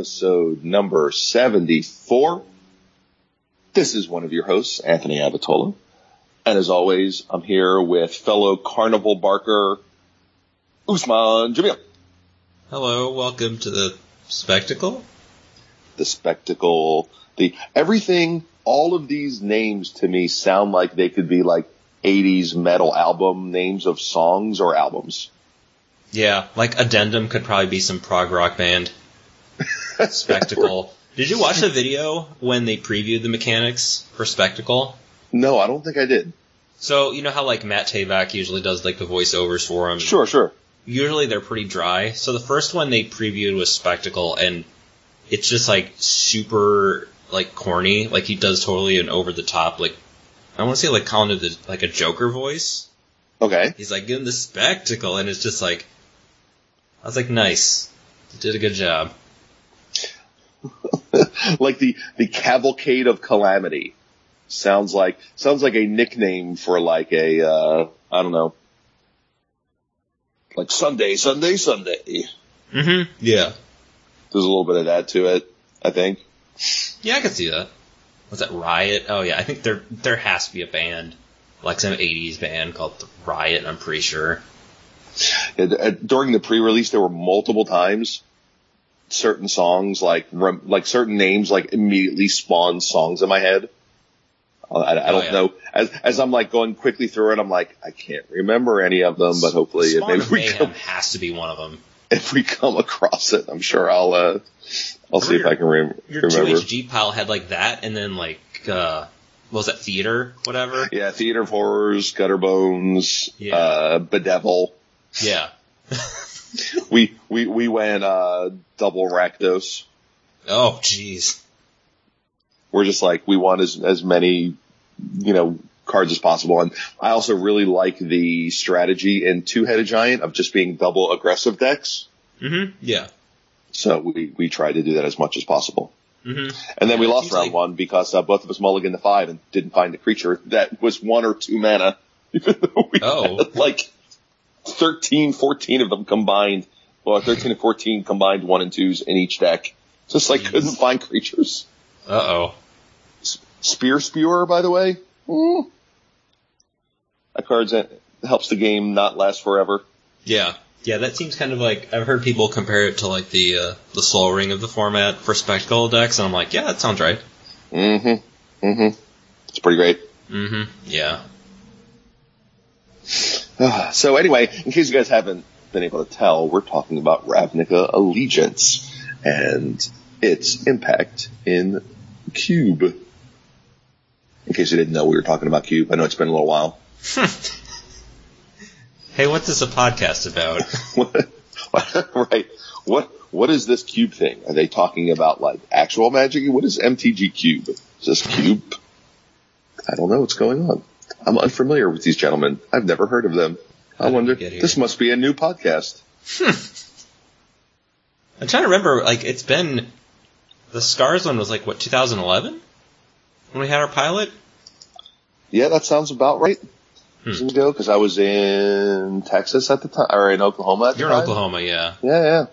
episode number 74. This is one of your hosts, Anthony Abatola. And as always, I'm here with fellow carnival barker, Usman Jamil. Hello, welcome to the spectacle. The spectacle, the everything, all of these names to me sound like they could be like 80s metal album names of songs or albums. Yeah, like Addendum could probably be some prog rock band. Spectacle. Did you watch the video when they previewed the mechanics for Spectacle? No, I don't think I did. So, you know how like Matt Tabak usually does like the voiceovers for him? Sure, sure. Usually they're pretty dry. So the first one they previewed was Spectacle and it's just like super like corny. Like he does totally an over the top like I want to say like kind of the, like a Joker voice. Okay. He's like, give him the spectacle, and it's just like, I was like, nice, you did a good job. like the, the cavalcade of calamity sounds like, sounds like a nickname for like a, uh, I don't know, like Sunday, Sunday, Sunday. Mm-hmm. Yeah. There's a little bit of that to it, I think. Yeah, I can see that. Was that Riot? Oh yeah, I think there there has to be a band, like some '80s band called the Riot. I'm pretty sure. And, uh, During the pre-release, there were multiple times certain songs, like rem- like certain names, like immediately spawn songs in my head. Uh, I, I Oh, don't yeah. know. As as I'm like going quickly through it, I'm like, I can't remember any of them, but hopefully, if Spawn maybe we come, has to be one of them. if we come across it, I'm sure I'll uh, I'll see if I can rem- Your remember. 2HG pile had like that, and then like uh, what was that theater, whatever? Yeah, Theater of Horrors, Gutterbones, Yeah. uh, Bedevil. Yeah. We we we went uh, double Rakdos. Oh, jeez. we're just like we want as as many you know cards as possible and i also really like the strategy in two-headed giant of just being double aggressive decks Mm-hmm. Yeah. so we we try to do that as much as possible Mm-hmm. and then we lost round like- one because uh, both of us mulliganed the five and didn't find the creature that was one or two mana even though we Oh. had like 13 14 of them combined well 13 and 14 combined one and twos in each deck just like couldn't find creatures Uh oh. Spear Spewer, by the way. Hmm. That card helps the game not last forever. Yeah. Yeah, that seems kind of like I've heard people compare it to like the uh, the slow ring of the format for spectacle decks, and I'm like, yeah, that sounds right. Mm-hmm. Mm-hmm. It's pretty great. Mm-hmm. Yeah. So anyway, in case you guys haven't been able to tell, we're talking about Ravnica Allegiance and its impact in Cube. In case you didn't know, we were talking about Cube. I know it's been a little while. Hey, what's this a podcast about? right. What what is this cube thing? Are they talking about like actual magic? What is MTG Cube? Is this cube? I don't know what's going on. I'm unfamiliar with these gentlemen. I've never heard of them. How I wonder. we get here? This must be a new podcast. I'm trying to remember. Like, it's been the Scars one was like what 2011 when we had our pilot. Yeah, that sounds about right. Hmm. Ago, because I was in Texas at the time, or in Oklahoma at You're in. Oklahoma, yeah. Yeah, yeah,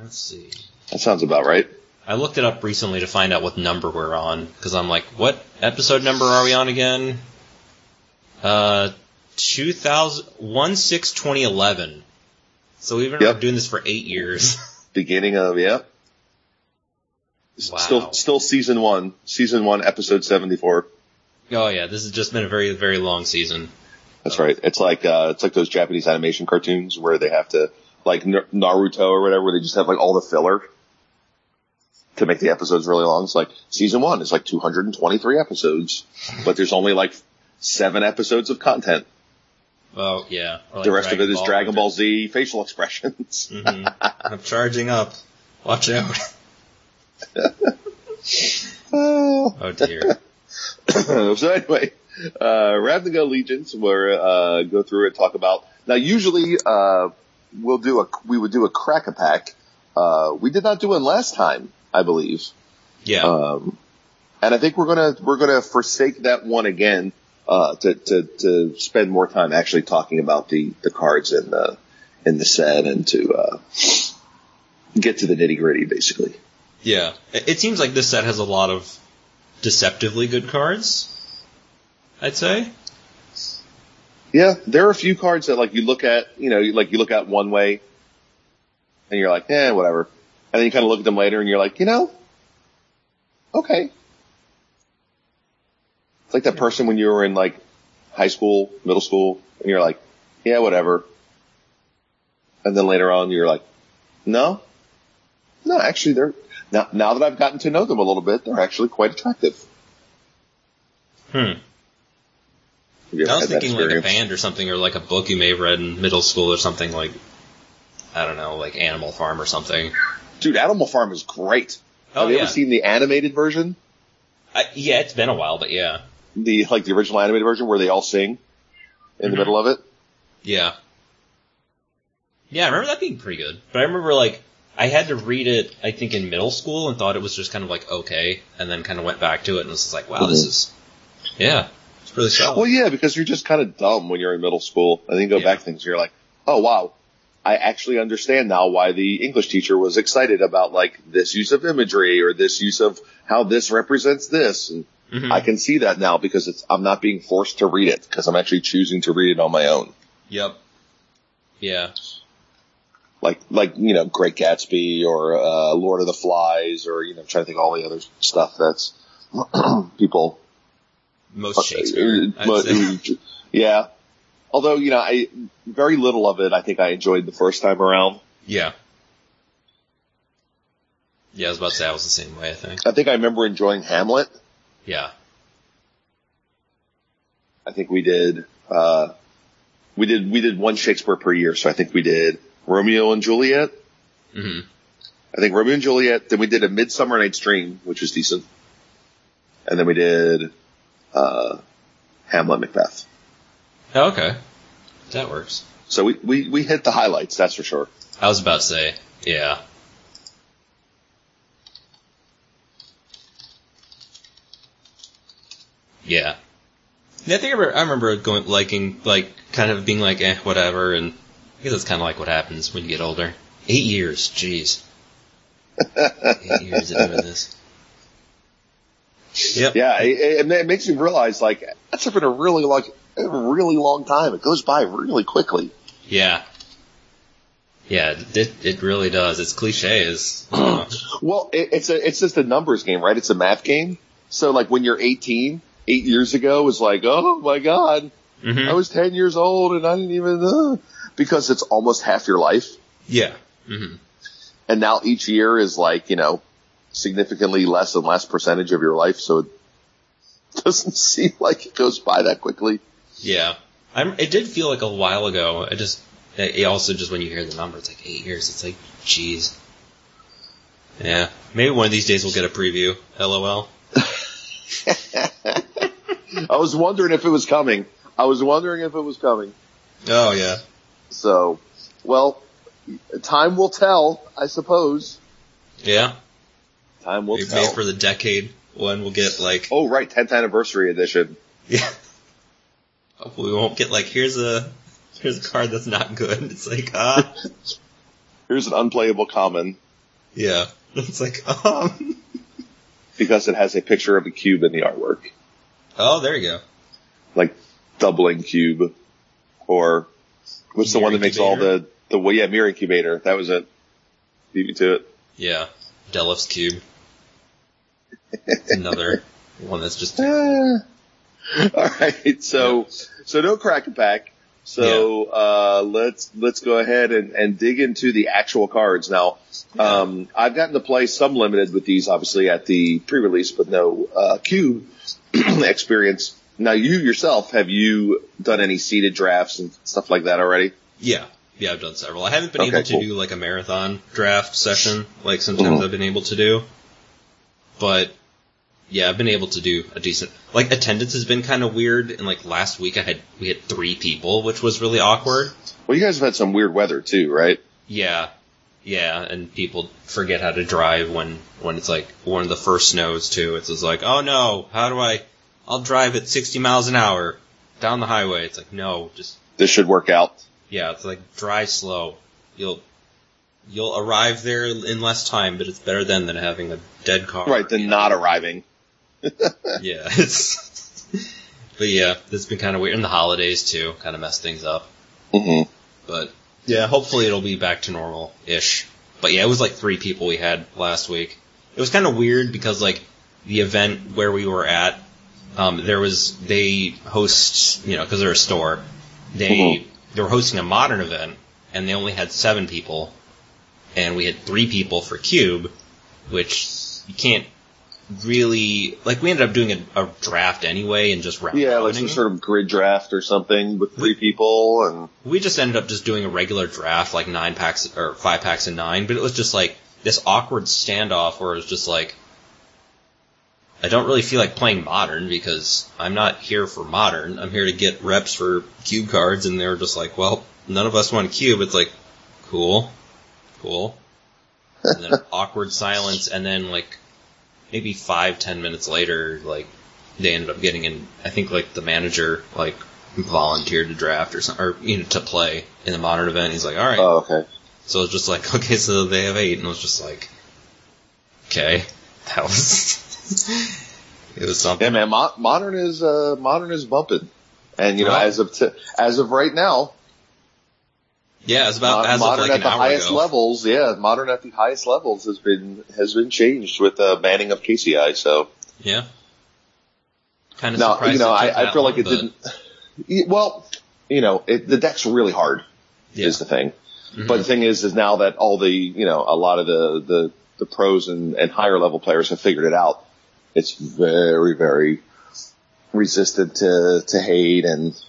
Let's see. that sounds about right. I looked it up recently to find out what number we're on because I'm like, what episode number are we on again? Uh, 2000 6 2011. So we've been Yep. doing this for eight years. Beginning of yeah. Wow. Still, still season one, season one, episode seventy four. oh yeah, this has just been a very very long season. That's right. It's like uh, it's like those Japanese animation cartoons where they have to like Naruto or whatever, where they just have like all the filler to make the episodes really long. It's like season one is like 223 episodes, but there's only like seven episodes of content. Oh yeah. Like the rest of it is Dragon Ball Ball. Z facial expressions. hmm I'm charging up. Watch out. Oh. Oh dear. so anyway, uh, Ravnica Allegiance, where uh, go through it, talk about. Now, usually uh, we'll do a we would do a crack a pack. Uh, we did not do one last time, I believe. Yeah. Um, and I think we're gonna we're gonna forsake that one again uh, to, to, to spend more time actually talking about the, the cards in the, in the set and to, uh, get to the nitty gritty basically. Yeah. It seems like this set has a lot of deceptively good cards. I'd say. Yeah, there are a few cards that like you look at, you know, like you look at one way and you're like, eh, whatever. And then you kind of look at them later and you're like, you know, okay. It's like that person when you were in like high school, middle school, and you're like, yeah, whatever. And then later on you're like, no, no, actually they're, now, now that I've gotten to know them a little bit, they're actually quite attractive. Hmm. Have you ever I was thinking like a band or something, or like a book you may have read in middle school or something like, I don't know, like Animal Farm or something. Dude, Animal Farm is great. Oh, Have you yeah. ever seen the animated version? I, yeah, it's been a while, but yeah. The like the original animated version where they all sing in Mhm. the middle of it. Yeah. Yeah, I remember that being pretty good. But I remember like I had to read it I think in middle school and thought it was just kind of like okay and then kind of went back to it and was just like wow, this Mhm. is yeah, it's really solid. Well, yeah, because you're just kind of dumb when you're in middle school, and then you go Yeah. back to things. And you're like, oh wow, I actually understand now why the English teacher was excited about like this use of imagery or this use of how this represents this. And Mhm. I can see that now because it's I'm not being forced to read it because I'm actually choosing to read it on my own. Yep. Yeah. Like like you know Great Gatsby or uh, Lord of the Flies or you know I'm trying to think of all the other stuff that's people Most Shakespeare. I'd But- say. yeah. Although, you know, I, very little of it I think I enjoyed the first time around. Yeah. Yeah, I was about to say I was the same way, I think. I think I remember enjoying Hamlet. Yeah. I think we did, uh, we did, we did one Shakespeare per year. So I think we did Romeo and Juliet. hmm I think Romeo and Juliet. Then we did a Midsummer Night's Dream, which was decent. And then we did, uh, Hamlet Macbeth. Oh, okay. That works. So we, we, we hit the highlights, that's for sure. I was about to say, yeah. Yeah. Yeah, I think I remember, I remember going, liking, like, kind of being like, eh, whatever, and I guess that's kind of like what happens when you get older. Eight years, jeez. Eight years of doing this. Yep. Yeah, it, it, it makes you realize like that's been a really long, a really long time. It goes by really quickly. Yeah. Yeah, it, it really does. It's cliche as, Well, it, it's a it's just a numbers game, right? It's a math game. So like when you're 18, eight years ago was like, oh my god, mhm. I was 10 years old and I didn't even uh, because it's almost half your life. yeah. hmm And now each year is like you know significantly less and less percentage of your life. So it doesn't seem like it goes by that quickly. Yeah, I'm, it did feel like a while ago. I just, it also just when you hear the number, it's like eight years. It's like, jeez. Yeah, maybe one of these days we'll get a preview. LOL. I was wondering if it was coming. I was wondering if it was coming. Oh yeah. So, well, time will tell, I suppose. Yeah. Time will Maybe, tell. maybe for the decade one we'll get like, oh, right, 10th anniversary edition. yeah. Hopefully we won't get like, here's a, here's a card that's not good. It's like, ah, Here's an unplayable common yeah. It's like, um. because it has a picture of a cube in the artwork, Oh, there you go. like doubling cube, or what's the Mirror one that makes all the the well, yeah mirror incubator? That was it. Beat me to it. Yeah. Delif's Cube. Another one that's just, all right, so so no crack and pack. So uh, let's let's go ahead and, and dig into the actual cards now. Um, I've gotten to play some limited with these, obviously at the pre-release, but no uh, cube experience. Now, you yourself have you done any seated drafts and stuff like that already? Yeah, yeah, I've done several. I haven't been Okay, able to cool. do like a marathon draft session like sometimes Mhm. I've been able to do, but yeah, I've been able to do a decent. Like attendance has been kind of weird, and like last week I had we had three people, which was really awkward. Well, you guys have had some weird weather too, right? Yeah, yeah, and people forget how to drive when when it's like one of the first snows too. It's just like, oh no, how do I? I'll drive at 60 miles an hour down the highway. It's like, no, just, This should work out. yeah, it's like drive slow. You'll, you'll arrive there in less time, but it's better then than having a dead car. Right, than not arriving. Yeah, it's, but yeah, it's been kind of weird. And the holidays too, kind of messed things up. hmm But yeah, hopefully it'll be back to normal-ish. But yeah, it was like three people we had last week. It was kind of weird because like the event where we were at, um, there was they host you know because they're a store, they Mhm. they were hosting a modern event and they only had seven people, and we had three people for Cube, which you can't really like. We ended up doing a, a draft anyway and just round Yeah, like some sort of grid draft or something with three people and We just ended up just doing a regular draft, like nine packs or five packs and nine, but it was just like this awkward standoff where it was just like, I don't really feel like playing modern because I'm not here for modern. I'm here to get reps for cube cards, and they were just like, well, none of us want cube. It's like, cool, cool. And then awkward silence, and then like maybe five, ten minutes later, like they ended up getting in. I think like the manager like volunteered to draft or something, or you know to play in the modern event. He's like, all right. oh, okay. So it's just like, okay, so they have eight, and it was just like, okay, that was it was something. Yeah, man. Mo- modern is uh, modern is bumping, and you know, as of t- as of right now, Yeah, it's about mo- as of modern like at the highest ago. levels. Yeah, modern at the highest levels has been has been changed with the banning of KCI. So Yeah. Kind of now surprised. you know, I, I feel like it but- didn't. Well, you know, it, the deck's really hard. Yeah. Is the thing. Mhm. But the thing is, is now that all the, you know, a lot of the, the, the pros and, and higher level players have figured it out, it's very, very resistant to, to hate and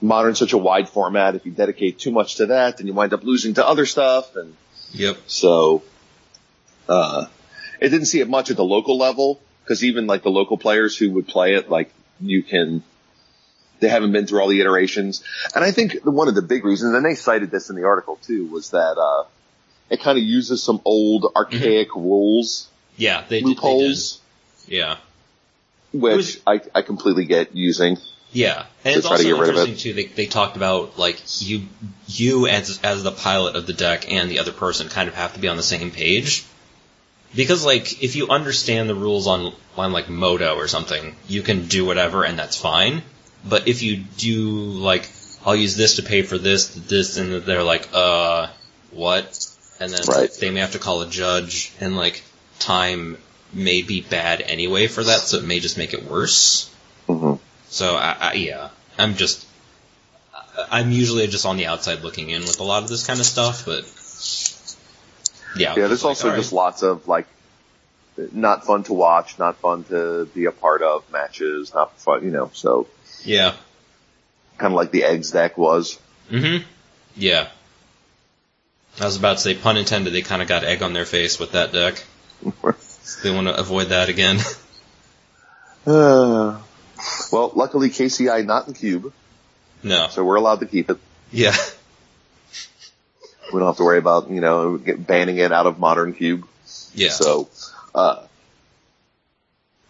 modern's such a wide format. If you dedicate too much to that, then you wind up losing to other stuff. And Yep. so, uh, it didn't see it much at the local level because even like the local players who would play it, like you can, they haven't been through all the iterations. And I think one of the big reasons, and they cited this in the article too, was that, uh, it kind of uses some old archaic rules, Yeah, they did. They loopholes, did. Yeah. which was- I, I completely get using. Yeah, and To it's to also it. interesting too. They they talked about like you you as as the pilot of the deck and the other person kind of have to be on the same page because like if you understand the rules on on like Moto or something, you can do whatever and that's fine. But if you do like I'll use this to pay for this, this, and they're like, uh, what? And then Right. they may have to call a judge, and like time may be bad anyway for that, so it may just make it worse. So I, I, yeah, I'm just I- I'm usually just on the outside looking in with a lot of this kind of stuff, but yeah, Yeah, there's like, also all just lots of like, not fun to watch, not fun to be a part of matches, not fun, you know, so yeah, kind of like the eggs deck was. Mm-hmm. yeah. I was about to say, pun intended. They kind of got egg on their face with that deck. they want to avoid that again. Uh, well, luckily KCI not in cube, no, so we're allowed to keep it. yeah, We don't have to worry about, you know, banning it out of modern cube. yeah, So, uh,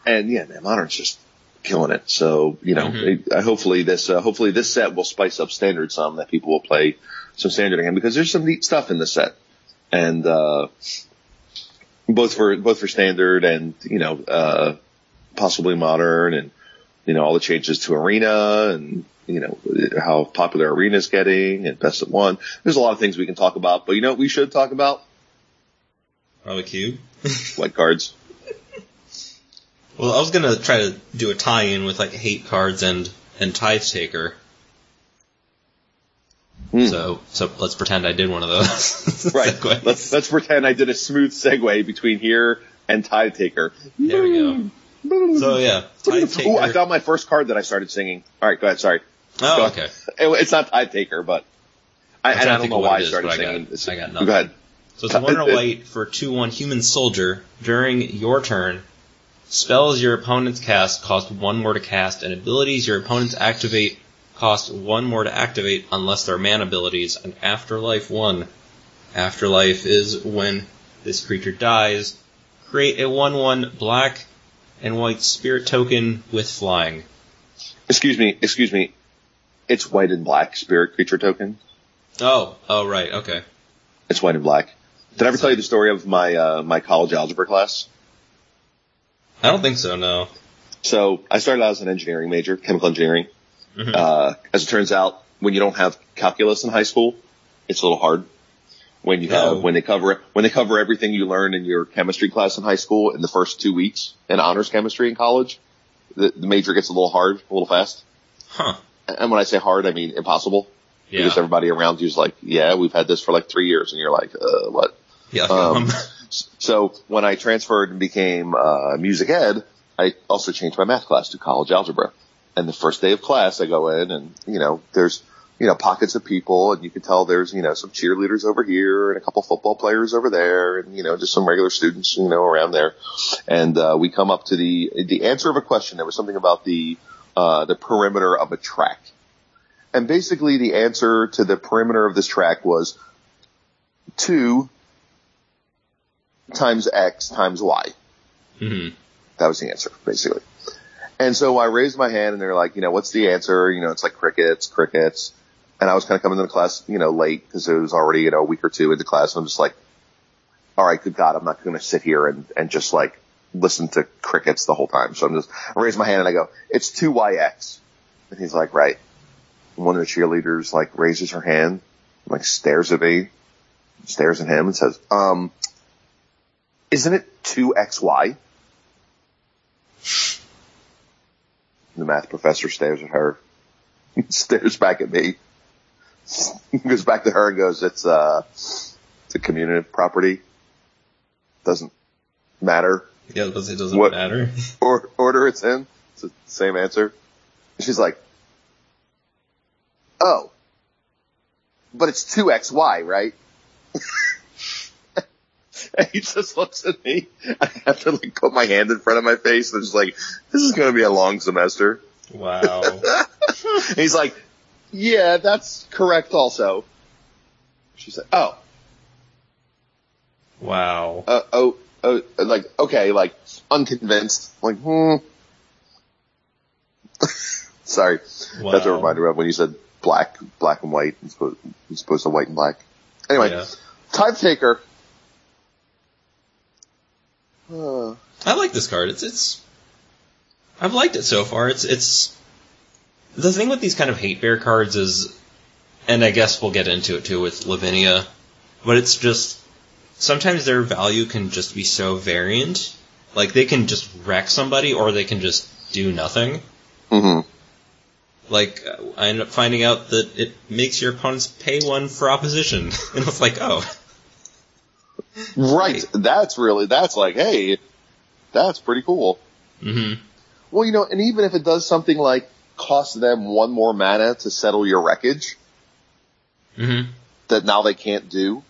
and yeah, man, modern's just killing it. So, you know, Mhm. it, uh, hopefully this, uh, hopefully this set will spice up standard some that people will play some standard again because there's some neat stuff in the set. And, uh, both for, both for standard and, you know, uh, possibly modern and, you know, all the changes to arena and, you know, how popular arena is getting and best of one. There's a lot of things we can talk about, but you know what we should talk about? probably cube. White cards. Well, I was gonna try to do a tie-in with like hate cards and and tithe taker. Hmm. So so let's pretend I did one of those. Right. Segues. Let's let's pretend I did a smooth segue between here and Tithe Taker. There we go. So yeah, taker. Ooh, I found my first card that I started singing. All right, go ahead. Sorry, oh, go- okay. It- it's not Tithe Taker, but I, I don't think know why it I started I got- singing. It's- I got Go ahead. So it's a one and white for two one human soldier. During your turn, spells your opponents cast cost one more to cast, and abilities your opponents activate cost one more to activate unless they're mana abilities. And afterlife one. Afterlife is when this creature dies. Create a one one black and white spirit token with flying. Excuse me, excuse me. It's white and black spirit creature token. Oh, oh right, okay. It's white and black. Did I ever tell you the story of my uh, my college algebra class? I don't think so. No. So I started out as an engineering major, chemical engineering. Mhm. Uh, as it turns out, when you don't have calculus in high school, it's a little hard. When you have when they cover when they cover everything you learn in your chemistry class in high school in the first two weeks in honors chemistry in college, the, the major gets a little hard, a little fast. Huh. And when I say hard, I mean impossible. Yeah. Because everybody around you is like, yeah, we've had this for like three years, and you're like, uh, what? Yeah. Um, So when I transferred and became uh, music ed, I also changed my math class to college algebra. And the first day of class, I go in and you know there's you know pockets of people, and you can tell there's you know some cheerleaders over here and a couple football players over there, and you know just some regular students you know around there. And uh, we come up to the the answer of a question. There was something about the uh, the perimeter of a track. And basically the answer to the perimeter of this track was two times X times Y. hmm That was the answer, basically. And so I raised my hand and they're like, you know, what's the answer? You know, it's like crickets, crickets. And I was kind of coming to the class, you know, late because it was already, you know, a week or two into class. And I'm just like, all right, good God, I'm not going to sit here and, and just like listen to crickets the whole time. So I'm just, I raise my hand and I go, it's 2YX. And he's like, right. And one of the cheerleaders like raises her hand, like stares at me, stares at him and says, um, isn't it 2XY? The math professor stares at her, stares back at me, goes back to her and goes, it's, uh, it's a community property. Doesn't matter. Yeah, because it doesn't What- matter. Or, order it's in. It's the same answer. She's like, oh, but it's 2XY, right? and he just looks at me. I have to like put my hand in front of my face and just like, this is going to be a long semester. Wow. He's like, yeah, that's correct also. She said, oh, Wow. uh, oh, oh, like, okay, like, unconvinced. Like, hmm. Sorry. Wow. That's a reminder of when you said black, black and white, as opposed, as opposed to white and black. Anyway, Yeah. tithe taker. Uh, I like this card. It's it's. I've liked it so far. It's it's. The thing with these kind of hate bear cards is, and I guess we'll get into it too with Lavinia, but it's just sometimes their value can just be so variant. Like they can just wreck somebody, or they can just do nothing. hmm Like I end up finding out that it makes your opponents pay one for opposition, and it's like, oh, Right. That's really, that's like, hey, that's pretty cool. hmm Well, you know, and even if it does something like cost them one more mana to settle your wreckage hmm that now they can't do,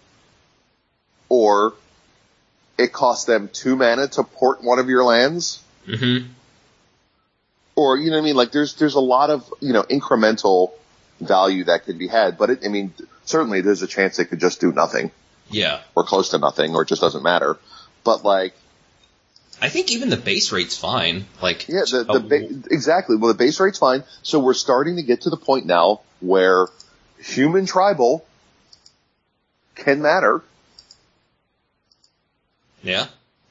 or it costs them two mana to port one of your lands, hmm or you know what I mean? Like there's there's a lot of you know incremental value that could be had, but it, I mean certainly there's a chance it could just do nothing yeah. or close to nothing or it just doesn't matter. But like I think even the base rate's fine. Like yeah, the, the ba- exactly. Well, the base rate's fine. So we're starting to get to the point now where human tribal can matter yeah.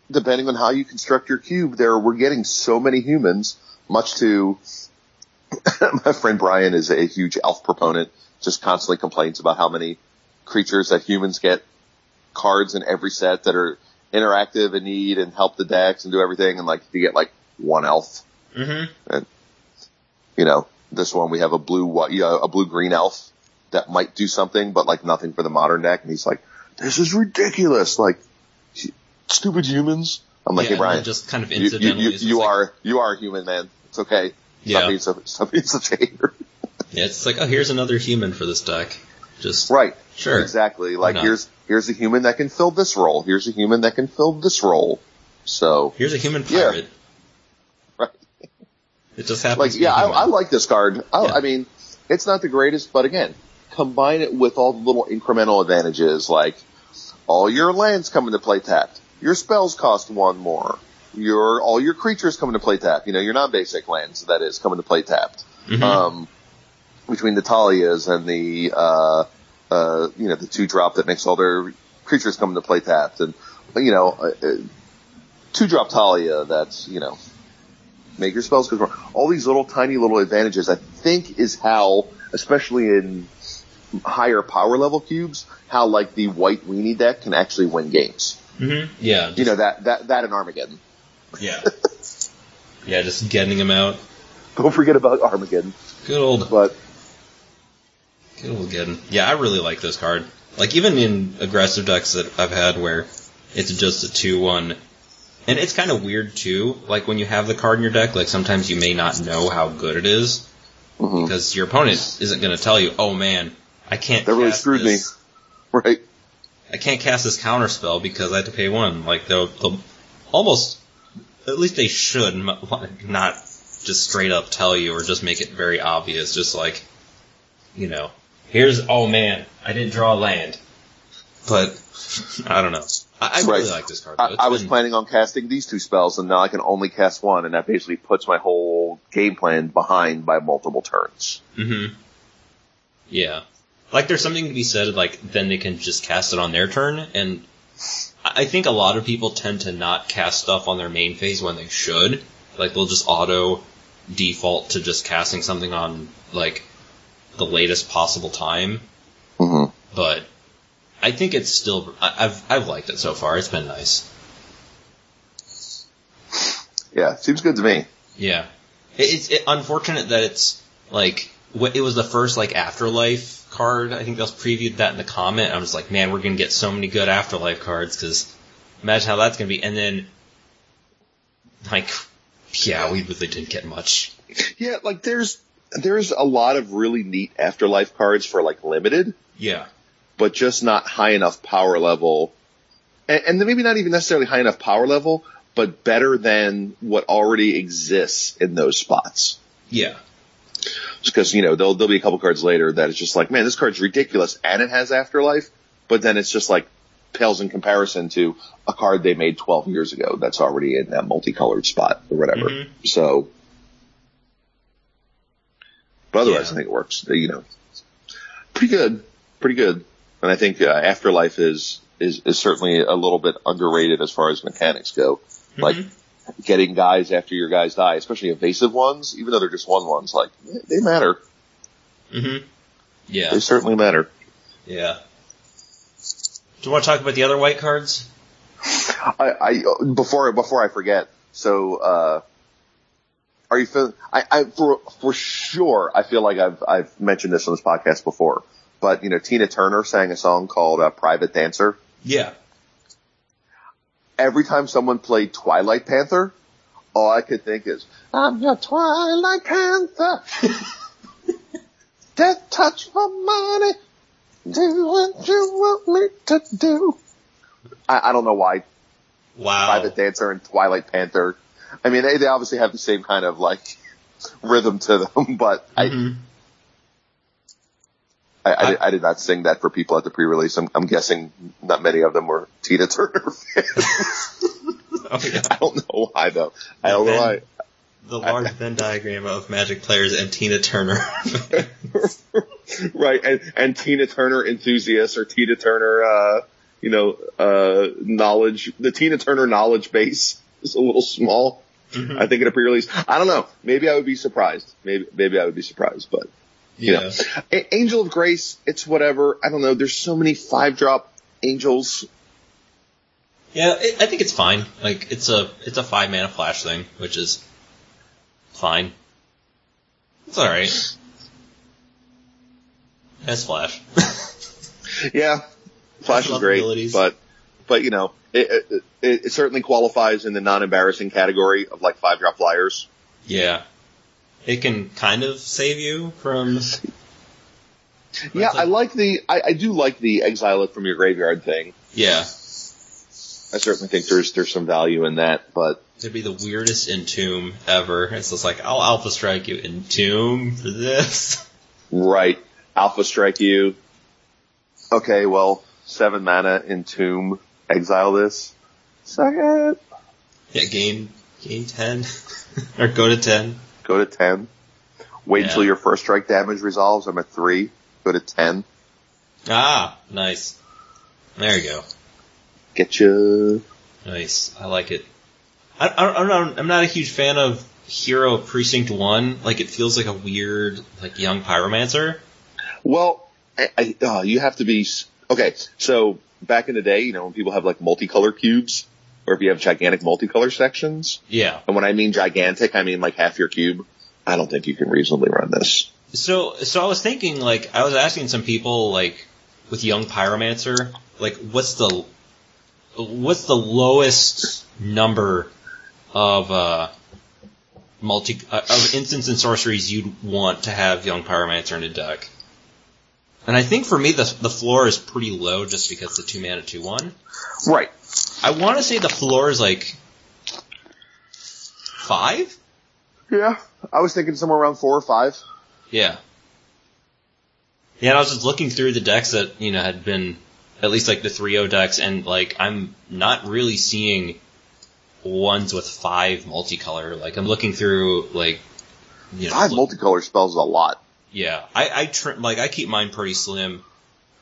depending on how you construct your cube. There, we're getting so many humans. Much to my friend Brian is a huge elf proponent. Just constantly complains about how many creatures that humans get cards in every set that are interactive and need and help the decks and do everything. And like you get like one elf, hmm you know, this one we have a blue, you know, a blue green elf that might do something, but like nothing for the modern deck. And he's like, this is ridiculous. Like stupid humans. I'm like, yeah, hey Brian, just kind of you, you, incidentally. you, it's you like- are you are a human, man. It's okay. Yeah. Being, so, stop being such a hater. Yeah, it's like, oh, here's another human for this deck. Just right. sure. Exactly. Like here's here's a human that can fill this role. Here's a human that can fill this role. So Here's a human Yeah. Right. It just happens. like yeah, I. I like this card. I, Yeah. I mean, it's not the greatest, but again, combine it with all the little incremental advantages, like all your lands come into play tapped. Your spells cost one more. your all your creatures come into play tapped. You know, your non-basic lands that is come into play tapped. Mhm. Um, between the Talias and the uh, uh, you know the two drop that makes all their creatures come into play tapped, and you know uh, uh, two drop Talia that's you know make your spells go all these little tiny little advantages. I think is how, especially in higher power level cubes, how like the white weenie deck can actually win games. Mm-hmm. Yeah. You know that that that and Armageddon. Yeah. yeah, just getting them out. Don't forget about Armageddon. Good old, But good old Geddon. Yeah, I really like this card. Like even in aggressive decks that I've had where it's just a two one, and it's kind of weird too. Like when you have the card in your deck, like sometimes you may not know how good it is mhm. because your opponent isn't going to tell you, "Oh man, I can't." that really screwed this. me. Right. I can't cast this counter spell because I had to pay one. Like they'll, they'll almost, at least they should not just straight up tell you or just make it very obvious. Just like, you know, here's oh man, I didn't draw land, but I don't know. I, I really like this card. I, I was been- planning on casting these two spells, and now I can only cast one, and that basically puts my whole game plan behind by multiple turns. Mhm. Yeah. Like there's something to be said, like then they can just cast it on their turn, and I think a lot of people tend to not cast stuff on their main phase when they should. Like they'll just auto default to just casting something on like the latest possible time. Mm-hmm. But I think it's still I- I've I've liked it so far. It's been nice. Yeah, seems good to me. Yeah, it's it, unfortunate that it's like it was the first like afterlife card. I think they previewed that in the comment. I'm just like, man, we're gonna get so many good afterlife cards because imagine how that's gonna be. And then like, yeah, we really didn't get much. Yeah, like there's there's a lot of really neat afterlife cards for like limited, Yeah, but just not high enough power level, and, and maybe not even necessarily high enough power level, but better than what already exists in those spots. yeah, because you know there'll there'll be a couple cards later that it's just like, man, this card's ridiculous and it has afterlife, but then it's just like pales in comparison to a card they made 12 years ago that's already in that multicolored spot or whatever. Mhm. So, but otherwise, Yeah. I think it works. You know, pretty good, pretty good. And I think uh, afterlife is is is certainly a little bit underrated as far as mechanics go. Like Mhm. getting guys after your guys die, especially evasive ones, even though they're just one ones, like they matter. Mm-hmm. yeah, They certainly matter. yeah. Do you want to talk about the other white cards? I, I before before I forget. So, uh, are you feeling? I, I for for sure. I feel like I've I've mentioned this on this podcast before. But you know, Tina Turner sang a song called uh, "Private Dancer." Yeah, Every time someone played Twilight Panther, all I could think is, "I'm your Twilight Panther." Death touch for money. Do what you want me to do. I, I don't know why wow. Private Dancer and Twilight Panther. I mean, they, they obviously have the same kind of like rhythm to them, but I, Mhm. I, I, did, I did not sing that for people at the pre-release. I'm, I'm guessing not many of them were Tina Turner fans. Oh, yeah. I don't know why though. I don't know why. The large Venn diagram of Magic players and Tina Turner. right, and, and Tina Turner enthusiasts or Tina Turner, uh, you know, uh, knowledge, the Tina Turner knowledge base is a little small. Mhm. I think at a pre-release. I don't know. Maybe I would be surprised. Maybe, maybe I would be surprised, but you yeah. know, A- Angel of Grace, it's whatever. I don't know. There's so many five drop angels. Yeah, it, I think it's fine. Like it's a it's a five mana flash thing, which is fine. It's all right. That's flash. Yeah, Flash is great, but but you know, it, it, it, certainly qualifies in the non-embarrassing category of like five drop flyers. yeah, it can kind of save you from. Yeah, I like the, I, I do like the exile it from your graveyard thing. Yeah, I certainly think there's there's some value in that, but it'd be the weirdest entomb ever. It's just like I'll alpha strike you entomb for this. right, Alpha Strike you. Okay, well, seven mana in Tomb, exile this. Second. Yeah, gain gain ten or go to ten. Go to ten. Wait Yeah. until your first strike damage resolves. I'm at three. Go to ten. Ah, nice. There you go. Get you. Nice. I like it. I, I, I'm not. I'm not a huge fan of Hero Precinct One. Like it feels like a weird, like young pyromancer. Well, I, I, uh, you have to be okay. So back in the day, you know, when people have like multicolor cubes, or if you have gigantic multicolor sections, Yeah. and when I mean gigantic, I mean like half your cube. I don't think you can reasonably run this. So, so I was thinking, like, I was asking some people, like, with young pyromancer, like, what's the, what's the lowest number of, uh, multi, uh, of instants and sorceries you'd want to have young pyromancer in a deck? And I think for me, the, the floor is pretty low just because the two mana, two one. Right. I want to say the floor is like, five? Yeah. I was thinking somewhere around four or five. Yeah. Yeah, and I was just looking through the decks that, you know, had been, at least like the 3-0 decks, and like, I'm not really seeing ones with five multicolor. Like, I'm looking through, like, you know, Five multicolor spells a lot. Yeah, I, I trim, like, I keep mine pretty slim,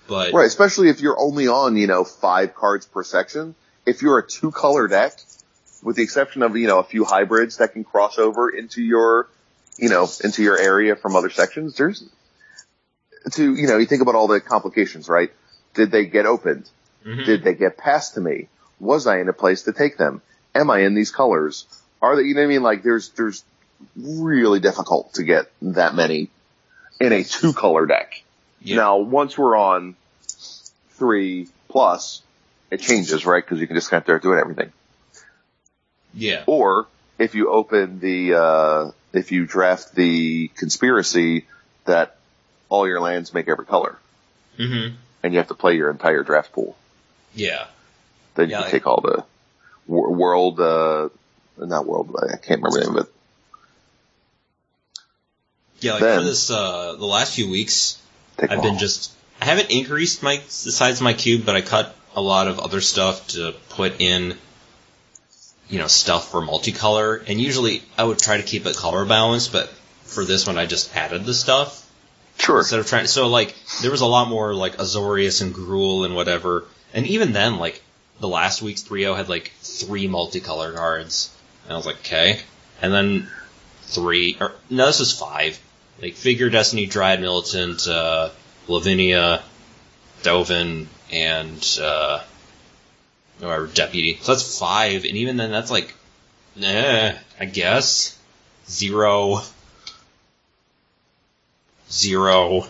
but, Right, especially if you're only on, you know, five cards per section. If you're a two color deck, with the exception of, you know, a few hybrids that can cross over into your, you know, into your area from other sections, there's, to, you know, you think about all the complications, right? Did they get opened? Mhm. Did they get passed to me? Was I in a place to take them? Am I in these colors? Are they, you know what I mean? Like there's, there's really difficult to get that many in a two color deck. yeah, Now, once we're on three plus, it changes, right? Because you can just kind of start doing everything. yeah, Or if you open the, uh, if you draft the conspiracy that all your lands make every color, hmm and you have to play your entire draft pool, yeah, then you Yeah, can like- take all the wor- world, uh, not world, I can't remember the name of it. Yeah, like Then- for this, uh, the last few weeks, I've been just I haven't increased my the size of my cube, but I cut a lot of other stuff to put in you know stuff for multicolor. And usually I would try to keep it color balanced, but for this one I just added the stuff sure. instead of trying. So like there was a lot more like Azorius and Gruul and whatever. And even then, like the last week's 3-0 had like three multicolor cards, and I was like, okay. And then three, or no, this is five. Like Figure Destiny, Dryad Militant, uh, Lavinia, Dovin, and uh, or Deputy. So that's five, and even then, that's like, eh, I guess zero, zero,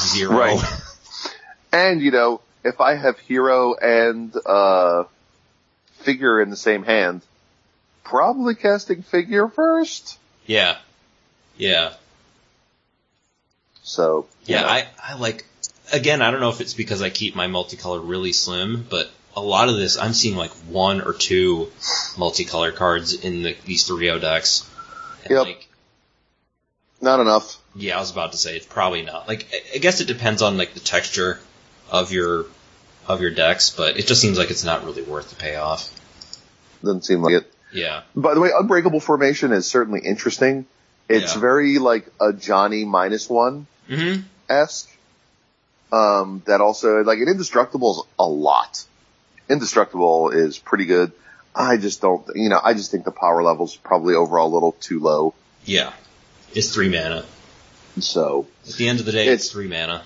zero. Right. And you know, if I have hero and uh figure in the same hand, probably casting figure first. Yeah, yeah. So Yeah, know. I, I like, again, I don't know if it's because I keep my multicolor really slim, but a lot of this, I'm seeing like one or two multicolor cards in the, these 3-0 decks. And Yep. like, not enough. yeah, I was about to say, it's probably not. Like, I- I guess it depends on like the texture of your, of your decks, but it just seems like it's not really worth the payoff. Doesn't seem like it. Yeah. By the way, unbreakable formation is certainly interesting. It's Yeah. very like a Johnny minus one Mm-hmm. esque. Um, that also like an indestructible is a lot. Indestructible is pretty good. I just don't, you know, I just think the power level's probably overall a little too low. Yeah. It's three mana. So At the end of the day, it's, It's- three mana,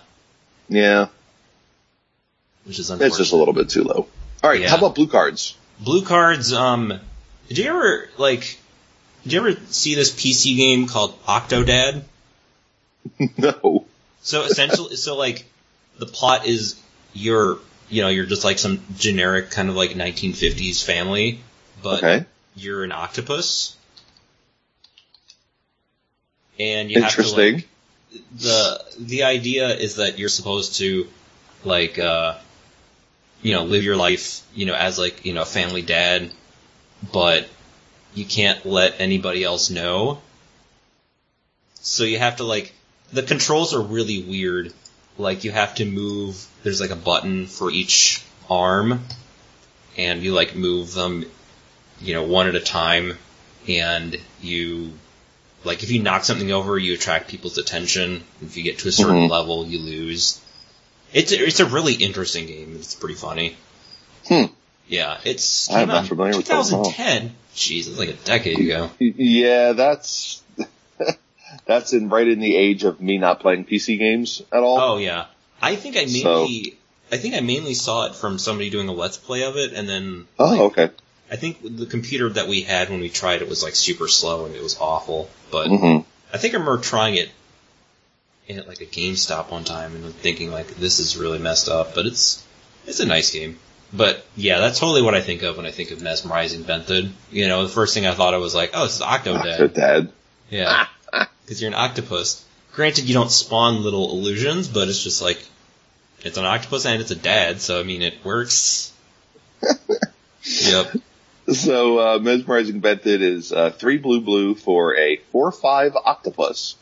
yeah, which is unfortunate. it's just a little bit too low. All right, Yeah. how about blue cards? Blue cards, um, did you ever, like, did you ever see this PC game called Octodad? no. So essentially, so like, the plot is you're, you know, you're just like some generic kind of like 1950s family, but Okay. you're an octopus. And you have to Interesting. like, the, the idea is that you're supposed to, like, uh, you know, live your life, you know, as like, you know, a family dad, but you can't let anybody else know. So you have to like, the controls are really weird. Like you have to move, there's like a button for each arm, and you like move them you know, one at a time, and you, like, if you knock something over, you attract people's attention. If you get to a certain Mhm. level, you lose. It's a, it's a really interesting game. It's pretty funny. Hmm. Yeah, it's I'm not familiar with that 2010. Jeez, it's like a decade ago. Yeah, that's that's in right in the age of me not playing PC games at all. Oh yeah, I think I mainly, I think I mainly saw it from somebody doing a let's play of it, and then Oh, like, okay. I think the computer that we had when we tried it was like super slow and it was awful. But hmm I think I remember trying it at like a GameStop one time and thinking like this is really messed up, but it's it's a nice game. But yeah, that's totally what I think of when I think of mesmerizing Benthid. You know, the first thing I thought of was like, oh, this is Octodad. Good dad. Yeah, because you're an octopus. Granted, you don't spawn little illusions, but it's just like it's an octopus and it's a dad, so I mean it works. yep. So, uh, mesmerizing Benthid is uh, three blue blue for a four five octopus.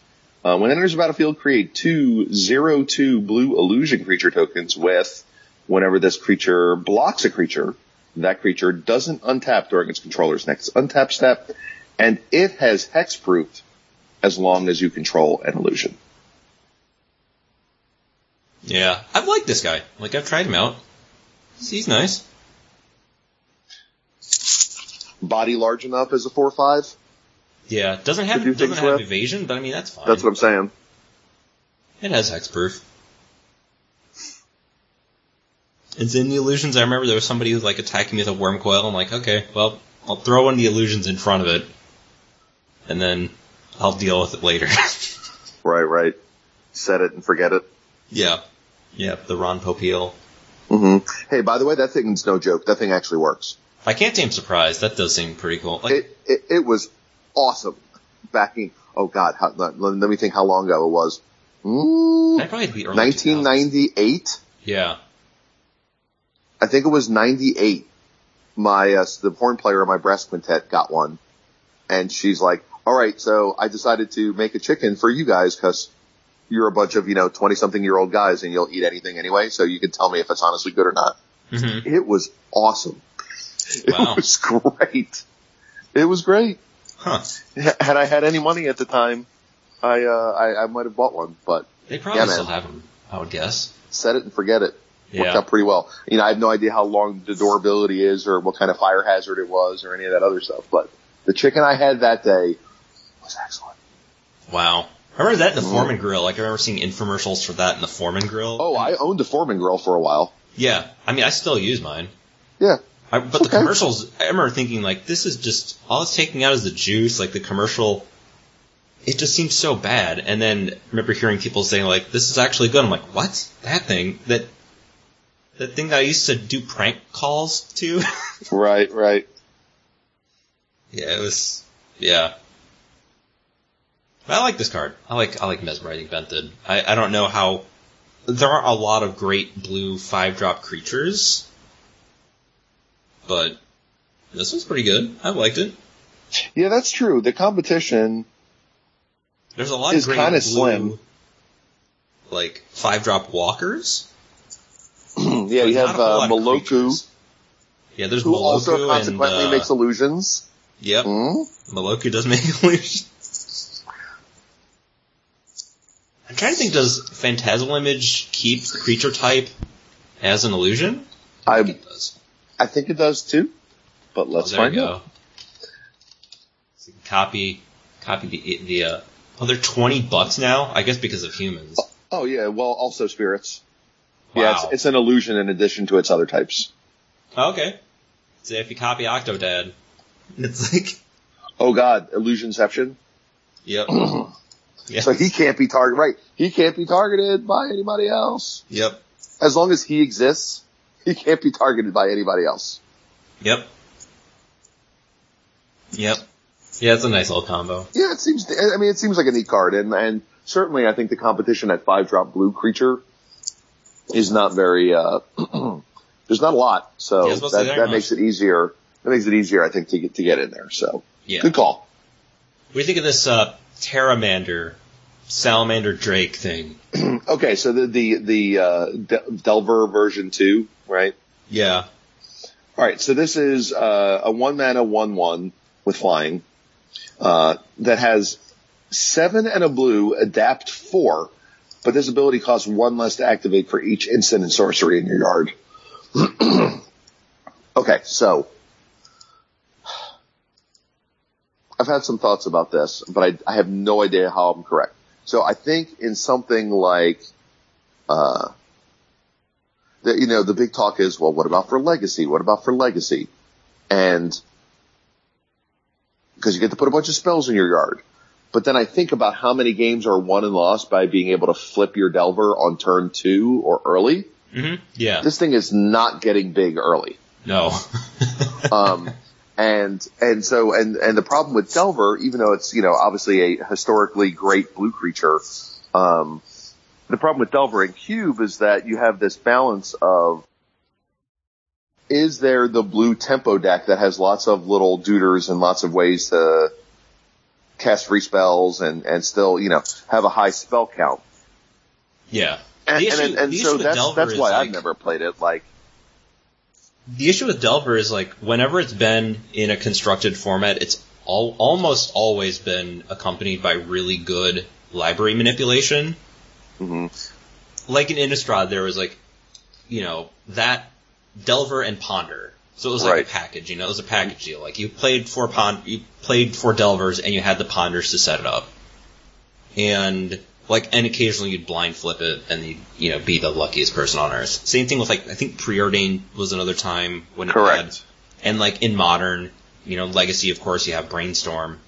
Uh, when it enters the battlefield, create two zero two blue illusion creature tokens with whenever this creature blocks a creature, that creature doesn't untap during its controller's next untap step, and it has hexproof as long as you control an illusion. Yeah, I've liked this guy. Like I've tried him out. He's nice. Body large enough as a four five. Yeah, doesn't have do doesn't have with. evasion, but I mean that's fine. That's what I'm saying. It has hexproof. It's in the illusions. I remember there was somebody who was like attacking me with a Wurmcoil. I'm like, okay, well, I'll throw one of the illusions in front of it, and then I'll deal with it later. Right, right. Set it and forget it. yeah, yeah, the Ron Popeil. hmm Hey, by the way, that thing's no joke. That thing actually works. I can't say I'm surprised. That does seem pretty cool. Like, It, it, it was awesome. Backing, oh god, how, let, let me think how long ago it was. Mm, that probably be early 1998? Yeah. I think it was 98. My, uh, the horn player in my brass quintet got one. And she's like, alright, so I decided to make a chicken for you guys because you're a bunch of, you know, 20 something year old guys and you'll eat anything anyway, so you can tell me if it's honestly good or not. hmm It was awesome. Wow. It was great. It was great. Huh. Had I had any money at the time, I, uh, I, I might have bought one, but They probably Yeah, still have them. I would guess. set it and forget it. Worked Yeah. out pretty well. You know, I have no idea how long the durability is or what kind of fire hazard it was or any of that other stuff, but the chicken I had that day was excellent. Wow. I remember that in the Mm. Foreman Grill. Like I remember seeing infomercials for that in the Foreman Grill. Oh, I owned a Foreman grill for a while. Yeah. I mean, I still use mine. Yeah. I, but the commercials, I remember thinking like, this is just all it's taking out is the juice. Like the commercial, it just seems so bad. And then I remember hearing people saying like, this is actually good. I'm like, what? That thing that that thing that I used to do prank calls to. Right, right. yeah, it was. Yeah. I like this card. I like I like mesmerizing Benthid. I, I don't know how there aren't a lot of great blue five drop creatures, but this one's pretty good. I liked it. Yeah, that's true. The competition, There's a lot of great kinda blue, slim. like five drop walkers. yeah, you have uh, Meloku, creatures. Yeah, there's who Meloku also consequently and, uh, makes illusions. Yep, Hmm? Meloku does make illusions. I'm trying to think. Does Phantasmal Image keep the creature type as an illusion? I think I it does. I think it does too, but let's oh, find out. So copy, copy the the. Uh, oh, they're twenty bucks now. I guess because of humans. Oh yeah, well also spirits. Wow. Yeah, it's, it's an illusion in addition to its other types. Okay. So if you copy Octodad, it's like, Oh god, illusionception. yep, yeah, So he can't be targeted, right? He can't be targeted by anybody else. yep, As long as he exists, he can't be targeted by anybody else. yep, yep. Yeah, it's a nice little combo. Yeah, it seems, I mean, it seems like a neat card and, and certainly I think the competition at five drop blue creature is not very, uh, there's not a lot. So Yeah, I was about to say, that, that makes it easier. That makes it easier, I think, to get, to get in there. So Yeah. good call. What do you think of this uh, Pteramander, Salamander Drake thing? Okay, so the the the uh, De- Delver version two, right? Yeah. All All right, so this is uh, a one mana one one with flying uh, that has seven and a blue, adapt four, but this ability costs one less to activate for each instant and sorcery in your yard. okay, so I've had some thoughts about this, but I, I have no idea how I'm correct. So I think in something like, uh, you know, the big talk is, well, what about for legacy? What about for legacy? And because you get to put a bunch of spells in your yard. But then I think about how many games are won and lost by being able to flip your Delver on turn two or early. Mm-hmm. Yeah. This thing is not getting big early. No. um, and, and so, and, and the problem with Delver, even though it's, you know, obviously a historically great blue creature, um, the problem with Delver and Cube is that you have this balance of is there the blue tempo deck that has lots of little duders and lots of ways to cast free spells and, and still, you know, have a high spell count? Yeah. And, issue, and, and so that's, that's why I've never played it. Like, the issue with Delver is like whenever it's been in a constructed format, it's all, almost always been accompanied by really good library manipulation. Mm-hmm. Like in Innistrad, there was like, you know, that Delver and Ponder. So it was like Right. a package, you know, it was a package deal. Like you played four pond, you played four Delvers and you had the Ponders to set it up. And like, and occasionally you'd blind flip it and you'd, you know, be the luckiest person on earth. Same thing with like, I think Preordained was another time when it Correct. had, and like in Modern, you know, Legacy, of course, you have Brainstorm,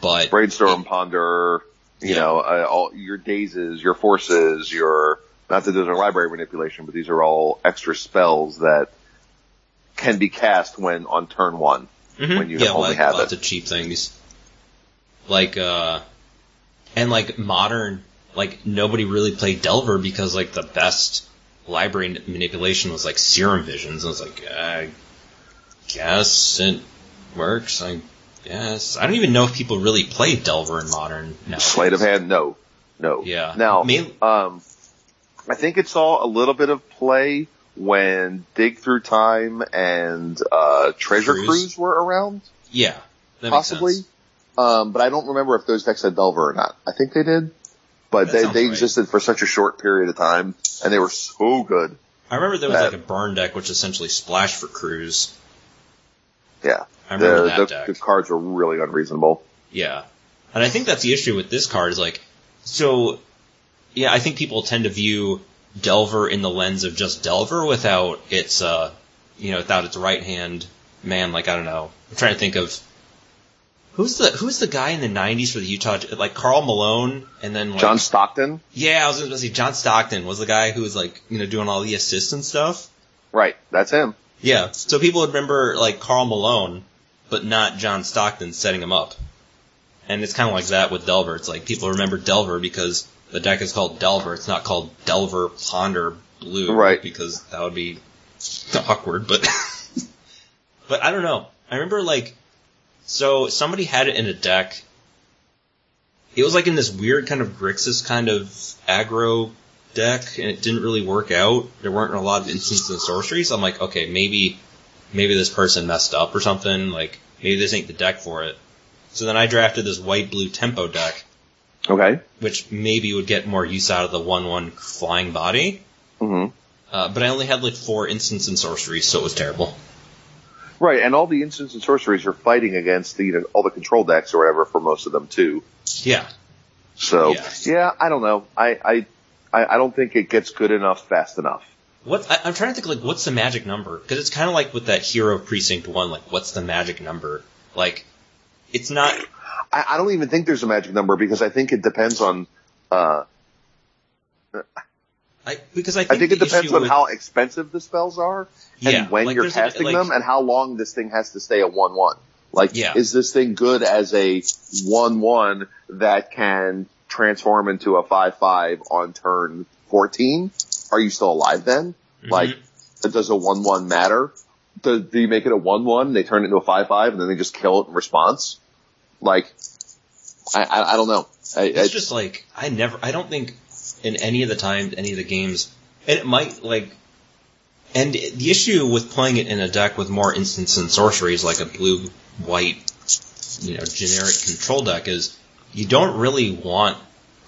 but brainstorm, ponder, you Yeah. know, uh, all your dazes, your forces, your, not that those are library manipulation, but these are all extra spells that can be cast when on turn one. Mhm. when you yeah, only like have lots it. of cheap things. Like uh and like modern like nobody really played Delver because like the best library manipulation was like Serum Visions. And I was like, I guess it works. I guess I don't even know if people really play Delver in modern now. Sleight of hand, no, no. Yeah. Now, Main- um, I think it saw a little bit of play when Dig Through Time and uh, Treasure Cruise? Cruise were around, Yeah, possibly. Um, but I don't remember if those decks had Delver or not. I think they did, but That they they right. existed for such a short period of time, and they were so good. I remember there was that- like a burn deck which essentially splashed for Cruise. Yeah, I remember the, that the, deck. the cards were really unreasonable. Yeah. And I think that's the issue with this card is like, so, yeah, I think people tend to view Delver in the lens of just Delver without its, uh, you know, without its right hand man, like, I don't know. I'm trying to think of, who's the, who's the guy in the 90s for the Utah, like Karl Malone, and then like, John Stockton, yeah, I was going to say John Stockton was the guy who was like, you know, doing all the assists and stuff. right? That's him. Yeah, so people would remember like Karl Malone, but not John Stockton setting him up. And it's kind of like that with Delver. It's like people remember Delver because the deck is called Delver. It's not called Delver Ponder Blue, Right. Because that would be awkward. But but I don't know. I remember like so somebody had it in a deck. It was like in this weird kind of Grixis kind of aggro deck, and it didn't really work out. There weren't a lot of instants and sorceries. I'm like, okay, maybe, maybe this person messed up or something. Like, maybe this ain't the deck for it. So then I drafted this white blue tempo deck, Okay. which maybe would get more use out of the one one flying body. hmm Uh, but I only had like four instants and sorceries, so it was terrible. Right, and all the instants and sorceries are fighting against the, you know, all the control decks or whatever for most of them too. Yeah. So Yeah. yeah, I don't know. I, I I I don't think it gets good enough fast enough. What I, I'm trying to think like what's the magic number? Because it's kind of like with that Hero Precinct One. Like, what's the magic number? Like, it's not. I, I don't even think there's a magic number because I think it depends on. Uh, I, because I think, I think it depends on with- how expensive the spells are and Yeah, when like, you're there's a- casting like- them and how long this thing has to stay a one one. Like, Yeah. is this thing good as a one one that can transform into a five five on turn fourteen? Are you still alive then? Mhm. Like, does a one one matter? Do, do you make it a one one? They turn it into a five five and then they just kill it in response? Like, I I, I don't know. I, I, It's just like I never. I don't think in any of the times, any of the games, and it might like, And the issue with playing it in a deck with more instants and sorceries, like a blue white, you know, generic control deck, is you don't really want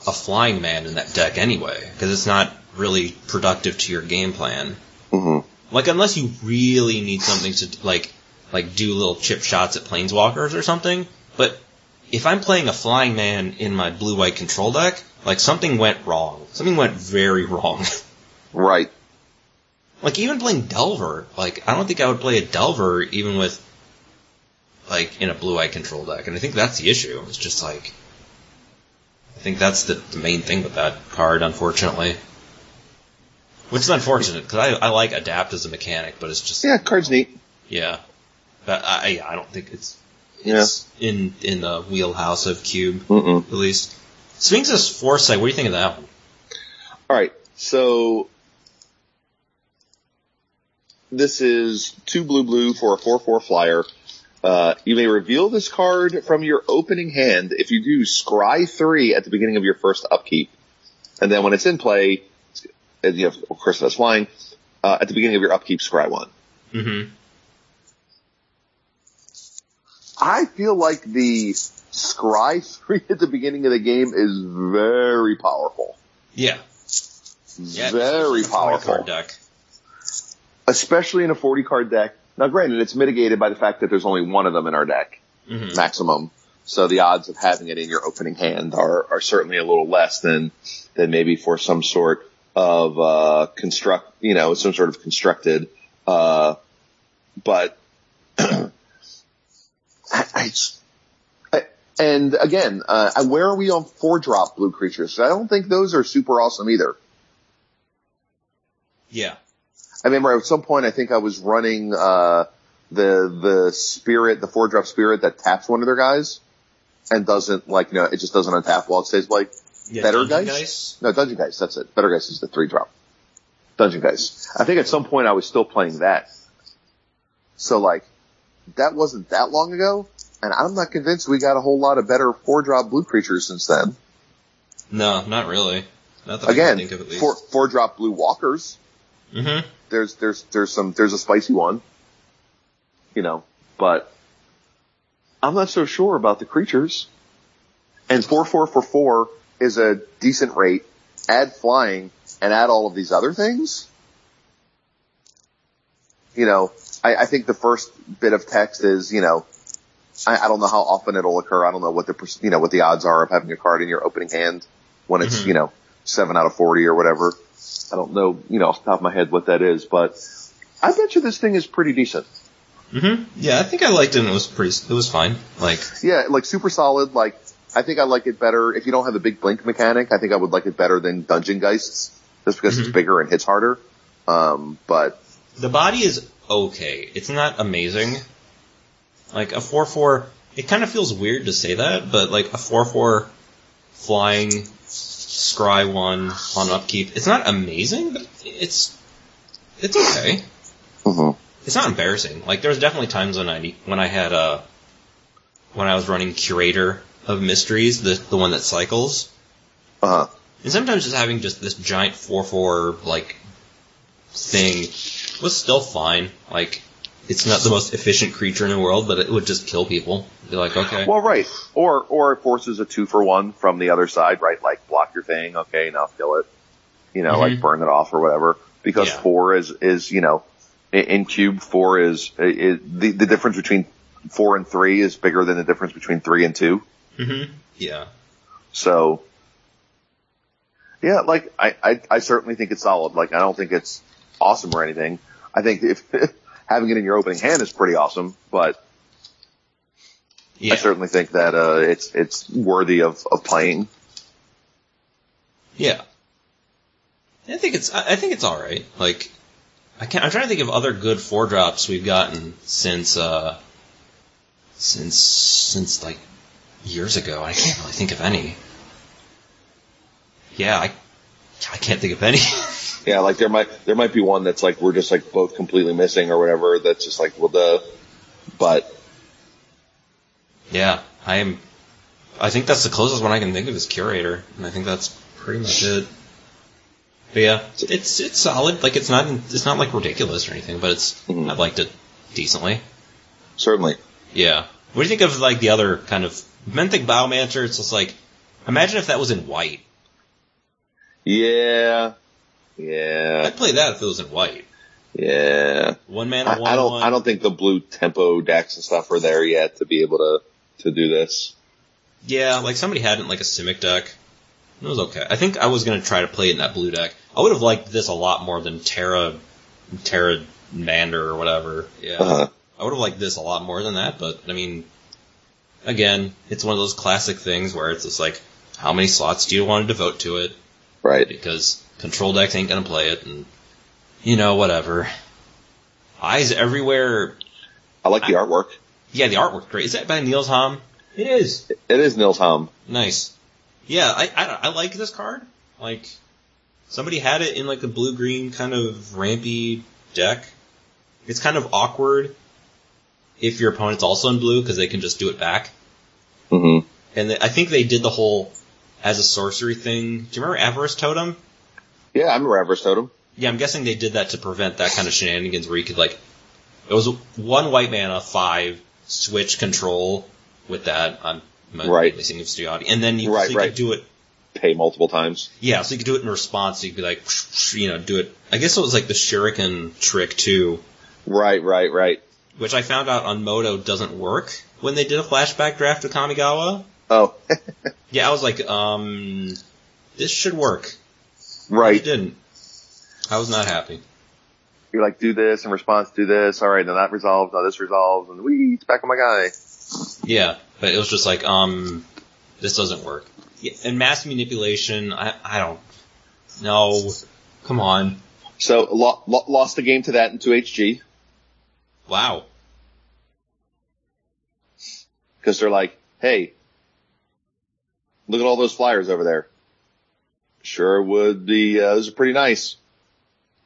a flying man in that deck anyway, because it's not really productive to your game plan. Mm-hmm. Like unless you really need something to like like do little chip shots at planeswalkers or something. But if I'm playing a flying man in my blue white control deck, like something went wrong. Something went very wrong. Right. like even playing Delver, like I don't think I would play a Delver even with like in a blue white control deck. And I think that's the issue. It's just like I think that's the, the main thing with that card, unfortunately. Which is unfortunate because I, I like adapt as a mechanic, but it's just Yeah, card's neat. yeah. But I, yeah, I don't think it's Yeah. in in the wheelhouse of Cube Mm-mm. at least. Sphinx's Foresight. What do you think of that one? All right. So this is two blue blue for a four four flyer. Uh, you may reveal this card from your opening hand if you do scry three at the beginning of your first upkeep, and then when it's in play, you have of course that's flying. Uh, at the beginning of your upkeep, scry one. Mm-hmm. I feel like the scry three at the beginning of the game is very powerful. Yeah. Yeah. very especially in a 40 powerful. Deck. especially in a 40 card deck. Now granted, it's mitigated by the fact that there's only one of them in our deck, Mm-hmm. maximum. So the odds of having it in your opening hand are, are certainly a little less than, than maybe for some sort of, uh, construct, you know, some sort of constructed, uh, but I, I, just- I- and again, uh, where are we on four drop blue creatures? I don't think those are super awesome either. Yeah. I remember at some point I think I was running uh the the spirit, the four drop spirit that taps one of their guys and doesn't like you know, it just doesn't untap while it stays like yeah Fettergeists? No Dungeon Geists. that's it. Fettergeists is the three drop. Dungeon Geists. I think at some point I was still playing that. So like that wasn't that long ago, and I'm not convinced we got a whole lot of better four drop blue creatures since then. No, not really. Not Again, of at least. four four drop blue walkers. mm-hmm. there's there's there's some there's a spicy one, you know, but I'm not so sure about the creatures. And four four for four is a decent rate. Add flying and add all of these other things. You know, I, I think the first bit of text is you know, I, I don't know how often it'll occur. I don't know what the you know what the odds are of having a card in your opening hand when it's Mhm. you know seven out of forty or whatever. I don't know, you know, off the top of my head what that is, but I bet you this thing is pretty decent. Mm-hmm. Yeah, I think I liked it and it was pretty, it was fine. Like, Yeah, like super solid. Like I think I like it better if you don't have the big blink mechanic. I think I would like it better than Dungeon Geists, just because it's Mhm. bigger and hits harder. Um, but the body is okay. It's not amazing. Like a four four, it kind of feels weird to say that, but like a four four flying scry one on upkeep, it's not amazing, but it's it's okay. mhm. It's not embarrassing. Like there's definitely times when I when I had uh when I was running curator of mysteries, the the one that cycles, uh-huh. and sometimes just having just this giant four four like thing was still fine. Like it's not the most efficient creature in the world, but it would just kill people. Be like, okay, Well, right. Or or it forces a two for one from the other side, right? Like block your thing, okay, now kill it. You know, like Mhm. burn it off or whatever. Because Yeah. four is is you know, in, in cube four is, is the the difference between four and three is bigger than the difference between three and two. hmm yeah, So, yeah, like I, I, I certainly think it's solid. Like I don't think it's awesome or anything. I think if having it in your opening hand is pretty awesome, but yeah, I certainly think that uh, it's it's worthy of of playing. yeah. I think it's I think it's all right. Like I can't. I'm trying to think of other good four drops we've gotten since uh since since like years ago. I can't really think of any. Yeah, I I can't think of any. Yeah, like there might there might be one that's like we're just like both completely missing or whatever. That's just like well, the but Yeah, I am. I think that's the closest one I can think of is curator, and I think that's pretty much it. But yeah, it's it's solid. Like it's not it's not like ridiculous or anything, but it's Mhm. I've liked it decently. Certainly. Yeah. What do you think of like the other kind of Benthic Biomancer? It's just like imagine if that was in white. Yeah. Yeah. I'd play that if it was in white. Yeah. One mana, I, one I don't. one. I don't think the blue tempo decks and stuff are there yet to be able to to do this. Yeah, like somebody had it in like a Simic deck. It was okay. I think I was gonna try to play it in that blue deck. I would have liked this a lot more than Terra, Terra Mander or whatever. Yeah. Uh, I would have liked this a lot more than that, but I mean, again, it's one of those classic things where it's just like, how many slots do you want to devote to it? right. Because control decks ain't gonna play it, and you know, whatever. Eyes everywhere. I like the artwork. Yeah, the artwork great. Is that by Nils Hamm? It is. It is Nils Hamm. Nice. Yeah, I, I, I like this card. Like, somebody had it in like a blue green kind of rampy deck. It's kind of awkward if your opponent's also in blue because they can just do it back. Mm-hmm. And they, I think they did the whole as a sorcery thing. Do you remember Avarice Totem? Yeah, I'm a Reverse Totem. Yeah, I'm guessing they did that to prevent that kind of shenanigans where you could like, it was one white mana, five, switch control with that. I'm Right. listening to Studioti. And then you, Right, so you right. could do it Pay multiple times. Yeah, so you could do it in response. So you could be like, you know, do it. I guess it was like the shuriken trick too, Right, right, right. which I found out on Moto doesn't work when they did a flashback draft of Kamigawa. Oh, Yeah, I was like, um, this should work. Right. didn't. I was not happy. You're like, do this in response, do this. All right, then that resolves. Now this resolves, and wee, it's back on my guy. Yeah, but it was just like, um, this doesn't work. Yeah, and mass manipulation, I, I don't. No, come on. So lo- lo- lost the game to that in 2HG Wow. because they're like, hey, look at all those flyers over there. Sure would be. Uh, those are pretty nice.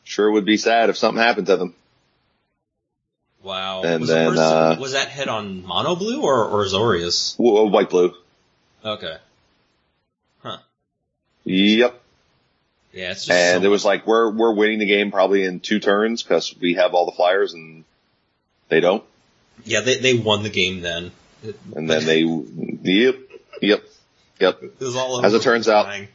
Sure would be sad if something happened to them. Wow. And was, then, was, uh, was that hit on Mono Blue or, or Azorius? W- uh, white blue. Okay. Huh. Yep. Yeah, it's just And so it was like we're we're winning the game probably in two turns because we have all the flyers and they don't. Yeah, they they won the game then. And then they, yep, yep, yep. it was all As it turns out- crying.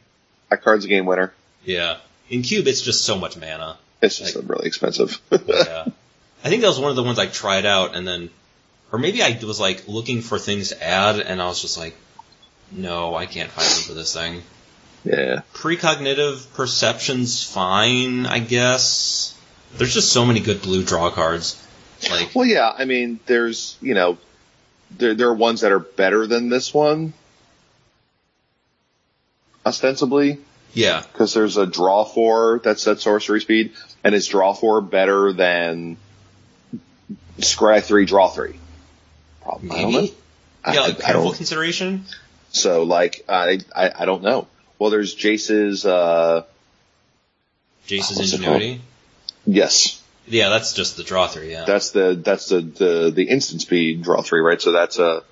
That card's a game winner. Yeah. In Cube, it's just so much mana. It's just really expensive. Yeah. I think that was one of the ones I tried out, and then, or maybe I was like looking for things to add, and I was just like, no, I can't find them for this thing. yeah. Precognitive perception's fine, I guess. There's just so many good blue draw cards. Like, Well, yeah. I mean, there's you know, there there are ones that are better than this one, ostensibly, yeah, because there's a draw four that's at sorcery speed, and is draw four better than scry three draw three? Probably. I know. maybe. I- Yeah, like I careful don't- consideration. So like I, I I don't know. Well, there's Jace's. uh Jace's What's it ingenuity. Yes, Yeah, that's just the draw three. Yeah. that's the that's the the, the instant speed draw three, right? So that's a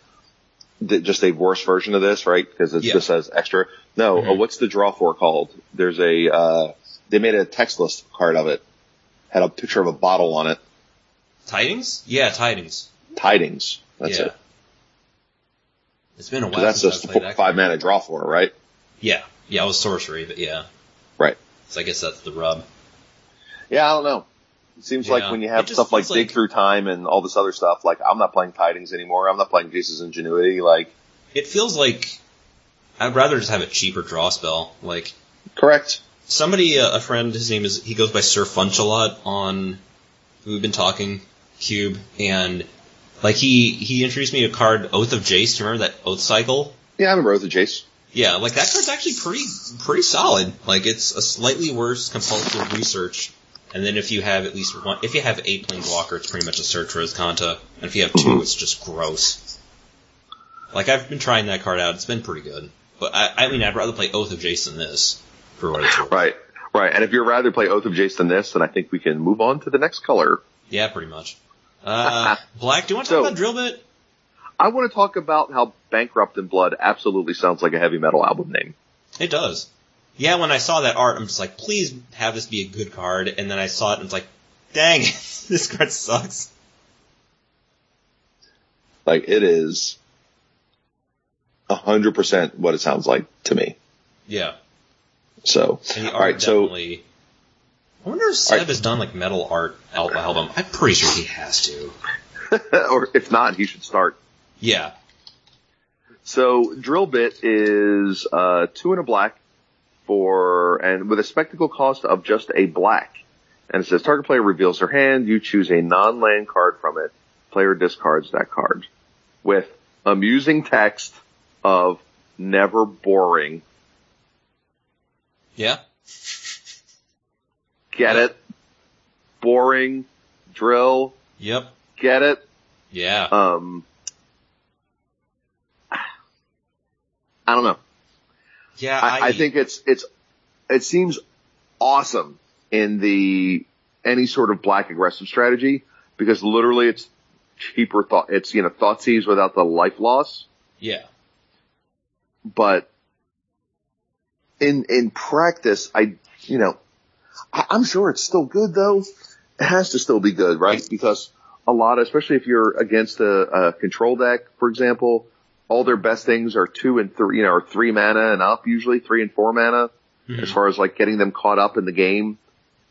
th- just a worse version of this, right? Because it Yeah. just says extra. No, Mhm. uh, what's the draw for called? There's a uh they made a textless card of it. Had a picture of a bottle on it. Tidings? Yeah, tidings. Tidings. That's yeah. it. It's been a while So that's since just I've played that five mana draw for, right? Yeah, yeah, it was sorcery, but yeah. Right. So I guess that's the rub. Yeah, I don't know. It seems Yeah. like when you have stuff like feels dig through time and all this other stuff, like I'm not playing tidings anymore. I'm not playing Jace's Ingenuity. Like, It feels like I'd rather just have a cheaper draw spell. Like correct. somebody, uh, a friend, his name is he goes by Sir Funch a lot on. We've been talking Cube, and like he he introduced me to a card Oath of Jace. Do you remember that Oath cycle? Yeah, I remember Rose of Jace. Yeah, like that card's actually pretty pretty solid. Like it's a slightly worse compulsive research. And then if you have at least one, if you have eight planeswalker, it's pretty much a search Rose Kanta. And if you have 2 Mhm. it's just gross. Like I've been trying that card out, it's been pretty good. But I, I mean, I'd rather play Oath of Jace than this, for what it's worth. Right, right. And if you'd rather play Oath of Jace than this, then I think we can move on to the next color. Yeah, pretty much. Uh, Black, do you want to So- talk about Drill Bit? I want to talk about how Bankrupt in Blood absolutely sounds like a heavy metal album name. It does. Yeah, when I saw that art, I'm just like, please have this be a good card. And then I saw it and it's like, dang, this card sucks. Like it is hundred percent what it sounds like to me. Yeah. So, all right, the all art right. So. I wonder if Seb Alright. has done like metal art album. I'm pretty sure he has to. or if not, he should start. Yeah. So, drill bit is uh, two and a black for and with a spectacle cost of just a black. And it says target player reveals their hand. You choose a non-land card from it. Player discards that card with amusing text of never boring. Yeah. Get it? Boring. Drill. Yep. Get it? Yeah. Um, I don't know. yeah. I, I think it's it's it seems awesome in the any sort of black aggressive strategy because literally it's cheaper thought it's you know thought Thoughtseize without the life loss, Yeah. But in in practice I you know I, I'm sure it's still good though. It has to still be good, right? Because a lot, especially if you're against a, a control deck, for example, all their best things are two and three, you know, or three mana and up, usually three and four mana Mhm. as far as like getting them caught up in the game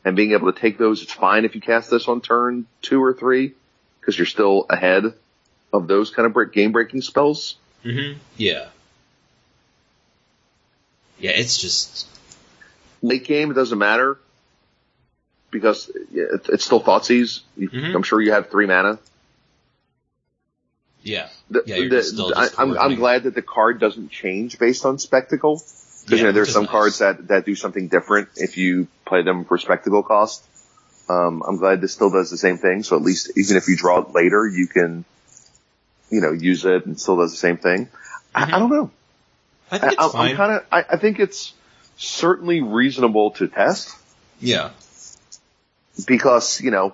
and being able to take those. It's fine if you cast this on turn two or three because you're still ahead of those kind of break, game breaking spells. hmm Yeah. Yeah, it's just Late game, it doesn't matter because it's still Thoughtseize. Mhm. I'm sure you have three mana. yeah. The- Yeah, you're the- still I, just I'm, I'm glad that the card doesn't change based on spectacle. Because Yeah, you know, there's some nice. cards that, that do something different if you play them for spectacle cost. Um, I'm glad this still does the same thing. So at least even if you draw it later, you can, you know, use it and still does the same thing. I, Mhm. I don't know. I I, think it's I'm, fine. I'm kind of, I, I think it's certainly reasonable to test yeah. because, you know,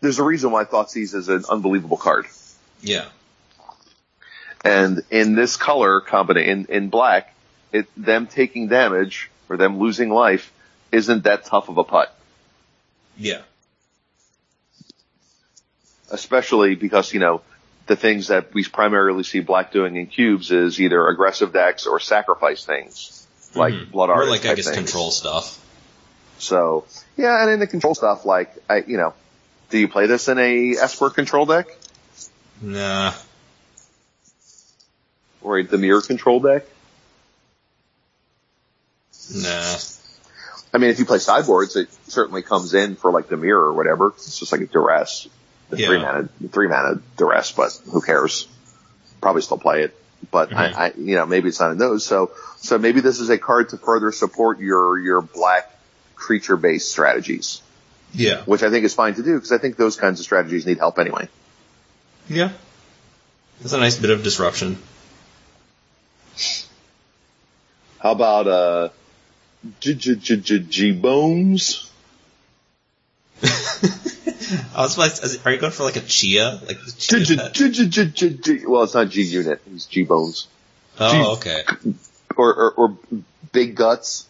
there's a reason why Thoughtseize is an unbelievable card. Yeah. And in this color combination, in, in black, it, them taking damage or them losing life isn't that tough of a putt. Yeah. Especially because, you know, the things that we primarily see black doing in cubes is either aggressive decks or sacrifice things. Like Mhm. blood art Or like I guess control stuff. So, yeah, and in the control stuff, like, I, you know, do you play this in a Esper control deck? Nah. Or a Dimir control deck? Nah. I mean, if you play sideboards, it certainly comes in for like the mirror or whatever. It's just like a duress, the Yeah. three mana, three mana duress, but who cares? Probably still play it, but Mhm. I, I, you know, maybe it's not in those. So, so maybe this is a card to further support your your black creature based strategies, Yeah. which I think is fine to do because I think those kinds of strategies need help anyway. Yeah. It's a nice bit of disruption. How about uh, G G G G G Bones? I was to, are you going for like a chia? Like the chia. Well, it's not oh, G Unit. It's G Bones. Oh, okay. or, or, or big guts.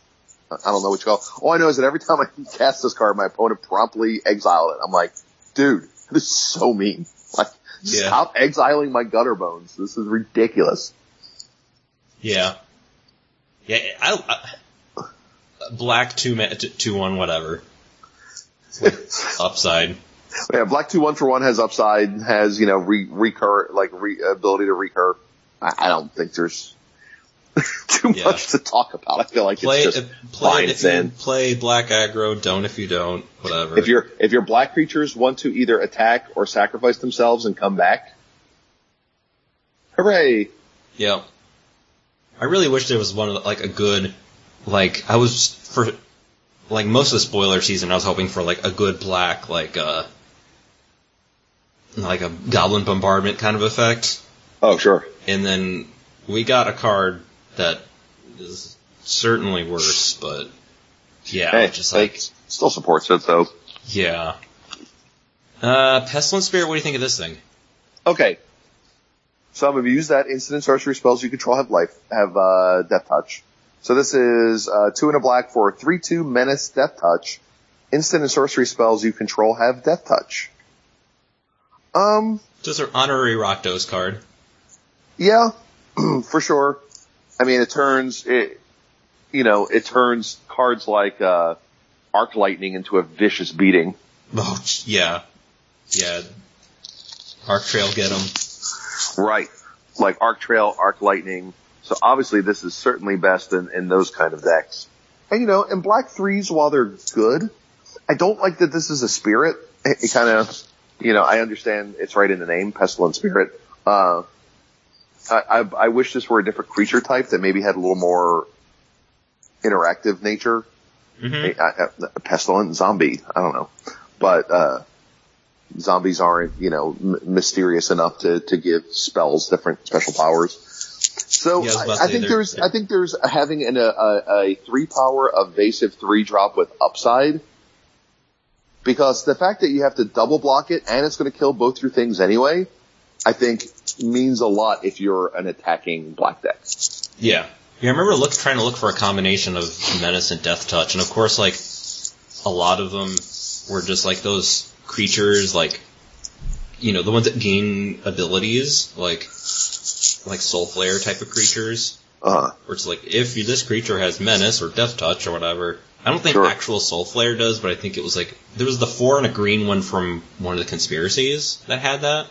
I don't know what you call. All I know is that every time I cast this card, my opponent promptly exiled it. I'm like, dude, this is so mean. Like, Yeah. stop exiling my Gutterbones. This is ridiculous. Yeah. Yeah, I, I black two two one whatever. Upside. Yeah, black two one for one has upside, has you know re- recur like re- ability to recur. I, I don't think there's too Yeah. much to talk about. I feel like Play it's uh, just play fine if thin. you play black aggro, don't if you don't, whatever. If your if your black creatures want to either attack or sacrifice themselves and come back, hooray! Yeah. I really wish there was one of the, like a good, like I was for, like most of the spoiler season, I was hoping for like a good black, like uh, like a goblin bombardment kind of effect, Oh sure. and then we got a card that is certainly worse, but yeah, Hey, just like still supports it though. yeah. Uh, Pestilent Spirit, what do you think of this thing? Okay. so Some have used that instant sorcery spells you control have life, have, uh, deathtouch. So this is uh, two and a black for three two menace deathtouch. Instant and sorcery spells you control have deathtouch. Um, Just an honorary Rakdos card. yeah, for sure. I mean, it turns it, you know, it turns cards like uh, Arc Lightning into a vicious beating. Oh, yeah. Yeah. Arc Trail get him. Right. Like Arc Trail, Arc Lightning. So obviously this is certainly best in, in those kind of decks. And you know, and black threes, while they're good, I don't like that this is a spirit. It, it kind of, you know, I understand it's right in the name, Pestilent Spirit. Uh, I, I, I wish this were a different creature type that maybe had a little more interactive nature. Mm-hmm. I, I, pestilent zombie. I don't know, but uh, zombies aren't you know m- mysterious enough to to give spells different special powers. So Yeah, I was about to I, think there's I think there's having an, a, a, a three power evasive three drop with upside. Because the fact that you have to double block it and it's going to kill both your things anyway, I think means a lot if you're an attacking black deck. Yeah. Yeah, I remember look, trying to look for a combination of Menace and Deathtouch, and of course, like, a lot of them were just like those creatures, like, you know, the ones that gain abilities, like, like Soulflayer type of creatures, Uh, where it's like, if this creature has Menace or Deathtouch or whatever, I don't think Sure. actual Soulflayer does, but I think it was like, there was the four and a green one from one of the conspiracies that had that.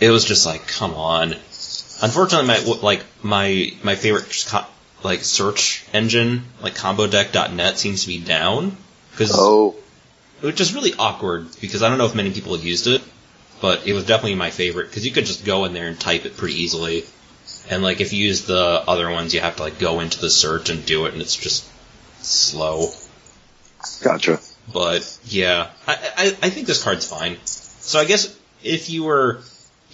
It was just like, come on. Unfortunately, my like my my favorite co- like search engine, like ComboDeck.net, seems to be down because oh, which is really awkward because I don't know if many people have used it, but it was definitely my favorite because you could just go in there and type it pretty easily, and like if you use the other ones, you have to like go into the search and do it, and it's just slow. gotcha. But yeah, I, I I think this card's fine. So I guess if you were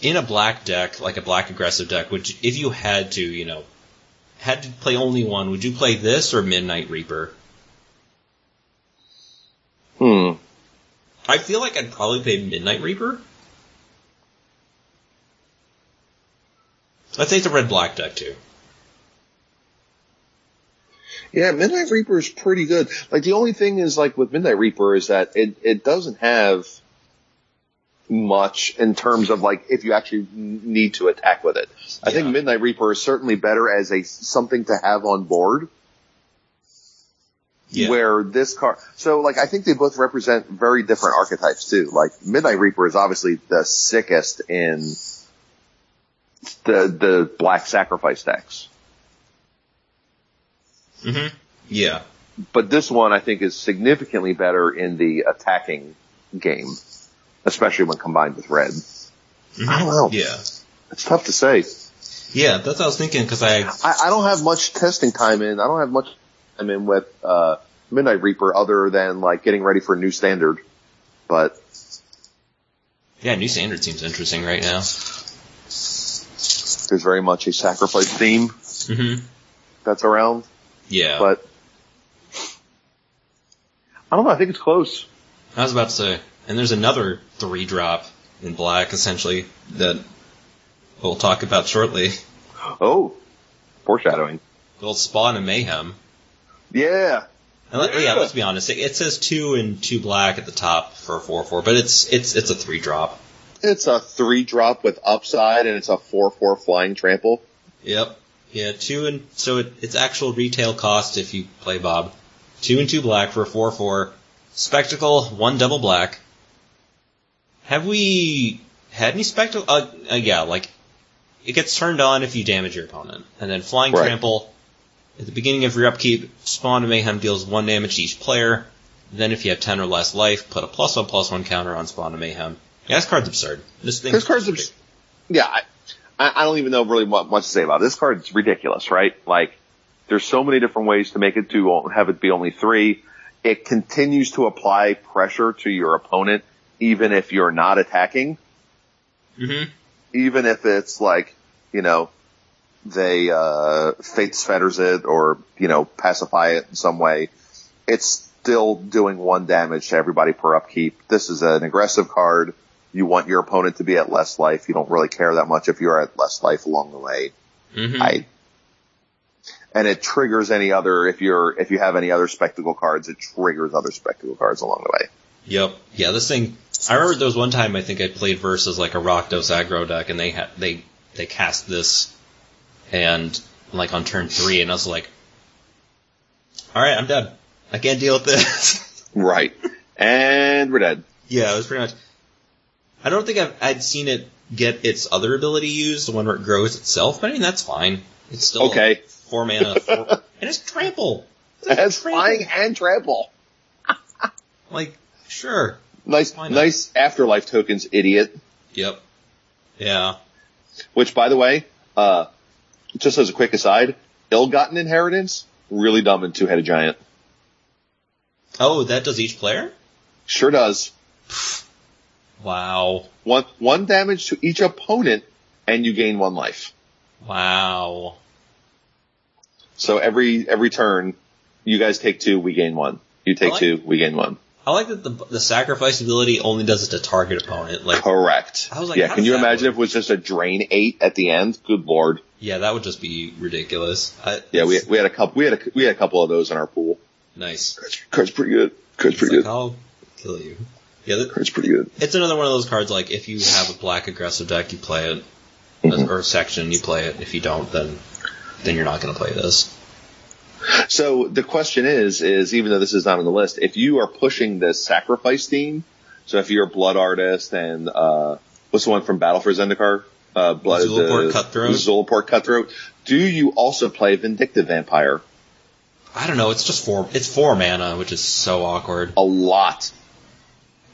in a black deck, like a black aggressive deck, which if you had to, you know, had to play only one, would you play this or Midnight Reaper? Hmm. I feel like I'd probably play Midnight Reaper. Say it's a red black deck too. Yeah, Midnight Reaper is pretty good. Like the only thing is like with Midnight Reaper is that it it doesn't have much in terms of like if you actually need to attack with it. I think Midnight Reaper is certainly better as a something to have on board. Yeah. Where this card, so like I think they both represent very different archetypes too. Like Midnight Reaper is obviously the sickest in the the black sacrifice decks. hmm Yeah. but this one I think is significantly better in the attacking game, especially when combined with red. Mhm. I don't know. Yeah. It's tough to say. Yeah, that's what I was thinking because I I, I don't have much testing time in. I don't have much time in with uh, Midnight Reaper other than like getting ready for a new standard. But yeah, New Standard seems interesting right now. There's very much a sacrifice theme hmm that's around. Yeah. But I don't know. I think it's close. I was about to say, and there's another three drop in black essentially that we'll talk about shortly. Oh, foreshadowing. The old Spawn and Mayhem. Yeah. And let, yeah. Yeah. let's be honest. It, it says two and two black at the top for a four four, but it's it's it's a three drop. It's a three drop with upside and it's a four four flying trample. Yep. Yeah, two and so it, it's actual retail cost if you play Bob. Two and two black for a four four. Spectacle, one double black. Have we had any spectacle? Uh, uh, yeah, like it gets turned on if you damage your opponent, and then flying Right. trample. At the beginning of your upkeep, Spawn of Mayhem deals one damage to each player. Then, if you have ten or less life, put a plus one plus one counter on Spawn of Mayhem. Yeah, this card's absurd. This thing. This card's absurd. yeah. I, I don't even know really what much to say about it. this card. It's ridiculous, right? Like, there's so many different ways to make it to have it be only three. It continues to apply pressure to your opponent, even if you're not attacking. Mm-hmm. Even if it's like, you know, they uh, Faith's Fetters it or you know pacify it in some way. It's still doing one damage to everybody per upkeep. This is an aggressive card. You want your opponent to be at less life. You don't really care that much if you're at less life along the way. Mm-hmm. I and it triggers any other if you're if you have any other spectacle cards, it triggers other spectacle cards along the way. Yep. Yeah, this thing. I remember there was one time I think I played versus like a Rakdos aggro deck, and they had they they cast this, and like on turn three, and I was like, "All right, I'm dead. I can't deal with this." Right. And we're dead. yeah, it was pretty much. I don't think I've I'd seen it get its other ability used, the one where it grows itself. But I mean, that's fine. It's still Okay. four mana, four, and it's trample. It's That's trample. flying and trample. Like, sure. Nice, nice afterlife tokens, idiot. Yep. Yeah. Which, by the way, uh, just as a quick aside, ill-gotten inheritance, really dumb in two-headed giant. Oh, that does each player? Sure does. Wow. One, one damage to each opponent, and you gain one life. Wow. So every, every turn, you guys take two, we gain one. You take like- two, we gain one. I like that the the sacrifice ability only does it to target opponent. Like, Correct. I was like, yeah, can you imagine work? if it was just a drain eight at the end? Good lord. yeah, that would just be ridiculous. I, Yeah, we, we had a couple, we had a, we had a couple of those in our pool. nice. Card's, pretty good. Card's pretty like, good. I'll kill you. Yeah, th- Card's pretty good. it's another one of those cards. Like, if you have a black aggressive deck, you play it, Mhm. or a section, you play it. If you don't, then then you're not going to play this. So the question is, is even though this is not on the list, if you are pushing this sacrifice theme, so if you're a blood artist and, uh, what's the one from Battle for Zendikar? Uh, blood, Zulaport the- Cutthroat? Zulaport Cutthroat. Do you also play Vindictive Vampire? I don't know. It's just four. It's four mana, which is so awkward. A lot.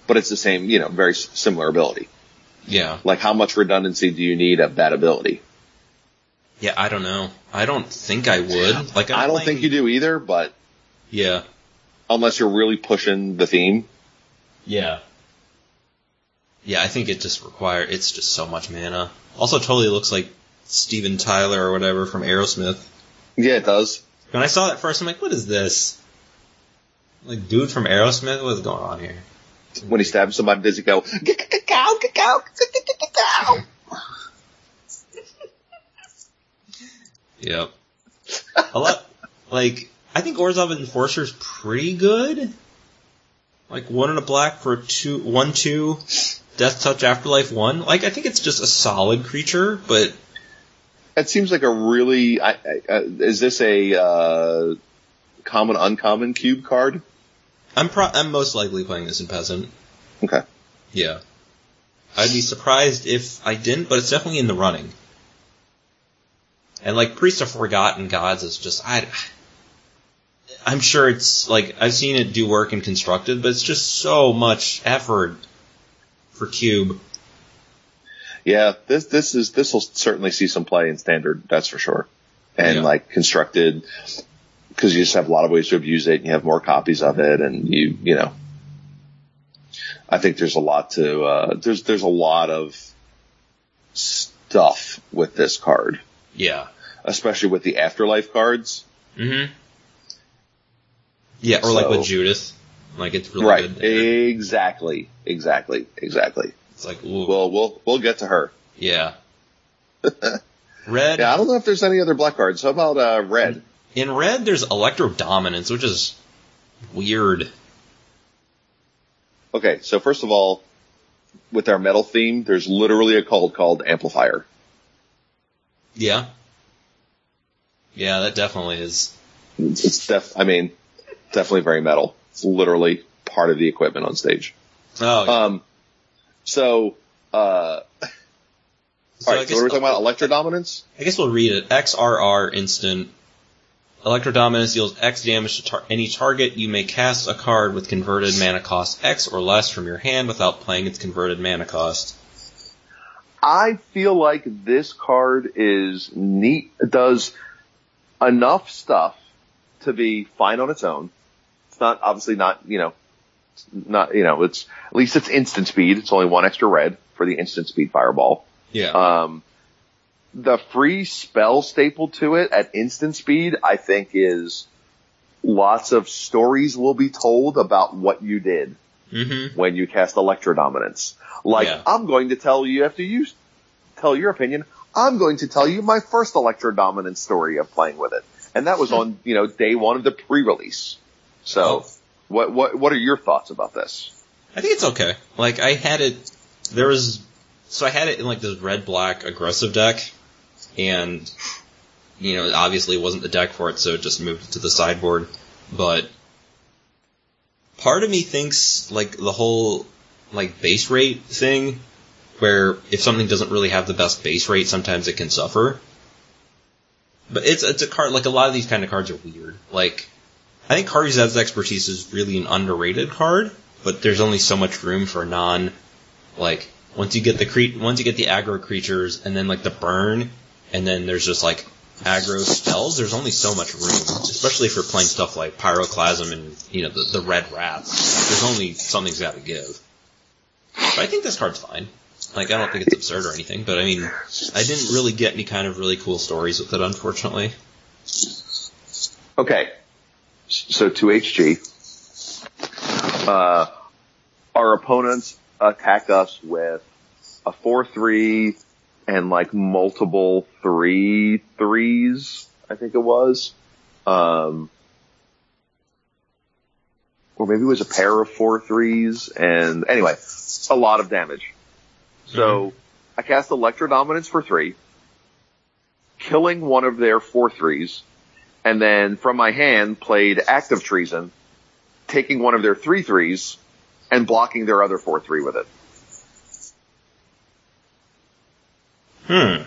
But it's the same, you know, very similar ability. Yeah. Like how much redundancy do you need of that ability? Yeah. I don't know. I don't think I would. Like, I'm I don't playing- think you do either, but Yeah. unless you're really pushing the theme. Yeah. Yeah, I think it just require it's just so much mana. Also totally looks like Steven Tyler or whatever from Aerosmith. Yeah, it does. When I saw that first, I'm like, what is this? Like, dude from Aerosmith? What's going on here? When he stabs somebody, does he go, "Cow, cow, cow"? Yep. A lot, like, I think Orzhov Enforcer's pretty good. Like, one in a black for two, one, two, Deathtouch Afterlife one. Like, I think it's just a solid creature, but It seems like a really. I, I, uh, is this a uh, common uncommon cube card? I'm pro- I'm most likely playing this in Peasant. Okay. Yeah. I'd be surprised if I didn't, but it's definitely in the running. And like Priest of Forgotten Gods is just I I'm sure it's like I've seen it do work in constructed, but it's just so much effort for cube. Yeah, this this is this will certainly see some play in standard. That's for sure. And Yeah. like constructed, because you just have a lot of ways to abuse it. And you have more copies of it, and you you know. I think there's a lot to uh, there's there's a lot of stuff with this card, Yeah. especially with the afterlife cards. Mhm. Yeah, or like with So- Judith. Like it's really right. good. Exactly. Exactly. Exactly. It's like ooh, Well, we'll we'll get to her. yeah. Red Yeah, I don't know if there's any other black cards. How about uh, red? In red, there's Electrodominance, which is weird. Okay, so first of all, with our metal theme, there's literally a card called Amplifire. Yeah. Yeah, that definitely is. It's def. I mean, definitely very metal. It's literally part of the equipment on stage. Oh, yeah. Um, so, uh, So all right. So guess- what are talking about? Electrodominance. I guess we'll read it. XRR instant. Electrodominance deals X damage to tar- any target. You may cast a card with converted mana cost X or less from your hand without playing its converted mana cost. I feel like this card is neat. Does enough stuff to be fine on its own. It's not obviously not you know, not you know. It's at least it's instant speed. It's only one extra red for the instant speed fireball. Yeah. Um, the free spell staple to it at instant speed, I think is lots of stories will be told about what you did mm-hmm. when you cast Electrodominance. Like, Yeah. I'm going to tell you after you tell your opinion, I'm going to tell you my first Electrodominance story of playing with it. and that was on you know day one of the pre-release. So, Oh. what what what are your thoughts about this? I think it's okay. Like I had it, there was, so I had it in like this red black aggressive deck, and you know obviously wasn't the deck for it, so it just moved to the sideboard. But part of me thinks like the whole like base rate thing, where if something doesn't really have the best base rate, sometimes it can suffer. But it's it's a card like a lot of these kind of cards are weird. Like I think Kari's expertise is really an underrated card but there's only so much room for non like once you get the cre- once you get the aggro creatures and then like the burn and then there's just like aggro spells. There's only so much room especially if you're playing stuff like pyroclasm and you know the, the red rats there's only something's got to give. But I think this card's fine. Like I don't think it's absurd or anything but I mean I didn't really get any kind of really cool stories with it unfortunately. Okay, so to HG, uh, our opponents attack us with a four three and like multiple three threes. I think it was, um, or maybe it was a pair of four threes. And anyway, a lot of damage. So I cast Electrodominance for three, killing one of their four threes and then from my hand played active treason, taking one of their three threes and blocking their other four three with it. Hmm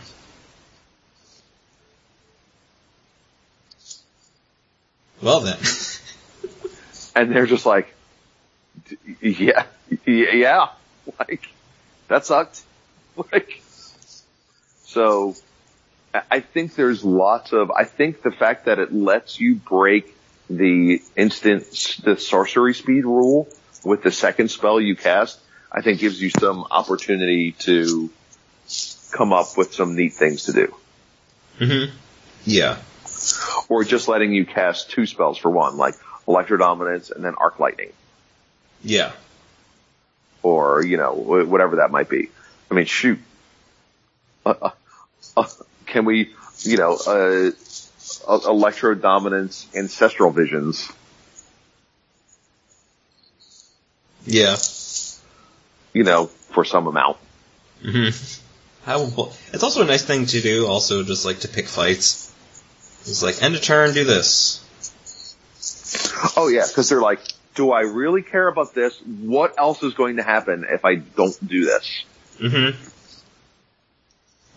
well then And they're just like, yeah, yeah, like that sucked. Like, so I- think there's lots of, I think the fact that it lets you break the instant, the sorcery speed rule with the second spell you cast, I think gives you some opportunity to come up with some neat things to do. hmm yeah Or just letting you cast two spells for one, like Electrodominance and then Arc Lightning. yeah Or, you know, whatever that might be. I mean, shoot. Uh, uh, uh, can we, you know, uh, uh, Electrodominance Ancestral Visions. yeah you know, for some amount. hmm How, it's also a nice thing to do, also just like to pick fights. It's like, end of turn, do this. Oh yeah, because they're like, do I really care about this? What else is going to happen if I don't do this? Mm-hmm.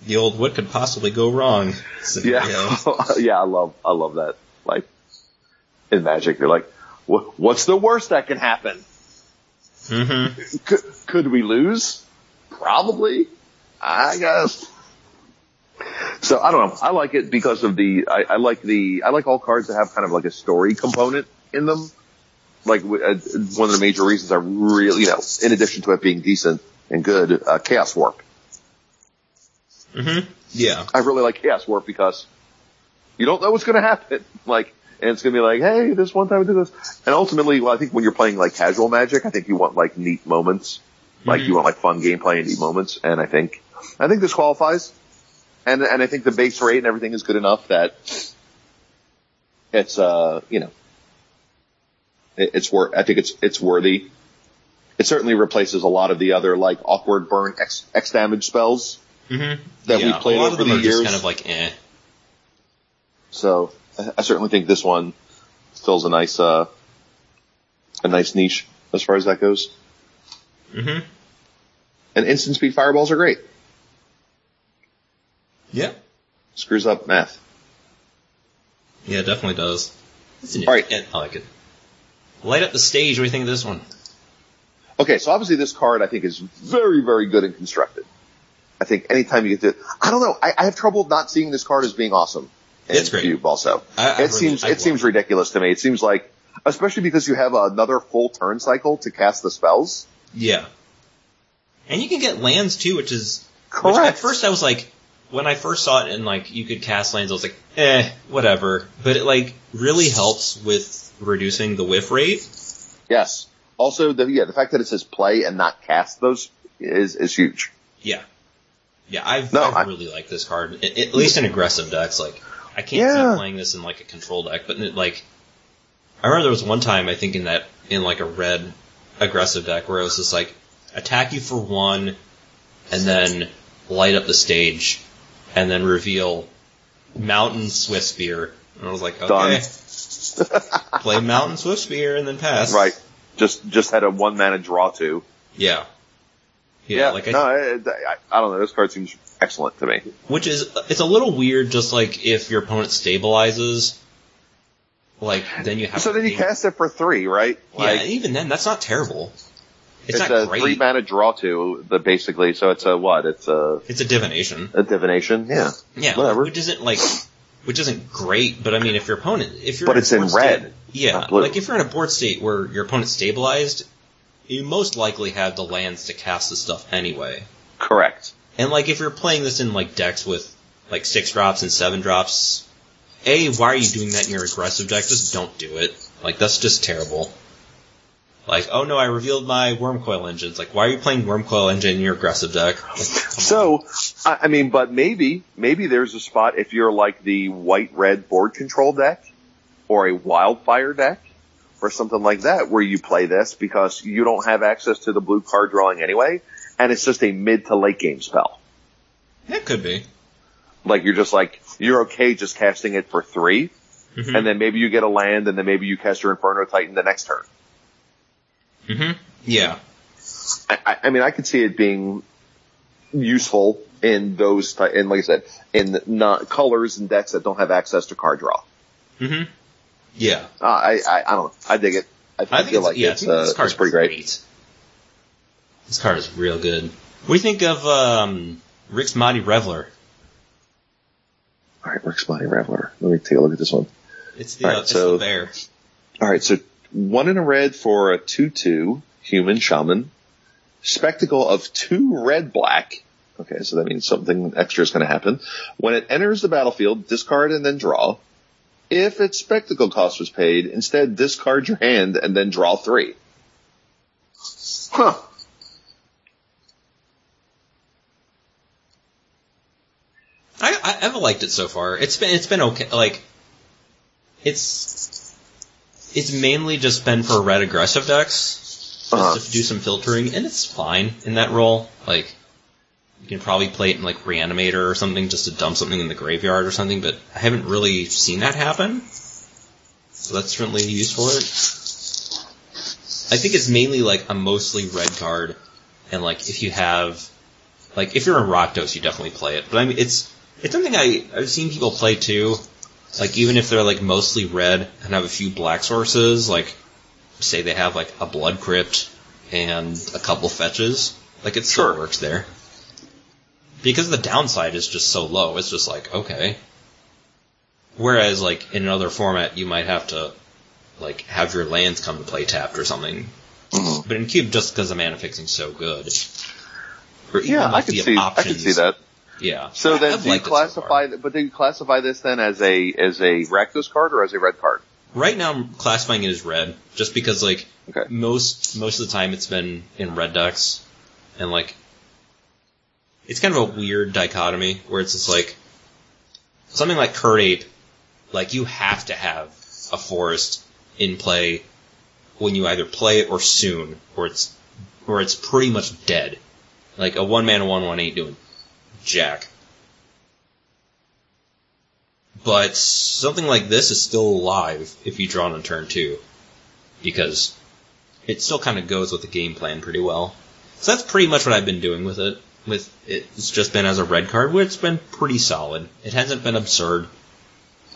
The old what could possibly go wrong scenario. Yeah, yeah, I love, I love that. Like in Magic, they're like, "What- what's the worst that can happen? Mm-hmm. Could, could we lose? Probably, I guess. So I don't know. I like it because of the. I, I like the. I like all cards that have kind of like a story component in them. Like uh, one of the major reasons I really, you know, in addition to it being decent and good, uh, Chaos Warp. hmm Yeah. I really like Chaos Warp because you don't know what's going to happen. Like, and it's going to be like, hey, this one time we did this. And ultimately, well, I think when you're playing like casual Magic, I think you want like neat moments. Like Mhm. you want like fun gameplay and neat moments. And I think, I think this qualifies. And, and I think the base rate and everything is good enough that it's, uh, you know, it, it's worth, I think it's, it's worthy. It certainly replaces a lot of the other like awkward burn X, X damage spells. hmm That we yeah, played a lot over the years. kind of like, eh. So I- I certainly think this one fills a nice, uh, a nice niche as far as that goes. hmm And instant speed fireballs are great. Yeah. Screws up math. Yeah, it definitely does. It's an, All right. yeah, I like it. Light up the stage. What do you think of this one? Okay, so obviously this card I think is very, very good and constructed. I think anytime you get to, it I don't know, I, I have trouble not seeing this card as being awesome. in It's great. Cube also. I- I it really- seems, I it love seems ridiculous to me. It seems like, especially because you have another full turn cycle to cast the spells. Yeah. And you can get lands too, which is Which Correct. at first I was like, when I first saw it and like you could cast lands, I was like, eh, whatever. But it like really helps with reducing the whiff rate. Yes. Also, the, yeah, the fact that it says play and not cast those is, is huge. Yeah. Yeah, I've, No, I really like this card. I- at least in aggressive decks, like, I can't Yeah. see playing this in like a control deck, but like, I remember there was one time I think in that in like a red aggressive deck where it was just like attack you for one, and then light up the stage, and then reveal Monastery Swiftspear. and I was like, okay, play Monastery Swiftspear and then pass. Right. Just just had a one mana draw to. Yeah. Yeah, like I, no, I, I, I don't know. This card seems excellent to me. Which is, it's a little weird, just like if your opponent stabilizes, like then you have. So to then you cast it for three, right? Yeah, Like, even then, that's not terrible. It's, it's, not a great. three mana draw to, the basically. So it's a what? It's a, it's a divination. a divination. Yeah. Yeah, Whatever. which isn't like, which isn't great. But I mean, if your opponent, if you're But a it's in red, state- yeah, like if you're in a board state where your opponent's stabilized, you most likely have the lands to cast the stuff anyway. Correct. And like if you're playing this in like decks with like six drops and seven drops, A, why are you doing that in your aggressive deck? Just don't do it. Like that's just terrible. Like, oh no, I revealed my Wurmcoil Engines. Like, why are you playing Wurmcoil Engine in your aggressive deck? Like, come on. So, I, I mean, but maybe, maybe there's a spot if you're like the white-red board control deck or a wildfire deck or something like that where you play this because you don't have access to the blue card drawing anyway and it's just a mid to late game spell. it could be. Like you're just like, you're okay just casting it for 3 Mhm. and then maybe you get a land and then maybe you cast your Inferno Titan the next turn. Hmm Yeah. I, I- I mean, I could see it being useful in those, ty- in like I said, in not colors and decks that don't have access to card draw. hmm Yeah. Uh, I, I, I don't know. I dig it. I, I think feel it's, like yeah, it's, I think uh, this card's it's pretty great. This card is real good. What do you think of um, Rix Maadi Reveler? All right, Rix Maadi Reveler. Let me take a look at this one. It's the, All right, uh, it's so- the bear. All right, so one in a red for a two-two human shaman. Spectacle of two red black. Okay, so that means something extra is going to happen. When it enters the battlefield, discard and then draw. If its spectacle cost was paid, instead discard your hand and then draw three. Huh. I, I I've liked it so far. It's been it's been okay. Like it's it's mainly just been for red aggressive decks, just Uh-huh. to do some filtering, and it's fine in that role. Like you can probably play it in like Reanimator or something, just to dump something in the graveyard or something. But I haven't really seen that happen, so that's certainly a use for it. I think it's mainly like a mostly red card, and like if you have like if you're in Rakdos, you definitely play it. But I mean, it's it's something I I've seen people play too. Like even if they're like mostly red and have a few black sources, like say they have like a blood crypt and a couple fetches, like it still Sure. works there. Because the downside is just so low, it's just like okay. Whereas like in another format, you might have to like have your lands come to play tapped or something. Mhm. But in cube, just because the mana fixing's so good, or even Yeah, I like could the see. I options, could see that. Yeah. So then, I've do you it so classify? but do you classify this then as a as a Rakdos card or as a red card? Right now, I'm classifying it as red, just because like Okay. most most of the time it's been in red decks, and like it's kind of a weird dichotomy where it's just like something like Kird Ape, like you have to have a forest in play when you either play it or soon, or it's or it's pretty much dead. Like a one man one one ain't doing jack. But something like this is still alive if you draw on turn two. Because it still kind of goes with the game plan pretty well. So that's pretty much what I've been doing with it. With it, it's just been as a red card, where it's been pretty solid. It hasn't been absurd,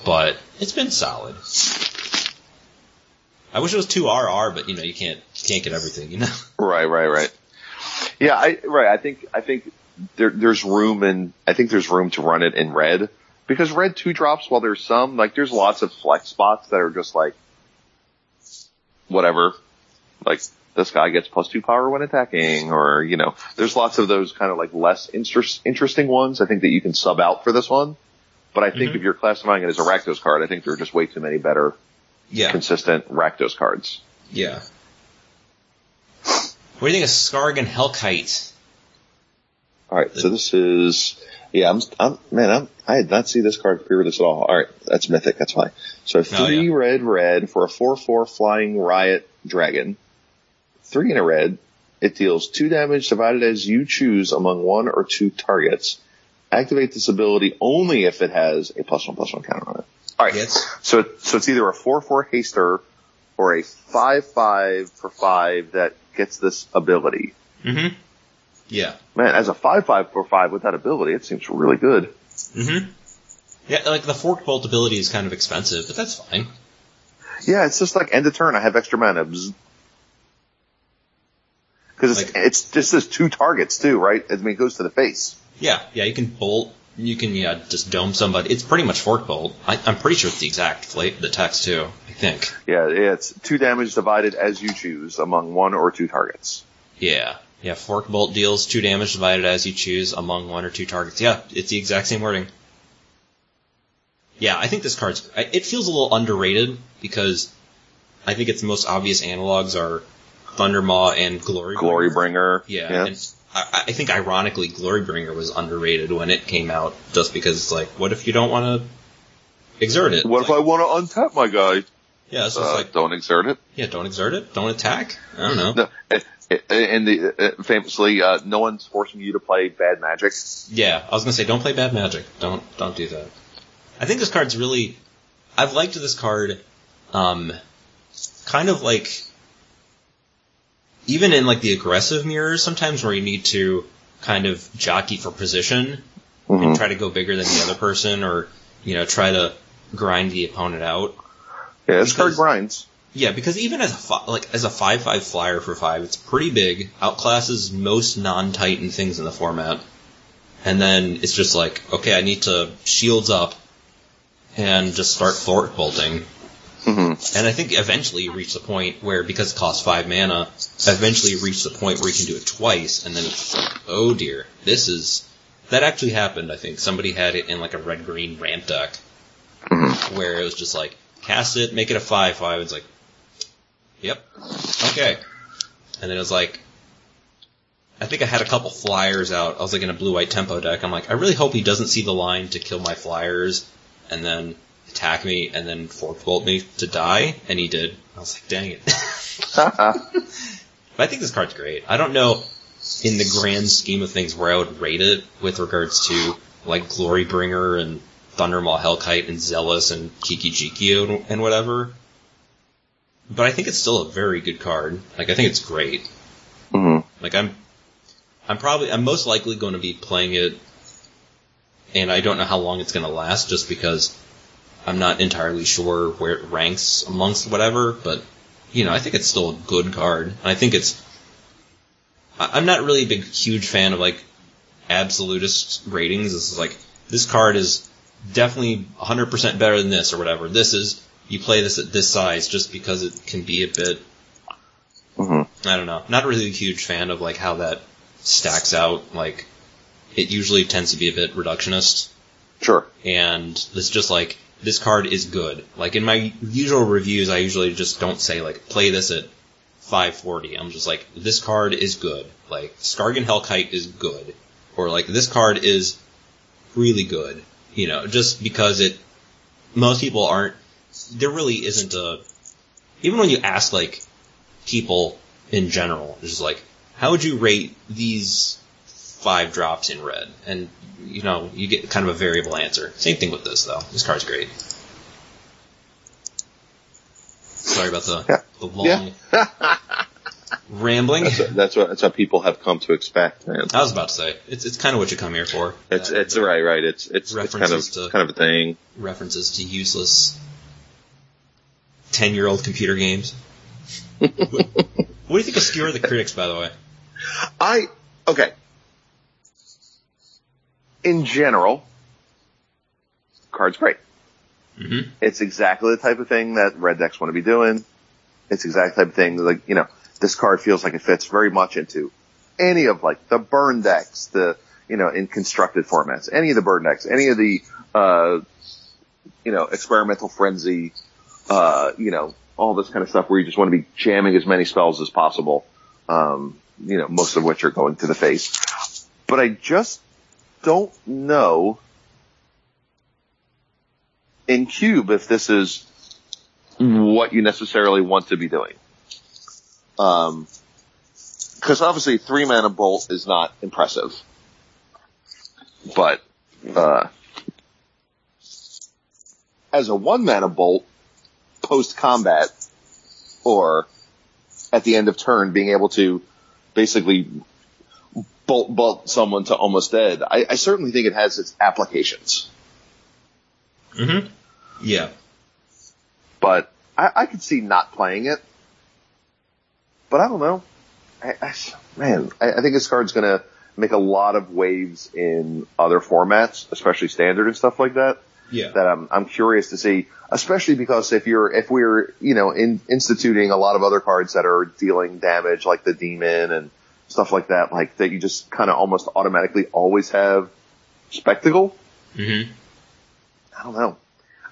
but it's been solid. I wish it was two RR, but you know you can't can't get everything, you know. Right, right, right. Yeah, I right. I think I think there, there's room and I think there's room to run it in red because red two drops. While there's some like there's lots of flex spots that are just like whatever. Like this guy gets plus two power when attacking, or you know, there's lots of those kind of like less interest, interesting ones. I think that you can sub out for this one. But I think Mhm. if you're classifying it as a Rakdos card, I think there are just way too many better Yeah, consistent Rakdos cards. yeah. What do you think of Skarrgan Hellkite? All right, so this is yeah. I'm, I'm man. I'm, I did not see this card pre-release at all. All right, that's mythic. That's fine. So three yeah. red, red for a four-four flying riot dragon. Three in a red. It deals two damage divided as you choose among one or two targets. Activate this ability only if it has a plus one plus one counter on it. All right. Yes. So so it's either a four four haster or a five five for five that gets this ability. Mm-hmm. Yeah. Man, as a five five for five with that ability, it seems really good. Mm-hmm. Yeah, like the forked bolt ability is kind of expensive, but that's fine. Yeah, it's just like end of turn. I have extra mana. Because it's, Like- it's just this two targets too, right? I mean, it goes to the face. Yeah, yeah, you can bolt, you can yeah just dome somebody. It's pretty much fork bolt. I, I'm pretty sure it's the exact fla- the text too. I think. Yeah, it's two damage divided as you choose among one or two targets. Yeah, yeah. Fork bolt deals two damage divided as you choose among one or two targets. Yeah, it's the exact same wording. Yeah, I think this card's. It feels a little underrated because I think its most obvious analogs are Thundermaw and Glory. Glorybringer. bringer. Yeah, and I, I think ironically, Glorybringer was underrated when it came out, just because it's like, what if you don't want to exert it? What if I want to untap my guy? Yeah, it's just Uh, like, don't exert it. yeah, don't exert it, don't attack. I don't know. No, and the, uh, famously, uh, no one's forcing you to play bad magic. Yeah, I was gonna say, don't play bad magic. Don't don't do that. I think this card's really. I've liked this card, um, kind of like. Even in like the aggressive mirrors, sometimes where you need to kind of jockey for position Mhm. and try to go bigger than the other person, or you know try to grind the opponent out. Yeah, this card grinds. Yeah, because even as a fi- like as a five five flyer for five, it's pretty big. Outclasses most non Titan things in the format, and then it's just like okay, I need to shields up and just start fork bolting. hmm And I think eventually you reach the point where because it costs five mana, eventually you reach the point where you can do it twice, and then it's like, oh dear, this is that actually happened. I think somebody had it in like a red green ramp deck hmm where it was just like cast it, make it a five five. It's like, yep, okay. And then it was like, I think I had a couple flyers out. I was like in a blue white tempo deck. I'm like, I really hope he doesn't see the line to kill my flyers and then attack me and then fork bolt me to die. And he did. I was like, dang it. but I think this card's great. I don't know in the grand scheme of things where I would rate it with regards to like Glorybringer and Thundermaw Hellkite and Zealous and Kiki Jikio and- whatever. But I think it's still a very good card. Like I think it's great. hmm Like I'm, I'm probably, I'm most likely going to be playing it, and I don't know how long it's going to last, just because I'm not entirely sure where it ranks amongst whatever. But you know, I think it's still a good card. And I think it's, I'm not really a big, huge fan of like absolutist ratings. This is like this card is definitely 100% better than this or whatever. This is you play this at this size just because it can be a bit hmm I don't know. Not really a huge fan of like how that stacks out. Like it usually tends to be a bit reductionist, Sure. and it's just like this card is good. Like in my usual reviews, I usually just don't say like play this at 540. I'm just like this card is good. Like Skarrgan Hellkite is good, or like this card is really good. You know, just because it most people aren't. There really isn't a. Even when you ask like people in general. Just like, how would you rate these five drops in red? And, you know, you get kind of a variable answer. Same thing with this, though. This card's great. Sorry about the, Yeah. the long Yeah. rambling. That's, that's what that's what people have come to expect, man. I was about to say, it's, it's kind of what you come here for. It's Uh, it's right, right. It's it's, it's kind of References to- kind of a thing. references to useless 10 year old computer games. what, what do you think of Skewer the Critics, by the way? I okay. In general, card's great. Mm-hmm. It's exactly the type of thing that red decks want to be doing. It's exactly the type of thing that, like, you know, this card feels like it fits very much into any of like the burn decks, the, you know, in constructed formats, any of the burn decks, any of the, uh, you know, experimental frenzy, uh, you know, all this kind of stuff where you just want to be jamming as many spells as possible. Um, you know, most of which are going to the face. but I just don't know in Cube if this is what you necessarily want to be doing. Um, cause obviously three mana bolt is not impressive, but, uh, as a one mana bolt post combat or at the end of turn being able to basically bolt bolt someone to almost dead, I, I certainly think it has its applications. Mm-hmm. Yeah. But I, I could see not playing it. But I don't know. I, I, man, I, I think this card's gonna make a lot of waves in other formats, especially standard and stuff like that. Yeah. That I'm, I'm curious to see, especially because if you're, if we're, you know, in, instituting a lot of other cards that are dealing damage like the demon and stuff like that, like that you just kind of almost automatically always have spectacle. Mm-hmm. I don't know.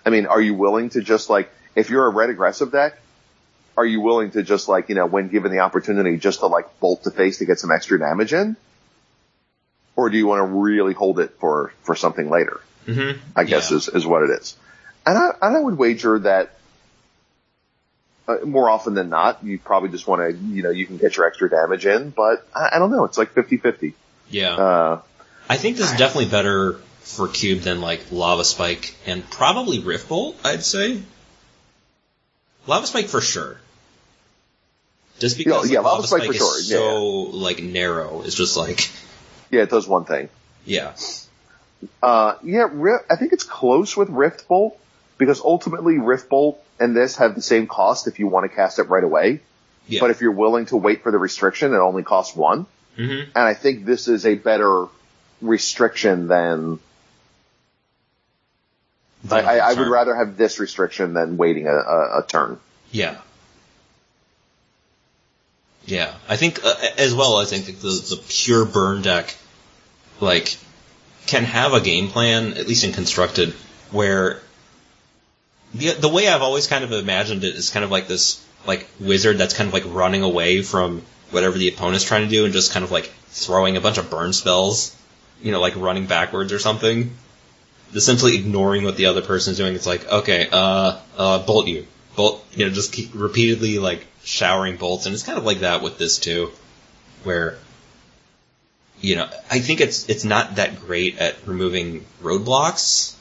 I mean, are you willing to just like, if you're a red aggressive deck, are you willing to just like, you know, when given the opportunity just to like bolt the face to get some extra damage in? Or do you want to really hold it for, for something later? Mm-hmm. I guess Yeah. is, is what it is. And I, and I would wager that uh, more often than not, you probably just want to, you know, you can get your extra damage in, but I, I don't know. It's like 50-50. Yeah. Uh, I think this is definitely better for Cube than like Lava Spike and probably Rift Bolt, I'd say. Lava Spike for sure. Just because Yeah, yeah, like, Lava Spike for is sure, yeah. so like narrow. It's just like yeah, it does one thing. yeah. Uh, yeah, Ri- I think it's close with Rift Bolt because ultimately Rift Bolt and this have the same cost if you want to cast it right away. Yeah. But if you're willing to wait for the restriction, it only costs one. hmm And I think this is a better restriction than I, I, I would rather have this restriction than waiting a, a, a turn. Yeah. Yeah, I think uh, as well. I think the the pure burn deck, like, can have a game plan at least in constructed where the the way I've always kind of imagined it is kind of like this like wizard that's kind of like running away from whatever the opponent's trying to do and just kind of like throwing a bunch of burn spells, you know, like running backwards or something. Simply ignoring what the other person is doing. It's like, okay, uh, uh, bolt you. Bolt, you know, just keep repeatedly like showering bolts. And it's kind of like that with this too, where, you know, I think it's, it's not that great at removing roadblocks.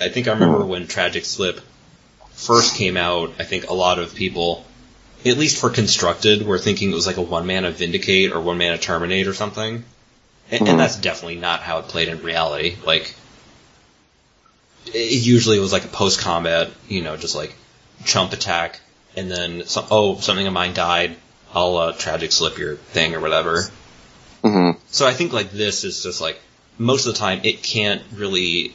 I think I remember when Tragic Slip first came out, I think a lot of people, at least for constructed, were thinking it was like a one mana Vindicate or one mana Terminate or something. And, and that's definitely not how it played in reality. Like, it usually was like a post combat, you know, just like chump attack, and then some, oh something of mine died. I'll uh, tragic slip your thing or whatever. Mm-hmm. So I think like this is just like most of the time it can't really,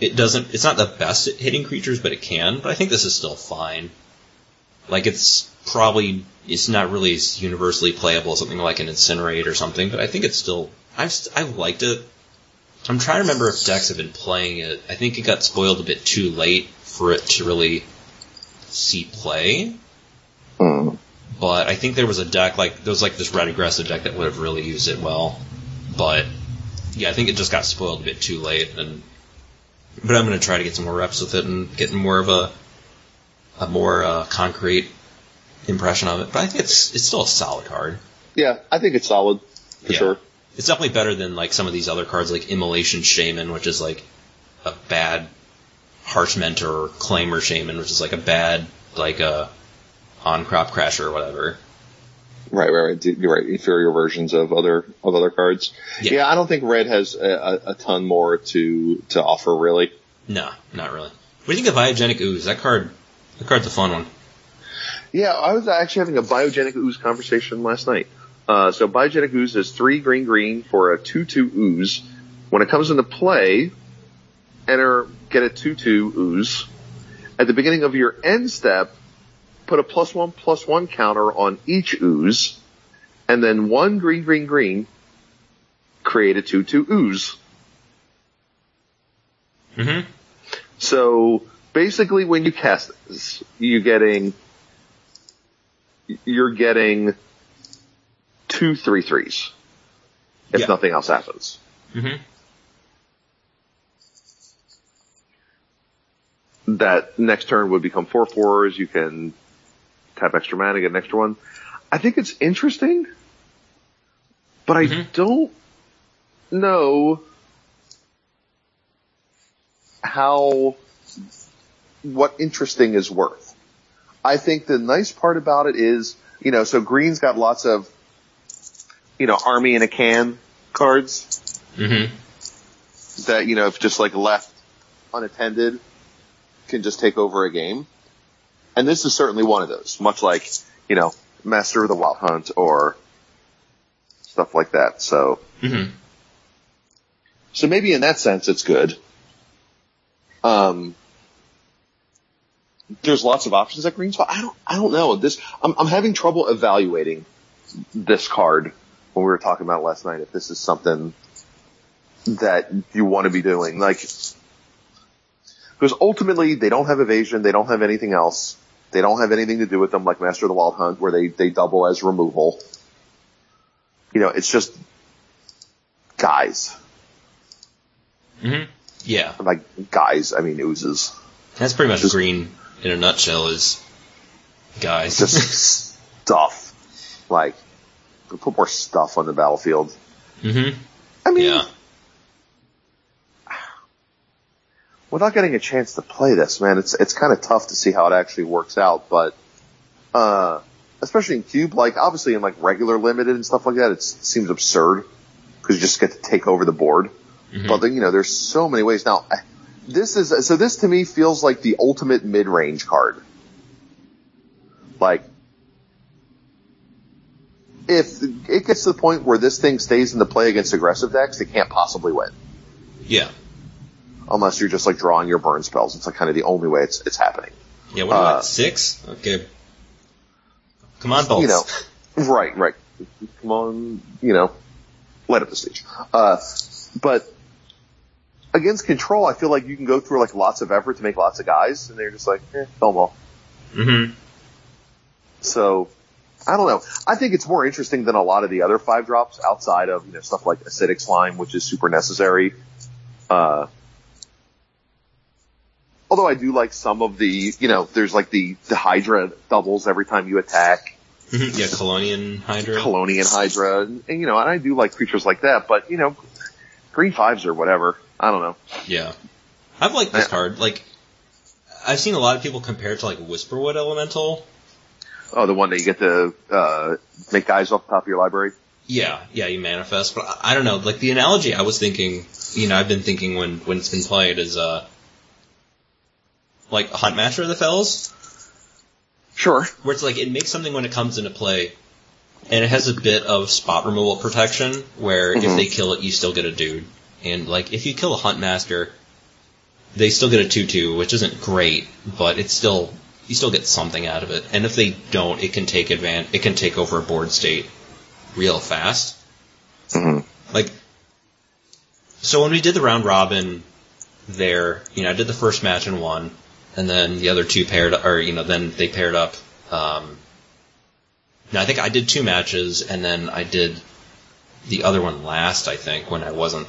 it doesn't. It's not the best at hitting creatures, but it can. But I think this is still fine. Like it's probably it's not really as universally playable as something like an incinerate or something, but I think it's still I've st- I've liked it. I'm trying to remember if decks have been playing it. I think it got spoiled a bit too late for it to really see play. Mm. But I think there was a deck like there was like this red aggressive deck that would have really used it well. But yeah, I think it just got spoiled a bit too late and but I'm gonna try to get some more reps with it and get more of a a more uh, concrete impression of it. But I think it's it's still a solid card. Yeah, I think it's solid for Yeah. sure. It's definitely better than like some of these other cards like Immolation Shaman, which is like a bad Harsh Mentor or Clamor Shaman, which is like a bad like uh, a Ahn-Crop Crasher or whatever. Right, right, right. You're right. Inferior versions of other of other cards. Yeah. Yeah, I don't think red has a, a, a ton more to to offer really. No, not really. What do you think of Biogenic Ooze? That card that card's a fun one. Yeah, I was actually having a biogenic ooze conversation last night. Uh, so biogenic ooze is three green green for a two two ooze. When it comes into play, enter get a two two ooze. At the beginning of your end step, put a plus one plus one counter on each ooze, and then one green green green. Create a two two ooze. Mm-hmm. So basically, when you cast this, you're getting you're getting two three threes. if Yeah. nothing else happens. Mm-hmm. That next turn would become four fours. You can tap extra mana, get an extra one. I think it's interesting, but I Mhm. don't know how what interesting is worth. I think the nice part about it is, you know, so green's got lots of, you know, army in a can cards Mm-hmm. that, you know, if just like left unattended can just take over a game. And this is certainly one of those, much like, you know, Master of the Wild Hunt or stuff like that. So, Mm-hmm. so maybe in that sense it's good. Um, there's lots of options at green spot. I don't, I don't know this. I'm, I'm having trouble evaluating this card when we were talking about last night. If this is something that you want to be doing, like, because ultimately they don't have evasion, they don't have anything else, they don't have anything to do with them like Master of the Wild Hunt, where they they double as removal. You know, it's just guys, Mm-hmm. Yeah. like guys. I mean, oozes. That's pretty much Just- green in a nutshell is guys. just stuff. Like, put more stuff on the battlefield. mm-hmm. I mean, Yeah. without getting a chance to play this, man, it's it's kind of tough to see how it actually works out. But uh, especially in cube, like obviously in like regular limited and stuff like that, it's, it seems absurd because you just get to take over the board. Mhm. But then you know, there's so many ways now. This is so. This to me feels like the ultimate mid-range card. Like, if it gets to the point where this thing stays in the play against aggressive decks, it can't possibly win Yeah. unless you're just like drawing your burn spells. It's like kind of the only way it's it's happening. Yeah, what about Uh. Six? Okay. Come on, bolts. You know, right, right. Come on, you know, light up the stage. Uh, but against control, I feel like you can go through like lots of effort to make lots of guys, and they're just like, eh, all. Mm-hmm. So I don't know. I think it's more interesting than a lot of the other five drops outside of you know stuff like acidic slime, which is super necessary. Uh, although I do like some of the you know there's like the the Hydra doubles every time you attack. Mm-hmm. Yeah, Kalonian Hydra. Kalonian Hydra, and, and, you know, and I do like creatures like that, but you know, green fives or whatever. I don't know. yeah. I've liked this card. Like, I've seen a lot of people compare it to like Whisperwood Elemental. Oh, the one that you get to uh, make guys off the top of your library. Yeah, yeah, you manifest, but I, I don't know. Like the analogy I was thinking, you know, I've been thinking when when it's been played is uh, like a Huntmaster of the Fells, Sure. where it's like it makes something when it comes into play, and it has a bit of spot removal protection, where if Mhm. they kill it, you still get a dude, and like if you kill a Hunt Master, they still get a two-two, which isn't great, but it's still you still get something out of it, and if they don't, it can take advan it can take over a board state real fast. hmm Like, so when we did the round robin there, you know, I did the first match and won, and then the other two paired, or, you know, then they paired up. Um, no, I think I did two matches, and then I did the other one last, I think, when I wasn't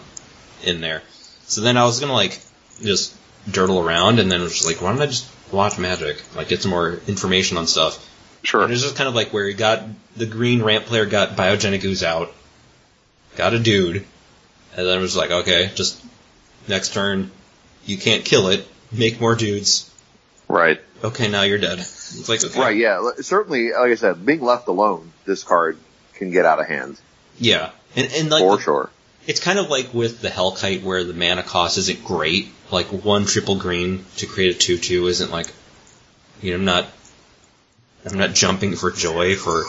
in there. So then I was gonna, like, just dirtle around, and then it was just like, why don't I just watch Magic? Like, get some more information on stuff. Sure. And it was just kind of like where he got the green ramp player got biogenic ooze out, got a dude, and then it was like, okay, just next turn, you can't kill it, make more dudes. Right. Okay, now you're dead. It's like okay, Right. Yeah. Certainly, like I said, being left alone, this card can get out of hand yeah, and and like for sure. It's kind of like with the Hellkite where the mana cost isn't great. Like one triple green to create a two two isn't like, you know, I'm not, I'm not jumping for joy for,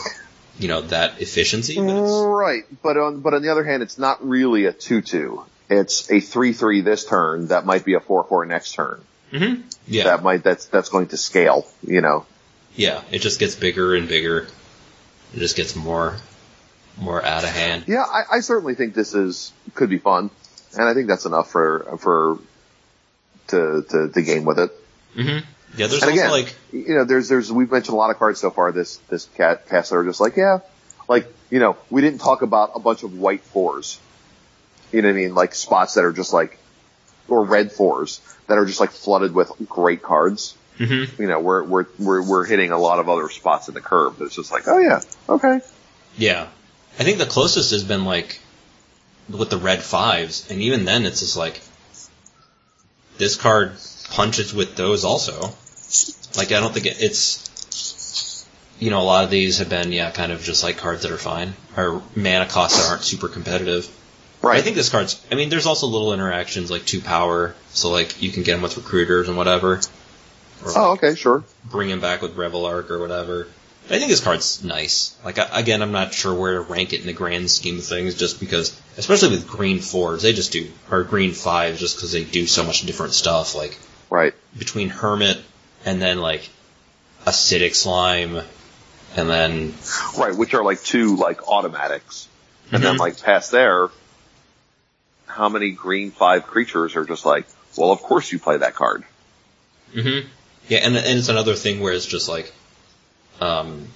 you know, that efficiency. But Right. But on but on the other hand, it's not really a two-two. It's a three-three this turn. That might be a four-four next turn. Mhm. yeah, That might that's that's going to scale. You know. Yeah, it just gets bigger and bigger. It just gets more, more out of hand. Yeah, I, I certainly think this is could be fun, and I think that's enough for for to to, to game with it. Mm-hmm. Yeah, there's And again, like, you know, there's there's we've mentioned a lot of cards so far this this cat cast that are just like, yeah, like, you know, we didn't talk about a bunch of white fours. You know what I mean? Like spots that are just like, or red fours that are just like flooded with great cards. Mm-hmm. You know, we're, we're, we're, we're hitting a lot of other spots in the curve It's just like, oh yeah, okay. Yeah. I think the closest has been like with the red fives, and even then it's just like this card punches with those also. Like I don't think it, it's you know a lot of these have been yeah kind of just like cards that are fine or mana costs that aren't super competitive. Right. I think this card's. I mean, there's also little interactions like two power, so like you can get them with recruiters and whatever. Or oh, okay, sure. bring him back with Revel Arc or whatever. I think this card's nice. Like I, again, I'm not sure where to rank it in the grand scheme of things, just because, especially with green fours, they just do or green fives, just because they do so much different stuff. Like Right. between Hermit and then like acidic slime, and then Right, which are like two like automatics. And then Mhm. like past there, how many green five creatures are just like, well, of course you play that card. Mm-hmm. Yeah, and and it's another thing where it's just like, um,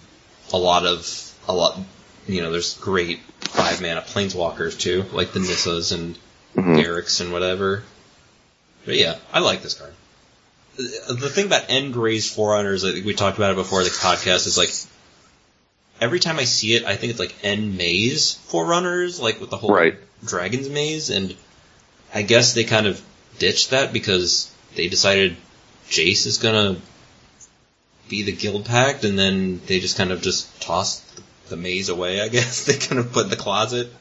a lot of a lot, you know, there's great five mana planeswalkers too, like the Nissas and Mhm. Garruks and whatever. But yeah, I like this card. The thing about End-Raze Forerunners, I think we talked about it before the podcast, is like every time I see it, I think it's like N Maze Forerunners, like with the whole Right. Dragon's Maze, and I guess they kind of ditched that because they decided Jace is gonna be the guild pact, and then they just kind of just tossed the maze away. I guess they kind of put in the closet.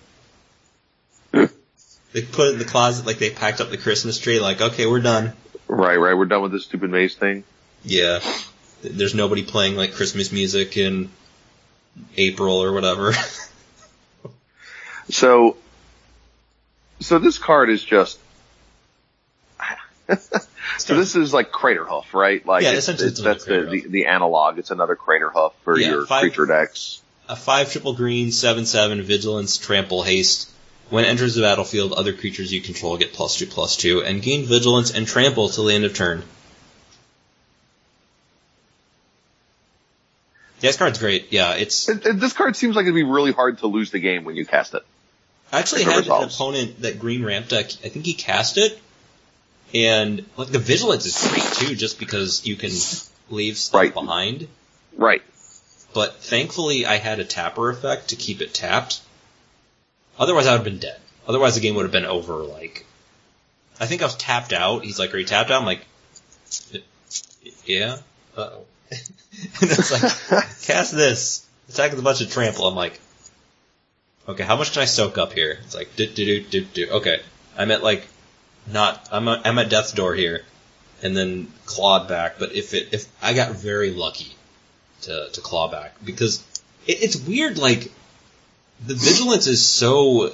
they put it in the closet like they packed up the Christmas tree. Like, okay, we're done. Right, right. We're done with this stupid maze thing. Yeah, there's nobody playing like Christmas music in April or whatever. So, so this card is just. So this is like Craterhoof, right? Like Yeah, it's, essentially it's, it's that's the, the the analog. It's another Craterhoof for Yeah, your five- creature decks. A five triple green, seven seven, vigilance, trample, haste. When it enters the battlefield, other creatures you control get plus two plus two, and gain vigilance and trample till the end of turn. Yeah, this card's great. Yeah, it's It, it- this card seems like it'd be really hard to lose the game when you cast it. I actually had an opponent that green ramp deck. I think he cast it, and like the vigilance is great too, just because you can leave stuff Right. behind. Right. But thankfully, I had a tapper effect to keep it tapped. Otherwise, I would have been dead. Otherwise, the game would have been over. Like, I think I was tapped out. He's like, "Are you tapped out?" I'm like, "Yeah." Uh oh. and it's like, cast this. Attack with a bunch of trample. I'm like, okay, how much can I soak up here? It's like, do do do do do. Okay, I'm at like, not. I'm at, I'm at death's door here, and then clawed back. But if it if I got very lucky to to claw back because it, it's weird. Like the vigilance is so.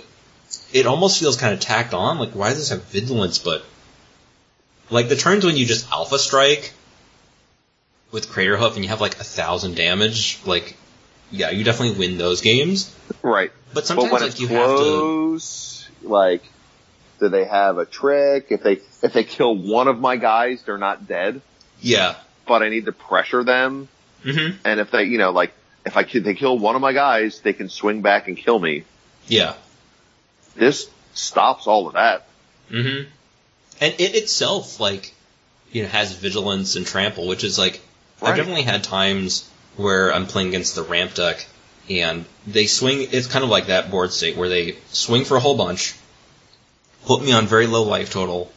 It almost feels kind of tacked on. Like why does this have vigilance? But like the turns when you just alpha strike with Craterhoof and you have like a thousand damage, like yeah, you definitely win those games. Right. But sometimes but like you have to. like, do they have a trick? If they if they kill one of my guys, they're not dead. Yeah. But I need to pressure them, hmm and if they, you know, like if I ki- they kill one of my guys, they can swing back and kill me. Yeah. This stops all of that. hmm And it itself, like, you know, has vigilance and trample, which is like, Right. I've definitely had times where I'm playing against the ramp deck and they swing, it's kind of like that board state where they swing for a whole bunch, put me on very low life total,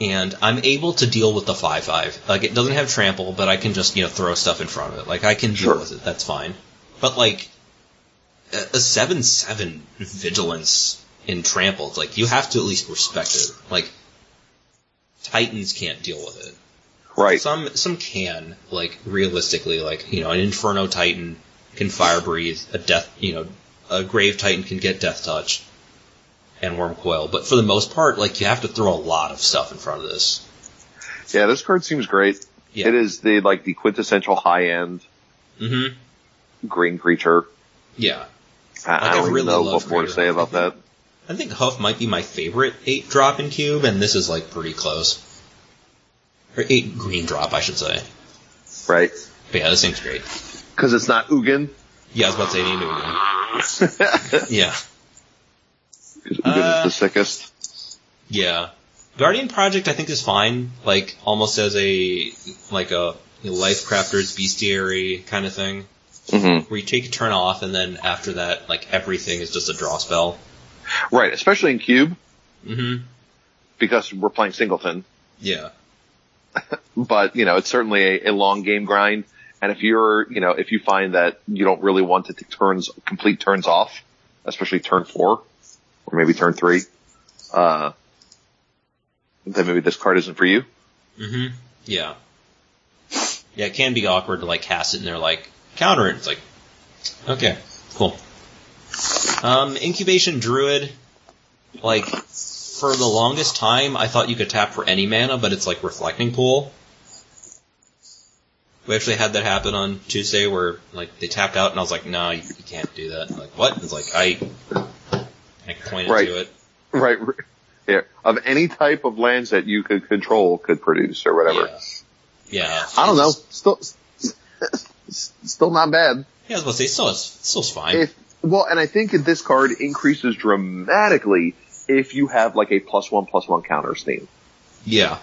and I'm able to deal with the 5-5. Like, it doesn't have trample, but I can just, you know, throw stuff in front of it. Like, I can deal Sure. with it, that's fine. But like, a a 7-7 vigilance in trample, it's like, you have to at least respect it. Like, Titans can't deal with it. Right. Some some can, like realistically, like you know, an Inferno Titan can fire breathe, a death, you know, a Grave Titan can get deathtouch, and Wurmcoil. But for the most part, like you have to throw a lot of stuff in front of this. Yeah, this card seems great. Yeah. It is the like the quintessential high end Mm-hmm. green creature. Yeah, I, Like, I I don't even really know love what more to say about that. I think Hoof might be my favorite eight drop in cube, and this is like pretty close. Or eight green drop, I should say. Right. But yeah, this thing's great. Because it's not Ugin. Yeah, I was about to say need new Yeah. Uh, the sickest. Yeah. Guardian Project I think is fine, like almost as a like a you know, Lifecrafter's Bestiary kind of thing, hmm where you take a turn off and then after that, like everything is just a draw spell. Right, especially in Cube, hmm because we're playing Singleton. Yeah. But, you know, it's certainly a, a long game grind. And if you're, you know, if you find that you don't really want to take turns, complete turns off, especially turn four, or maybe turn three, uh, then maybe this card isn't for you. hmm Yeah. Yeah, it can be awkward to like cast it and they're like, counter it. It's like, okay, cool. Um, Incubation Druid, like, for the longest time, I thought you could tap for any mana, but it's like Reflecting Pool. We actually had that happen on Tuesday where, like, they tapped out and I was like, no, you, you can't do that. Like, what? It's like, I, Pointed Right. to it. Right. Yeah. Of any type of lands that you could control could produce or whatever. Yeah. Yeah. I don't know. Still, still not bad. Yeah, I was about to say, still, it's, still's fine. If, well, and I think this card increases dramatically if you have like a plus one plus one counters theme. yeah.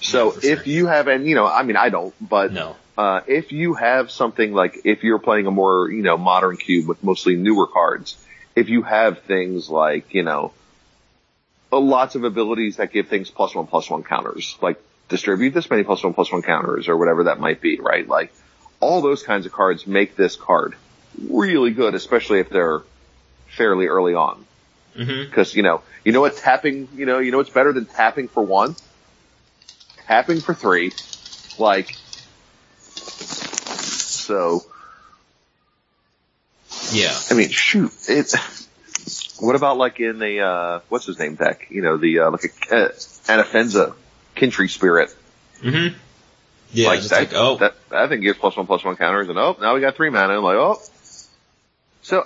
So For if sure. you have, and you know, I mean, I don't, but No. uh, if you have something like if you're playing a more you know modern cube with mostly newer cards, if you have things like you know uh, lots of abilities that give things plus one plus one counters, like distribute this many plus one plus one counters or whatever that might be, right? Like all those kinds of cards make this card really good, especially if they're fairly early on. hmm Because you know, you know what tapping, you know, you know what's better than tapping for one, tapping for three, like. So Yeah. I mean, shoot, it. What about like in the uh, what's his name deck? You know, the uh, like a uh, Anafenza, Kin-Tree Spirit. hmm Yeah, like that, like, oh, that that thing gives plus one plus one counters, and oh, now we got three mana. I'm like, oh. So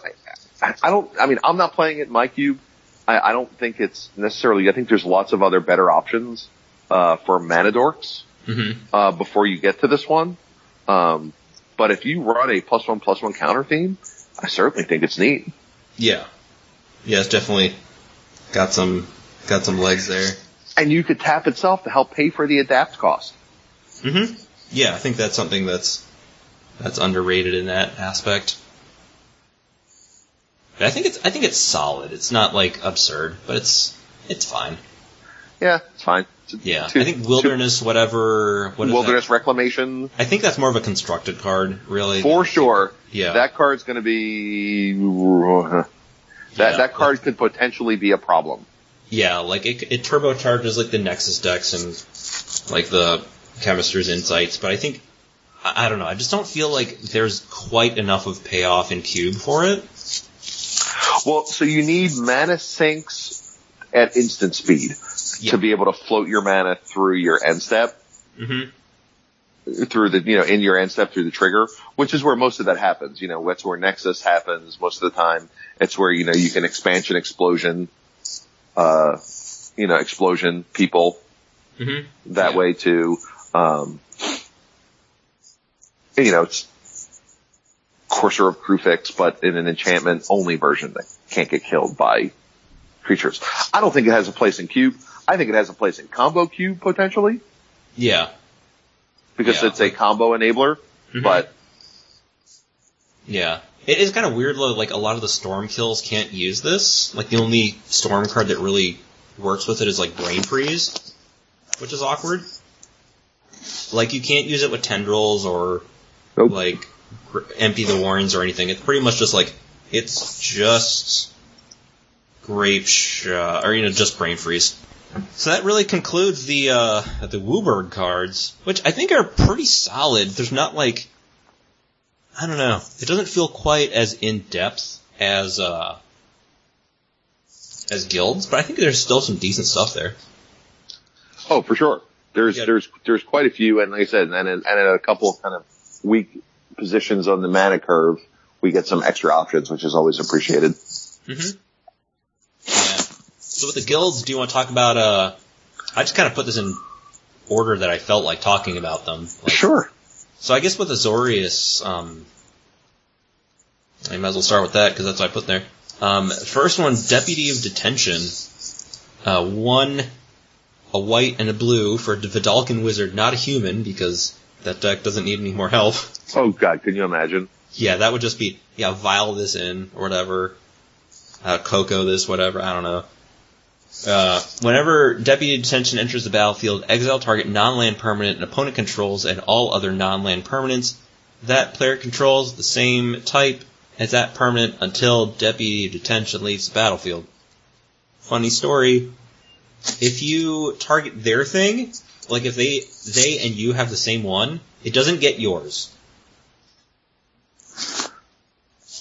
I, I- I don't. I mean, I'm not playing it in my cube. I, I don't think it's necessarily. I think there's lots of other better options uh, for mana dorks hmm uh, before you get to this one. Um, but if you run a plus one plus one counter theme, I certainly think it's neat. yeah. Yeah, it's definitely got some, got some legs there. And you could tap itself to help pay for the adapt cost. hmm Yeah, I think that's something that's, that's underrated in that aspect. But I think it's, I think it's solid. It's not like absurd, but it's, it's fine. Yeah, it's fine. It's Yeah. two- I think wilderness, whatever, what two- is wilderness reclamation I think that's more of a constructed card, really. for sure. Yeah. That card's going to be that Yeah. that card could potentially be a problem. Yeah, like it, it turbocharges like the Nexus decks and like the Chemister's insights, but I think I, I don't know. I just don't feel like there's quite enough of payoff in Cube for it. Well, so you need mana sinks at instant speed Yeah. to be able to float your mana through your end step. hmm through the, you know, in your end step through the trigger, which is where most of that happens. You know, that's where Nexus happens most of the time. It's where, you know, you can expansion, explosion, uh, you know, explosion people hmm that Yeah. way too. Um, you know, it's Courser of Kruphix, but in an enchantment only version that can't get killed by creatures. I don't think it has a place in Cube. I think it has a place in Combo Cube potentially Yeah. because Yeah. it's a combo enabler, Mhm. but Yeah. It is kind of weird though, like a lot of the storm kills can't use this. Like the only storm card that really works with it is like Brain Freeze, which is awkward. Like you can't use it with tendrils or Nope. like gr- empty the warrens or anything. It's pretty much just like it's just grape sh- uh, or you know just brain freeze. So that really concludes the uh, the Wooburg cards, which I think are pretty solid. There's not like I don't know. It doesn't feel quite as in depth as uh, as guilds, but I think there's still some decent stuff there. Oh, for sure. There's Yeah. there's there's quite a few, and like I said, and and at a couple of kind of weak positions on the mana curve, we get some extra options, which is always appreciated. Mm-hmm. Yeah. So with the guilds, do you want to talk about? Uh, I just kind of put this in order that I felt like talking about them. Like, Sure. So I guess with Azorius, um, I might as well start with that because that's what I put there. Um, first one, Deputy of Detention. Uh, one, a white and a blue for the Vedalken Wizard, not a human, because that deck doesn't need any more help. Oh god, can you imagine? Yeah, that would just be, yeah, vile this in, or whatever. Uh, Coco this, whatever, I don't know. Uh, whenever Deputy Detention enters the battlefield, exile target non-land permanent and opponent controls and all other non-land permanents. That player controls the same type as that permanent until Deputy Detention leaves the battlefield. Funny story. If you target their thing, like if they, they and you have the same one, it doesn't get yours.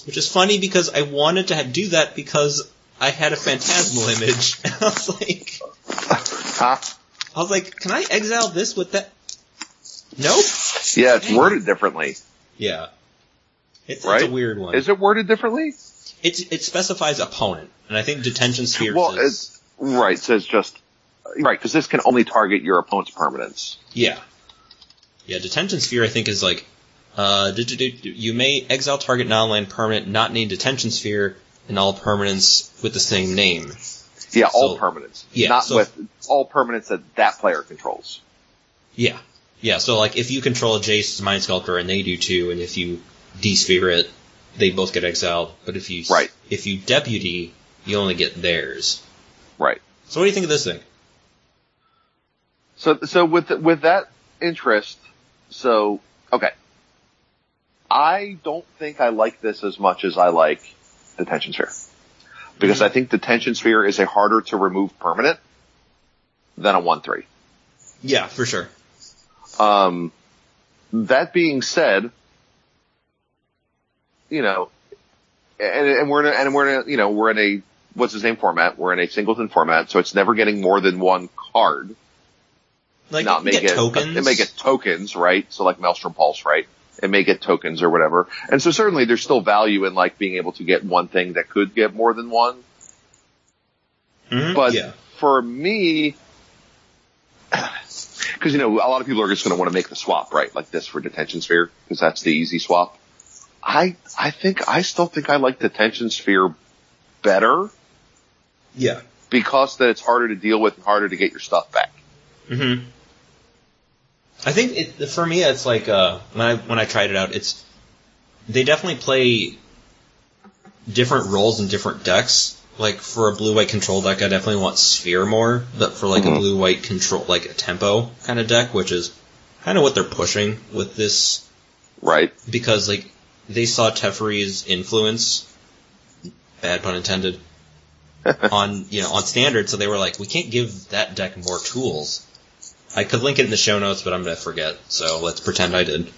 Which is funny because I wanted to do that because I had a phantasmal image. And I was like, Huh? I was like, can I exile this with that? Nope. Yeah, it's worded differently. Yeah. It's, Right? it's a weird one. Is it worded differently? It's, it specifies opponent, and I think detention sphere Well, says, it's right. It says just right because this can only target your opponent's permanents. yeah. Yeah, detention sphere I think is like, uh, you may exile target non-land permanent not named detention sphere and all permanents with the same name. Yeah, all So- permanents. yeah, not so- with all permanents that that player controls. Yeah. Yeah, so like if you control Jace's Mind Sculptor and they do too, and if you desphere it, they both get exiled. But if you Right. if you deputy, you only get theirs. Right. So what do you think of this thing? So so with with that interest, so okay. I don't think I like this as much as I like detention sphere. Because. I think detention sphere is a harder to remove permanent than a 1-3. Yeah, for sure. Um, that being said, you know, and, and we're in a, and we're in a, you know, we're in a, what's his name format? We're in a singleton format, so it's never getting more than one card. Like not make get it, tokens. it may get tokens, right? So like Maelstrom Pulse, right? It may get tokens or whatever. And so certainly there's still value in like being able to get one thing that could get more than one. Mhm, But yeah. for me, because you know a lot of people are just going to want to make the swap, right? Like this for detention sphere, because that's the easy swap. I I think I still think I like detention sphere better Yeah. because that it's harder to deal with and harder to get your stuff back. hmm I think it, for me, it's like uh, when I when I tried it out, it's they definitely play different roles in different decks. Like for a blue white control deck, I definitely want Sphere more, but for like a Mhm. blue white control like a tempo kind of deck, which is kind of what they're pushing with this, Right? because like they saw Teferi's influence, bad pun intended, on you know on standard, so they were like, we can't give that deck more tools. I could link it in the show notes, but I'm gonna forget, so let's pretend I did.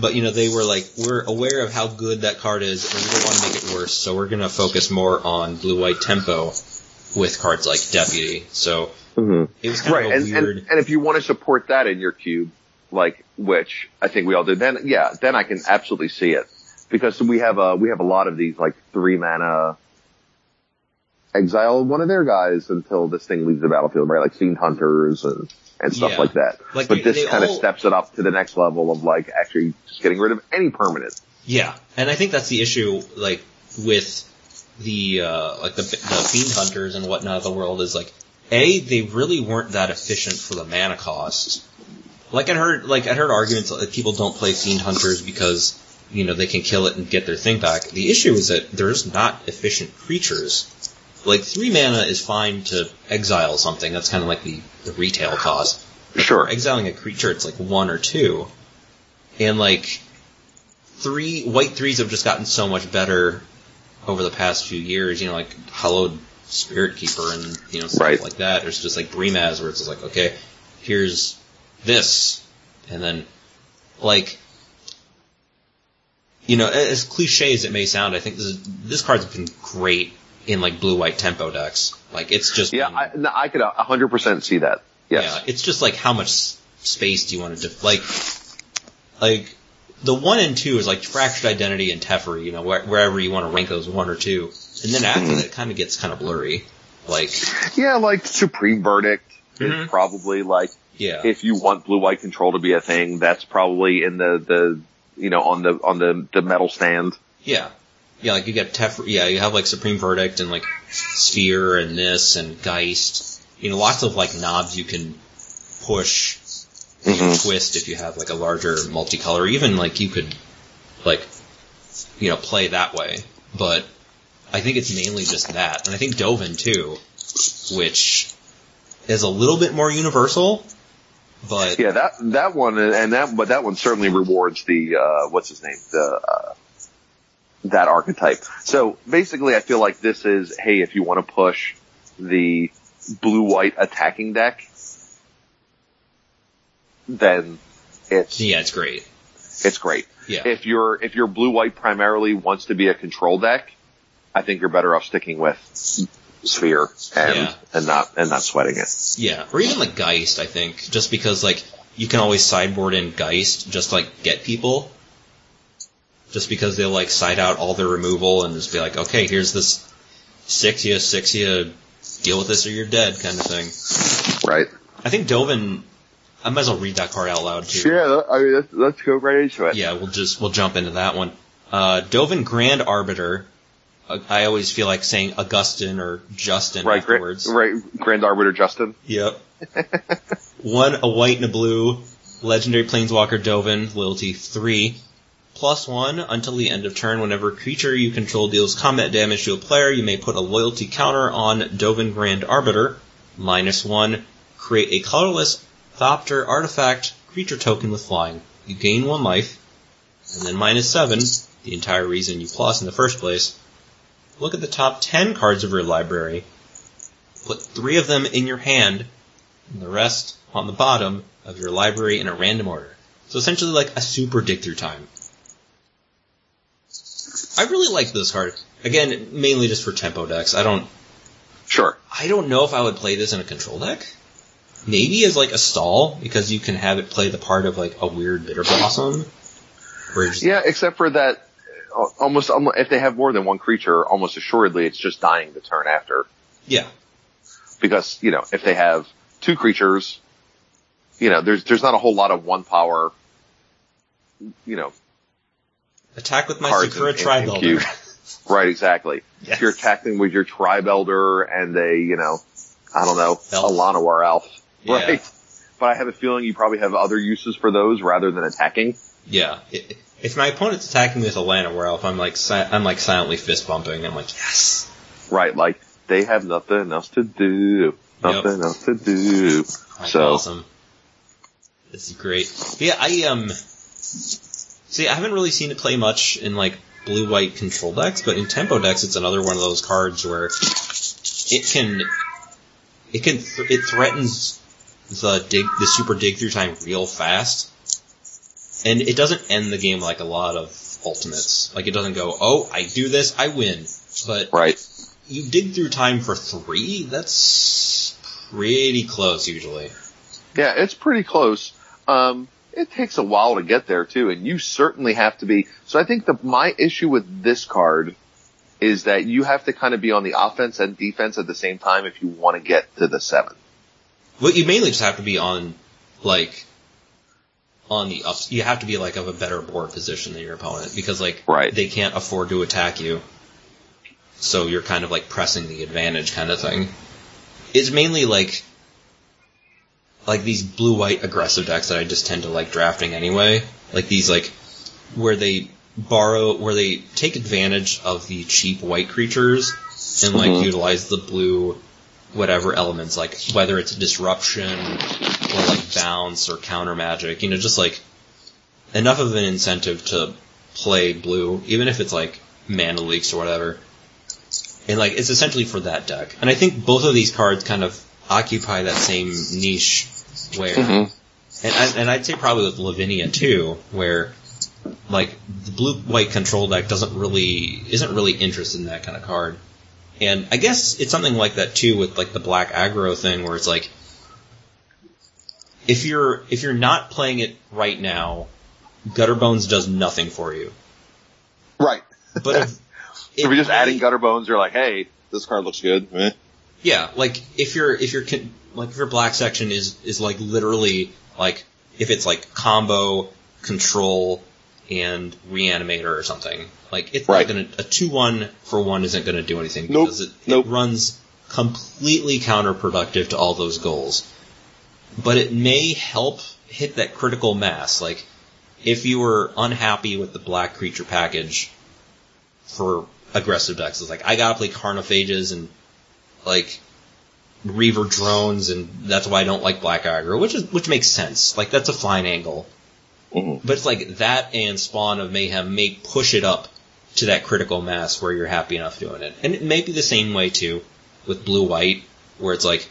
But you know, they were like, we're aware of how good that card is, and we don't want to make it worse, so we're gonna focus more on blue white tempo with cards like Deputy. So Mm-hmm. it was kind Right. of a And, weird. and and if you want to support that in your cube, like which I think we all did, then yeah, then I can absolutely see it because we have a we have a lot of these like three mana exile one of their guys until this thing leaves the battlefield, right? Like fiend hunters and and stuff Yeah. like that. Like, but they- this kind of steps it up to the next level of like actually just getting rid of any permanent. Yeah, and I think that's the issue, like with the uh, like the the fiend hunters and whatnot of the world is like, a they really weren't that efficient for the mana cost. Like I heard, like I heard arguments that people don't play fiend hunters because you know they can kill it and get their thing back. The issue is that there's not efficient creatures. Like three mana is fine to exile something. That's kind of like the, the retail cost. Sure. Exiling a creature, it's like one or two. And like three white threes have just gotten so much better over the past few years. You know, like Hallowed Spiritkeeper and you know stuff Right. like that. There's just like Brimaz where it's just like, okay, here's this, and then like. You know, as cliche as it may sound, I think this is, this card's been great in like blue white tempo decks. Like it's just Yeah, been- I, no, I could hundred percent see that. Yes. yeah, it's just like how much space do you want to def- like like the one and two is like fractured identity and Teferi, you know, where, wherever you want to rank those one or two, and then after Mhm. that, it kind of gets kind of blurry. Like, Yeah, like Supreme Verdict Mhm. is probably like yeah, if you want blue white control to be a thing, that's probably in the the you know on the on the the metal stand. yeah, Yeah, like you get Tef, yeah, you have like Supreme Verdict and like Sphere and this and Geist. You know, lots of like knobs you can push, Mhm. twist if you have like a larger multicolor. Even like you could like, you know, play that way. But I think it's mainly just that. And I think Dovin too, which is a little bit more universal, but Yeah, that that one and that but that one certainly rewards the uh, what's his name the uh, that archetype. So basically, I feel like this is hey, if you want to push the blue white attacking deck, then it's yeah, it's great. it's great. Yeah. If your if your blue white primarily wants to be a control deck, I think you're better off sticking with sphere and Yeah. and not and not sweating it. Yeah, or even like Geist, I think, just because like you can always sideboard in Geist, just like get people. Just because they'll like side out all their removal and just be like, okay, here's this six ya, six ya, deal with this or you're dead kind of thing. Right. I think Dovin, I might as well read that card out loud too. Yeah, I mean let's, let's go right into it. Yeah, we'll just we'll jump into that one. Uh, Dovin Grand Arbiter. Uh, I always feel like saying Augustine or Justin Right, gra- afterwards. right, Grand Arbiter Justin. Yep. One, a white and a blue. Legendary Planeswalker Dovin, loyalty three. Plus one, until the end of turn, whenever creature you control deals combat damage to a player, you may put a loyalty counter on Dovin Grand Arbiter. Minus one, create a colorless Thopter artifact creature token with flying. You gain one life. And then minus seven, the entire reason you plus in the first place. Look at the top ten cards of your library. Put three of them in your hand, and the rest on the bottom of your library in a random order. So essentially like a super dig through time. I really like this card. Again, mainly just for tempo decks. I don't Sure. I don't know if I would play this in a control deck. Maybe as like a stall, because you can have it play the part of like a weird bitter blossom. Yeah, except for that, uh, almost if they have more than one creature, almost assuredly it's just dying the turn after. yeah. Because you know, if they have two creatures, you know, there's there's not a whole lot of one power, you know, Attack with my cards Sakura in- in- in Tribe Elder. Right, exactly. Yes. If you're attacking with your Tribe Elder and a, you know, I don't know, Elf. Alana or Elf. Yeah. Right. But I have a feeling you probably have other uses for those rather than attacking. Yeah. If my opponent's attacking with Atlanta Werewolf, I'm like si- I'm like silently fist bumping. I'm like, yes. Right, like they have nothing else to do. Nothing else to do. That's So- awesome. This is great. Yeah, I um. See, I haven't really seen it play much in like blue white control decks, but in tempo decks, it's another one of those cards where it can it can th- it threatens the dig the super dig through time real fast, and it doesn't end the game like a lot of ultimates. Like it doesn't go, oh, I do this, I win, but Right. you dig through time for three. That's pretty close usually. Yeah, it's pretty close. Um, it takes a while to get there too, and you certainly have to be. So I think the my issue with this card is that you have to kind of be on the offense and defense at the same time if you want to get to the seven. Well, you mainly just have to be on, like, on the ups. You have to be like of a better board position than your opponent because like Right. they can't afford to attack you. So you're kind of like pressing the advantage kind of thing. It's mainly like like these blue white aggressive decks that I just tend to like drafting anyway. Like these like where they borrow where they take advantage of the cheap white creatures and like Mhm. utilize the blue whatever elements, like whether it's disruption or like bounce or counter magic, you know, just like enough of an incentive to play blue, even if it's like mana leaks or whatever. And like it's essentially for that deck. And I think both of these cards kind of occupy that same niche where Mhm. and I, and I'd say probably with Lavinia too, where like the blue white control deck doesn't really isn't really interested in that kind of card. And I guess it's something like that too with like the black aggro thing where it's like if you're if you're not playing it right now, Gutterbones does nothing for you. Right. But if, If you're just adding Gutterbones, you're like, hey, this card looks good. Eh. Yeah, like if your if your like if your black section is is like literally like if it's like combo control and Reanimator or something. Like it's Right. not gonna a two one for one isn't gonna do anything Nope. because it, Nope. it runs completely counterproductive to all those goals. But it may help hit that critical mass. Like if you were unhappy with the black creature package for aggressive decks, it's like I gotta play Carnophages and like Reaver drones, and that's why I don't like Black Aggro, which is which makes sense. Like that's a fine angle, Mhm. but it's like that and Spawn of Mayhem may push it up to that critical mass where you're happy enough doing it, and it may be the same way too with Blue White, where it's like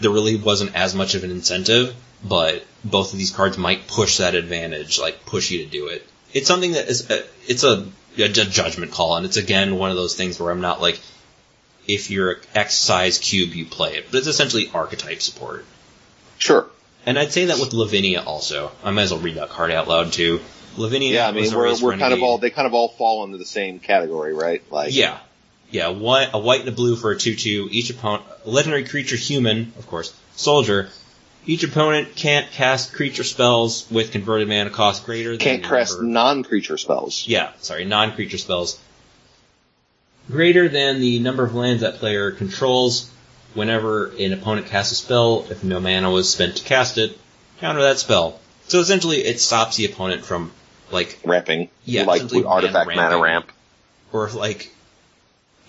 there really wasn't as much of an incentive, but both of these cards might push that advantage, like push you to do it. It's something that is a, it's a, a judgment call, and it's again one of those things where I'm not like if you're X size cube, you play it. But it's essentially archetype support. Sure. And I'd say that with Lavinia also. I might as well read that card out loud too. Lavinia. Yeah, I mean we're we're kind of all they kind of all fall into the same category, right? Like Yeah. Yeah, one, a white and a blue for a 2-2. Each opponent, legendary creature human, of course, soldier. Each opponent can't cast creature spells with converted mana cost greater than can't cast non-creature spells. Yeah, sorry, non-creature spells. Greater than the number of lands that player controls. Whenever an opponent casts a spell, if no mana was spent to cast it, counter that spell. So essentially, it stops the opponent from, like, Ramping, Yeah, like artifact mana mana ramp. or if, like,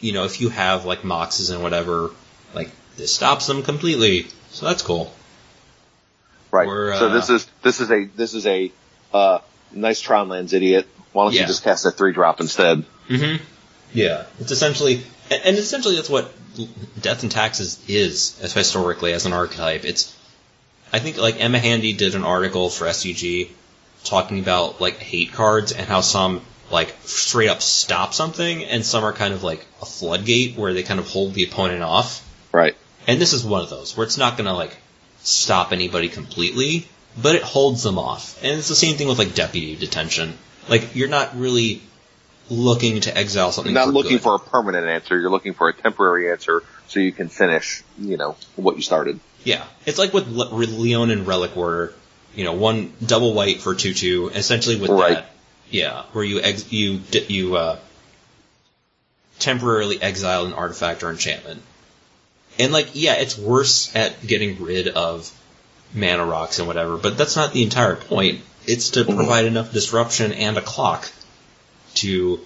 you know, if you have, like, moxes and whatever, like, this stops them completely. So that's cool. Right. Or, so uh, this is this is a this is a uh, nice Tronlands idiot. Why don't Yeah. you just cast a three drop instead? Mm-hmm. Yeah, it's essentially, and essentially that's what Death and Taxes is, as historically as an archetype. It's, I think like Emma Handy did an article for SCG talking about like hate cards and how some like straight up stop something, and some are kind of like a floodgate where they kind of hold the opponent off. Right. And this is one of those where it's not gonna like stop anybody completely, but it holds them off. And it's the same thing with like deputy detention. Like you're not really looking to exile something. You're not for looking good. for a permanent answer. You're looking for a temporary answer so you can finish, you know, what you started. Yeah, it's like with Le- Leonin Relic-Warder. You know, one double white for two two. Essentially with Right. that, yeah, where you ex- you you uh, temporarily exile an artifact or enchantment. And like, yeah, it's worse at getting rid of mana rocks and whatever, but that's not the entire point. It's to Mhm. provide enough disruption and a clock to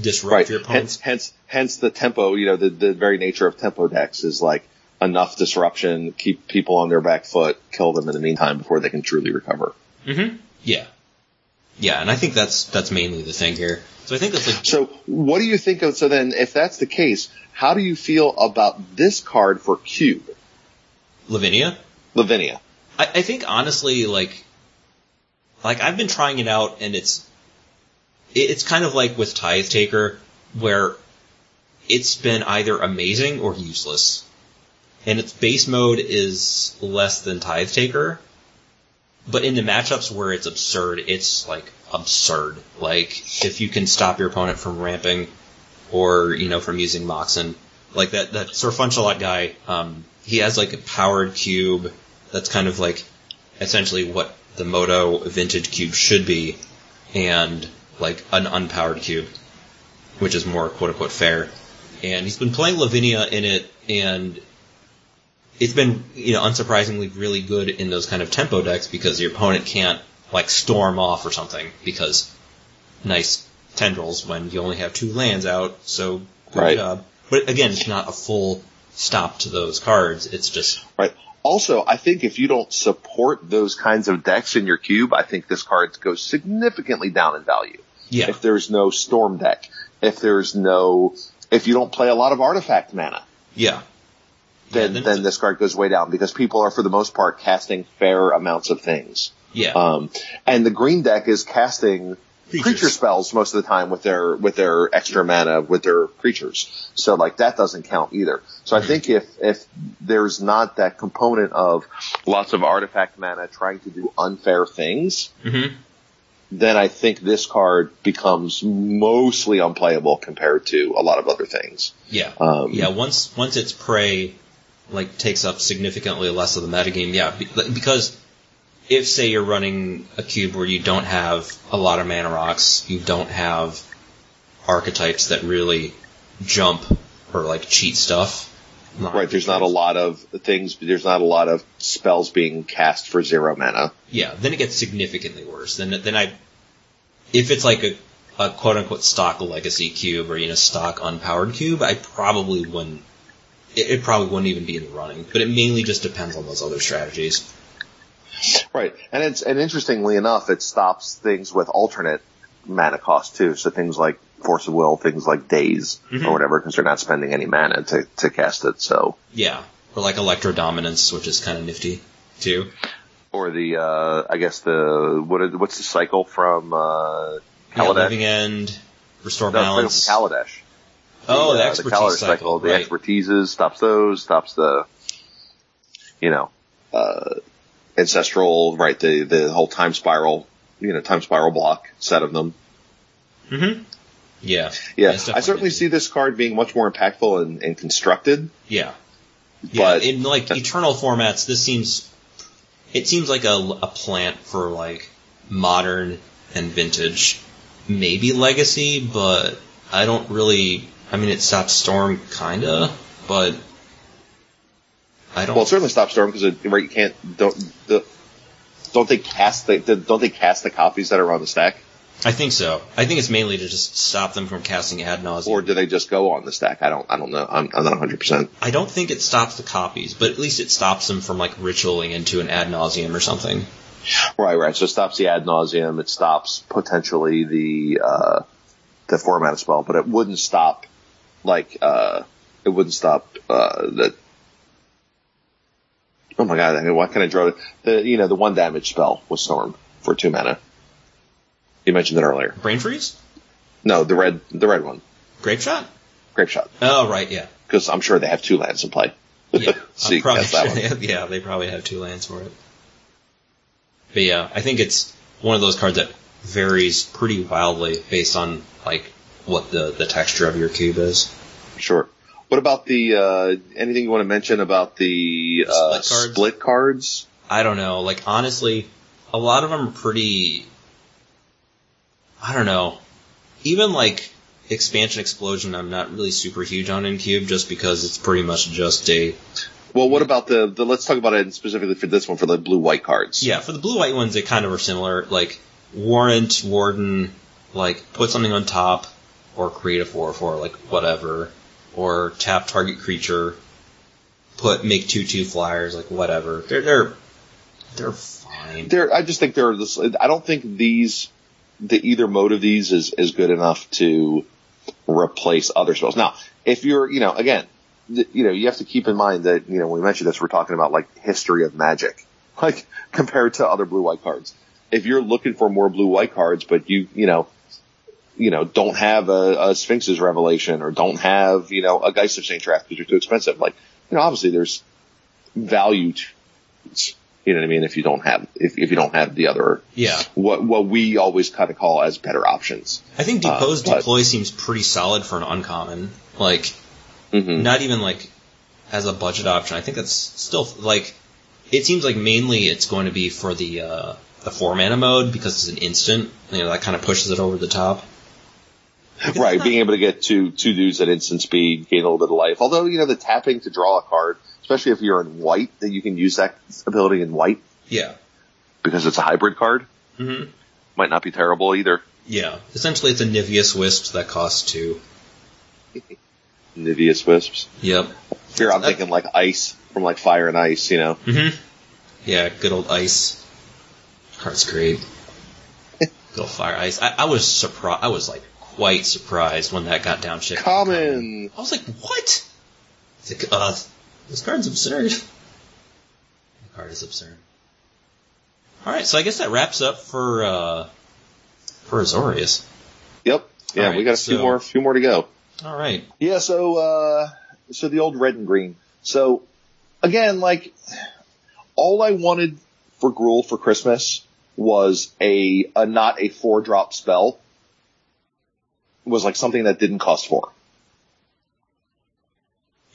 disrupt Right. your opponent's Hence, hence, hence the tempo. You know, the the very nature of tempo decks is like enough disruption, keep people on their back foot, kill them in the meantime before they can truly recover. Mm-hmm. Yeah. Yeah, and I think that's that's mainly the thing here. So I think that's like So, what do you think of? So then, if that's the case, how do you feel about this card for Cube, Lavinia. Lavinia? I, I think honestly, like, like I've been trying it out, and it's it, it's kind of like with Tithe Taker, where it's been either amazing or useless, and its base mode is less than Tithe Taker, but in the matchups where it's absurd, it's like absurd. Like if you can stop your opponent from ramping, or you know from using Moxen, like that that Sir Funchalot guy, um, he has like a powered cube that's kind of like essentially what the Moto vintage cube should be, and like an unpowered cube, which is more quote unquote fair. And he's been playing Lavinia in it, and it's been you know unsurprisingly really good in those kind of tempo decks because your opponent can't like storm off or something because nice tendrils when you only have two lands out. So good Right. job. But again, it's not a full stop to those cards. It's just Right. Also, I think if you don't support those kinds of decks in your cube, I think this card goes significantly down in value. Yeah. If there's no storm deck, if there's no, if you don't play a lot of artifact mana, Yeah. then Yeah, then, this card goes way down because people are for the most part casting fair amounts of things. yeah. Um, and the green deck is casting Creatures. creature spells most of the time with their with their extra mana with their creatures. So like that doesn't count either. So I think if if there's not that component of lots of artifact mana trying to do unfair things, hmm then I think this card becomes mostly unplayable compared to a lot of other things. Yeah. Um, yeah. Once once its prey like takes up significantly less of the metagame, yeah, because if say you're running a cube where you don't have a lot of mana rocks, you don't have archetypes that really jump or like cheat stuff. Right, there's not a lot of things, there's not a lot of spells being cast for zero mana. Yeah, then it gets significantly worse. Then, then I, if it's like a, a quote unquote stock legacy cube or, you know, stock unpowered cube, I probably wouldn't, it, it probably wouldn't even be in the running. But it mainly just depends on those other strategies. Right, and it's, and interestingly enough, it stops things with alternate mana cost too. So things like Force of Will, things like Daze Mhm. or whatever, because they're not spending any mana to, to cast it. So, Yeah. Or like Electrodominance, which is kind of nifty too. or the, uh, I guess the, what is, what's the cycle from, uh, Yeah, Kaladesh? Living End, Restore No, Balance. from Kaladesh. oh, the, uh, expertise Kaladesh cycle. The right. expertises stops those, stops the, you know, uh, ancestral, right? The, the whole time spiral, you know, time spiral block set of them. hmm Yeah. Yeah, I certainly see this card being much more impactful and, and constructed. Yeah. Yeah, But- in like eternal formats, this seems it seems like a, a plant for like modern and vintage, maybe legacy, but I don't really. I mean, it stops storm kinda, but I don't. Well, it certainly stops Storm because right, you can't don't the, don't they cast the, the don't they cast the copies that are on the stack, I think so. I think it's mainly to just stop them from casting Ad Nauseam. or do they just go on the stack? I don't I don't know. I'm, I'm not 100. percent I don't think it stops the copies, but at least it stops them from like ritualing into an Ad Nauseam or something. Right, right. So it stops the Ad Nauseam. It stops potentially the uh, the format spell, but it wouldn't stop like uh, it wouldn't stop uh, the. Oh my god! I mean, why can I draw the you know the one damage spell with storm for two mana? You mentioned it earlier. Brain freeze, No, the red the red one, Grapeshot. grape shot, Oh right, yeah. because I'm sure they have two lands in play. Yeah, probably sure they have, yeah, they probably have two lands for it. But yeah, I think it's one of those cards that varies pretty wildly based on like what the the texture of your cube is. Sure. What about the uh, anything you want to mention about the The uh, split cards? split cards? I don't know, like honestly, a lot of them are pretty. I don't know, even like expansion explosion. I'm not really super huge on in cube just because it's pretty much just a Well, what about the, the let's talk about it specifically for this one for the blue white cards. Yeah, for the blue white ones, they kind of are similar. Like warrant, warden, like put something on top, or create a four four, like whatever, or tap target creature, put make two two flyers, like whatever. They're they're they're fine. They're, I just think they're this, I don't think these, the either mode of these is, is good enough to replace other spells. Now, if you're, you know, again, th- you know, you have to keep in mind that, you know, when we mentioned this, we're talking about like history of magic, like compared to other blue white cards. If you're looking for more blue white cards, but you, you know, you know, don't have a, a Sphinx's Revelation or don't have, you know, a Geist of Saint Traft because you're too expensive. Like, you know, obviously there's value to, you know what I mean? If you don't have, if, if you don't have the other, Yeah, what, what we always kind of call as better options. I think Uh, depose but- deploy seems pretty solid for an uncommon. Like hmm not even like as a budget option. I think that's still like it seems like mainly it's going to be for the uh, the four mana mode because it's an instant. You know that kind of pushes it over the top. Right. Being able to get two, two dudes at instant speed, gain a little bit of life. Although, you know, the tapping to draw a card, especially if you're in white, that you can use that ability in white Yeah. because it's a hybrid card, hmm might not be terrible either. Yeah. Essentially, it's a Niveous Wisp that costs two. Niveous Wisps. Yep. Here I'm That- thinking like ice from like fire and ice, you know. hmm Yeah. Good old ice. Card's great. good old fire ice. I, I was surprised. I was like quite surprised when that got downshifted. Common. I was like, what? It's like, uh, this card's absurd. The card is absurd. Alright, so I guess that wraps up for, uh, for Azorius. Yep. Yeah, All right, we got a few so- more, few more to go. Alright. Yeah, so uh so the old red and green. So again, like all I wanted for Gruul for Christmas was a, a not a four drop spell. It was like something that didn't cost four.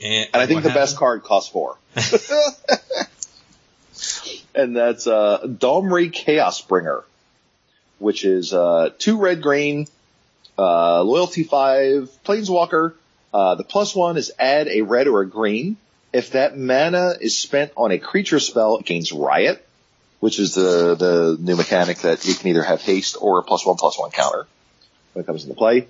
And, And I think the best card costs four. and that's uh, Domri Chaos Bringer, which is uh, two red green, uh, loyalty five, planeswalker. Uh, the plus one is add a red or a green. If that mana is spent on a creature spell, it gains Riot, which is the the new mechanic that you can either have haste or a plus one plus one counter when it comes into play.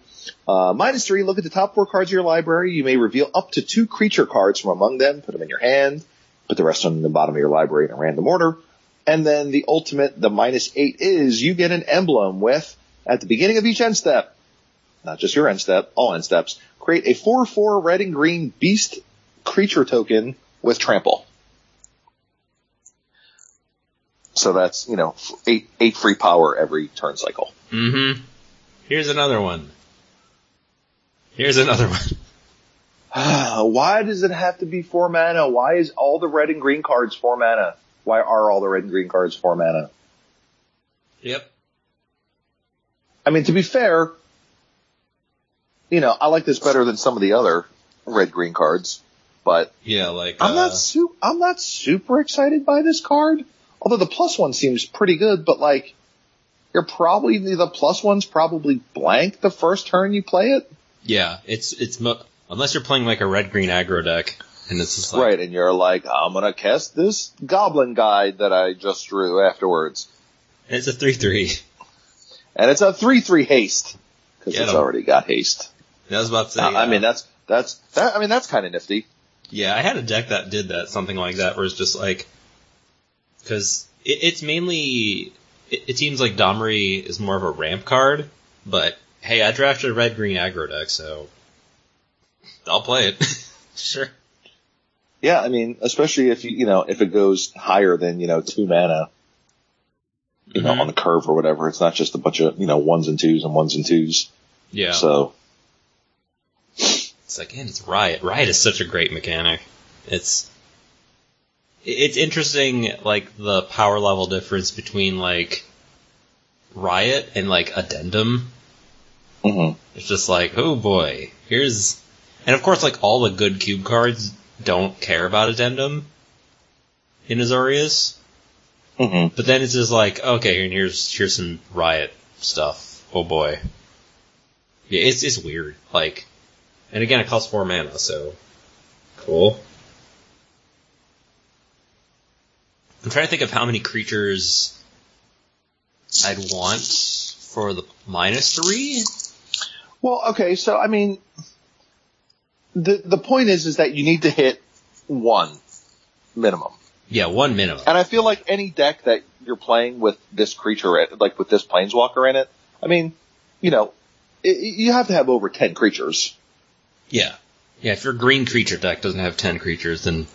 Uh, minus three, look at the top four cards of your library. You may reveal up to two creature cards from among them, put them in your hand, put the rest on the bottom of your library in a random order. And then the ultimate, the minus eight is you get an emblem with, at the beginning of each end step, not just your end step, all end steps, create a 4-4 red and green beast creature token with trample. So that's, you know, eight, eight free power every turn cycle. Mm-hmm. Here's another one. Here's another one. Why does it have to be four mana? Why is all the red and green cards four mana? Why are all the red and green cards four mana? Yep. I mean, to be fair, you know, I like this better than some of the other red green cards, but Yeah, like I'm uh, not su- I'm not super excited by this card. Although the plus one seems pretty good, but like, you're probably the plus one's probably blank the first turn you play it. Yeah, it's it's mo- unless you're playing like a red green aggro deck, and it's just like right, and you're like, I'm gonna cast this goblin guide that I just drew afterwards. it's a three three. And it's a 3-3 haste. Cause Get it's 'em. already got haste. I was about to say. I uh, mean, that's, that's, that, I mean, that's kind of nifty. Yeah, I had a deck that did that, something like that, where it's just like, because it, it's mainly, it, it seems like Domri is more of a ramp card, but hey, I drafted a red green aggro deck, so I'll play it. sure. Yeah, I mean, especially if you, you know, if it goes higher than, you know, two mana, you know, Mhm. on the curve or whatever. It's not just a bunch of, you know, ones and twos and ones and twos. Yeah. So, It's like, and it's Riot. Riot is such a great mechanic. It's it's interesting, like the power level difference between like Riot and like Addendum. Mhm. It's just like, oh boy, here's, and of course, like all the good cube cards don't care about Addendum in Azorius, Mhm. but then it's just like, okay, and here's here's some Riot stuff. Oh boy, yeah, it's it's weird. Like, and again, it costs four mana, so cool. I'm trying to think of how many creatures I'd want for the minus three. Well, okay, so I mean, the, the point is, is that you need to hit one minimum. Yeah, one minimum. And I feel like any deck that you're playing with this creature, in, like with this planeswalker in it, I mean, you know, i you have to have over 10 creatures. Yeah. Yeah, if your green creature deck doesn't have 10 creatures, then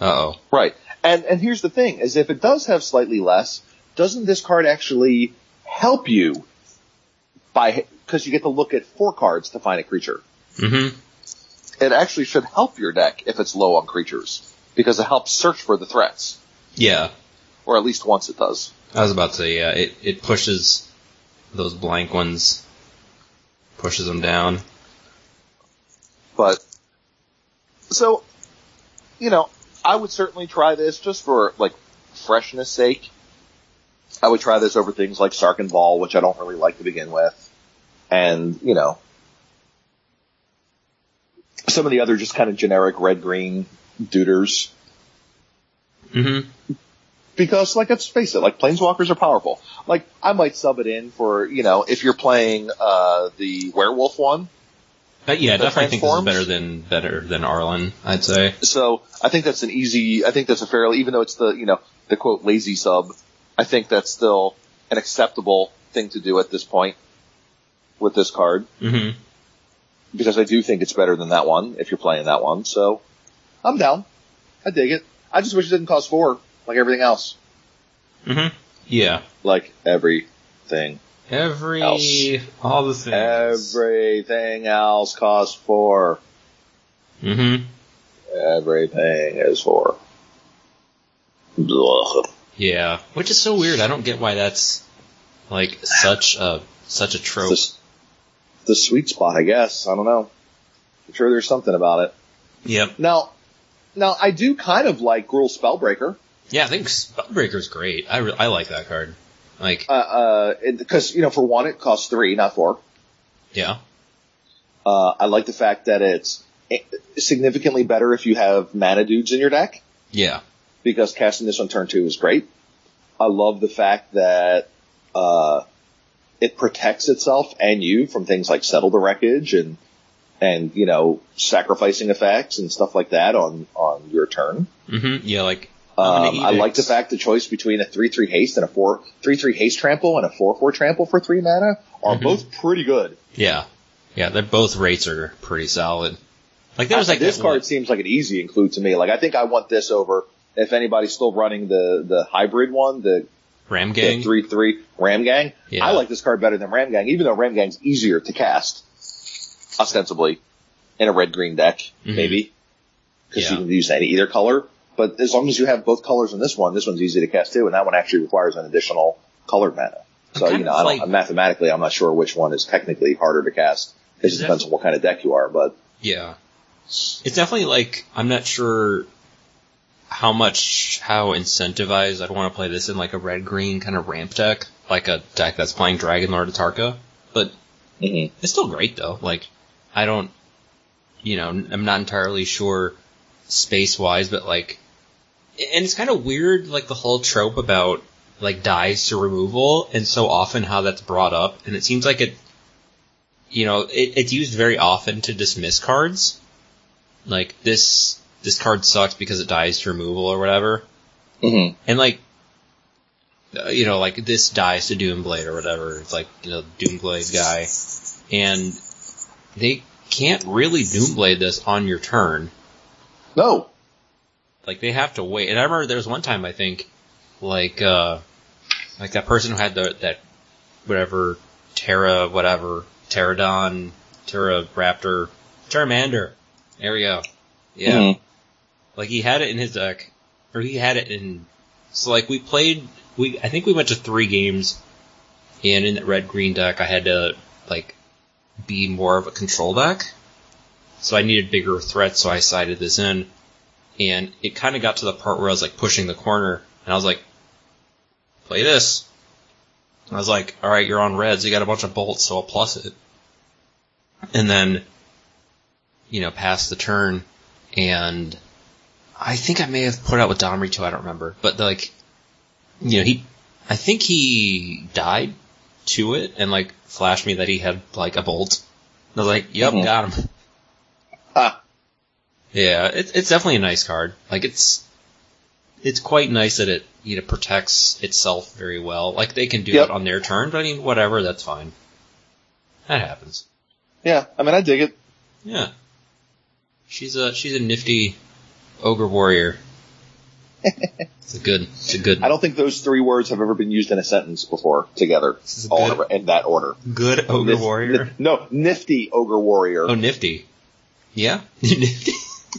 uh oh. Right. And, and here's the thing, is if it does have slightly less, doesn't this card actually help you by, cause you get to look at four cards to find a creature. Mm-hmm. It actually should help your deck if it's low on creatures, because it helps search for the threats. Yeah. Or at least once it does. I was about to say, yeah, it, it pushes those blank ones, pushes them down. But, so, you know, I would certainly try this just for, like, freshness sake. I would try this over things like Sarkhan Vol, which I don't really like to begin with. And, you know, some of the other just kind of generic red-green duders. Mm-hmm. Because, like, let's face it, like, planeswalkers are powerful. Like, I might sub it in for, you know, if you're playing, uh, the werewolf one, But yeah, I definitely think this is better than better than Arlinn, I'd say. So I think that's an easy. I think that's a fairly, even though it's the you know the quote lazy sub, I think that's still an acceptable thing to do at this point with this card Mm-hmm. because I do think it's better than that one if you're playing that one. So I'm down. I dig it. I just wish it didn't cost four like everything else. Mm-hmm. Yeah. Like everything. Every Else. all the things. Everything else costs four. Mm-hmm. Everything is four. Ugh. Yeah. Which is so weird. I don't get why that's like such a such a trope. the, the sweet spot, I guess. I don't know. I'm sure there's something about it. Yep. Now, now I do kind of like Gruul Spellbreaker. Yeah, I think Spellbreaker's great. I, re- I like that card. Like, Uh, uh, because, you know, for one, it costs three, not four. yeah. Uh, I like the fact that it's significantly better if you have mana dudes in your deck. Yeah. because casting this on turn two is great. I love the fact that uh, it protects itself and you from things like settle the wreckage and and you know sacrificing effects and stuff like that on on your turn. hmm Yeah, like, Um, I like the fact the choice between a three three haste and a four three three haste trample and a four four trample for three mana are Mhm. both pretty good. Yeah. Yeah, they're both rates are pretty solid. Like, there was like this card one- seems like an easy include to me. Like I think I want this over if anybody's still running the the hybrid one, the Ram Gang. three three Ram Gang. Yeah. I like this card better than Ram Gang, even though Ram Gang's easier to cast, ostensibly, in a red green deck, Mhm. maybe, because Yeah. you can use any either color. But as long as you have both colors in this one, this one's easy to cast too, and that one actually requires an additional colored mana. So you know, I don't, like- mathematically, I'm not sure which one is technically harder to cast. It depends on what kind of deck you are, but Yeah. It's definitely like, I'm not sure how much, how incentivized I'd want to play this in like a red-green kind of ramp deck, like a deck that's playing Dragon Lord Atarka, but mhm. it's still great though. Like, I don't, you know, I'm not entirely sure space-wise, but like, and it's kind of weird, like the whole trope about like dies to removal, and so often how that's brought up, and it seems like it, you know, it, it's used very often to dismiss cards. Like this, this card sucks because it dies to removal or whatever, Mhm. and like, uh, you know, like this dies to Doomblade or whatever. It's like you know, Doomblade guy, and they can't really Doomblade this on your turn. no, Like they have to wait. And I remember there was one time I think, like uh, like that person who had the that whatever Terra whatever Pterodon Terra Raptor Pteramander. There we go. Yeah. Mhm. Like he had it in his deck, or he had it in. So like we played, we I think we went to three games, and in that red green deck I had to like be more of a control deck, so I needed bigger threats. So I sided this in, and it kind of got to the part where I was like pushing the corner, and I was like, play this. And I was like, all right, you're on reds. You got a bunch of bolts, so I'll plus it. And then, you know, pass the turn, and I think I may have put out with Domri too. I don't remember, but like, you know, he, I think he died to it and like flashed me that he had like a bolt. And I was like, yep, Mhm. got him. Ah. Yeah, it's it's definitely a nice card. Like it's, it's quite nice that it you know protects itself very well. Like they can do Yep. it on their turn, but I mean whatever, that's fine. That happens. yeah. I mean, I dig it. Yeah. She's a she's a nifty ogre warrior. it's a good it's a good I don't think those three words have ever been used in a sentence before together, This is all good- in, in that order. good ogre Nif- warrior. nif- no, nifty ogre warrior. Oh, nifty. Yeah, nifty.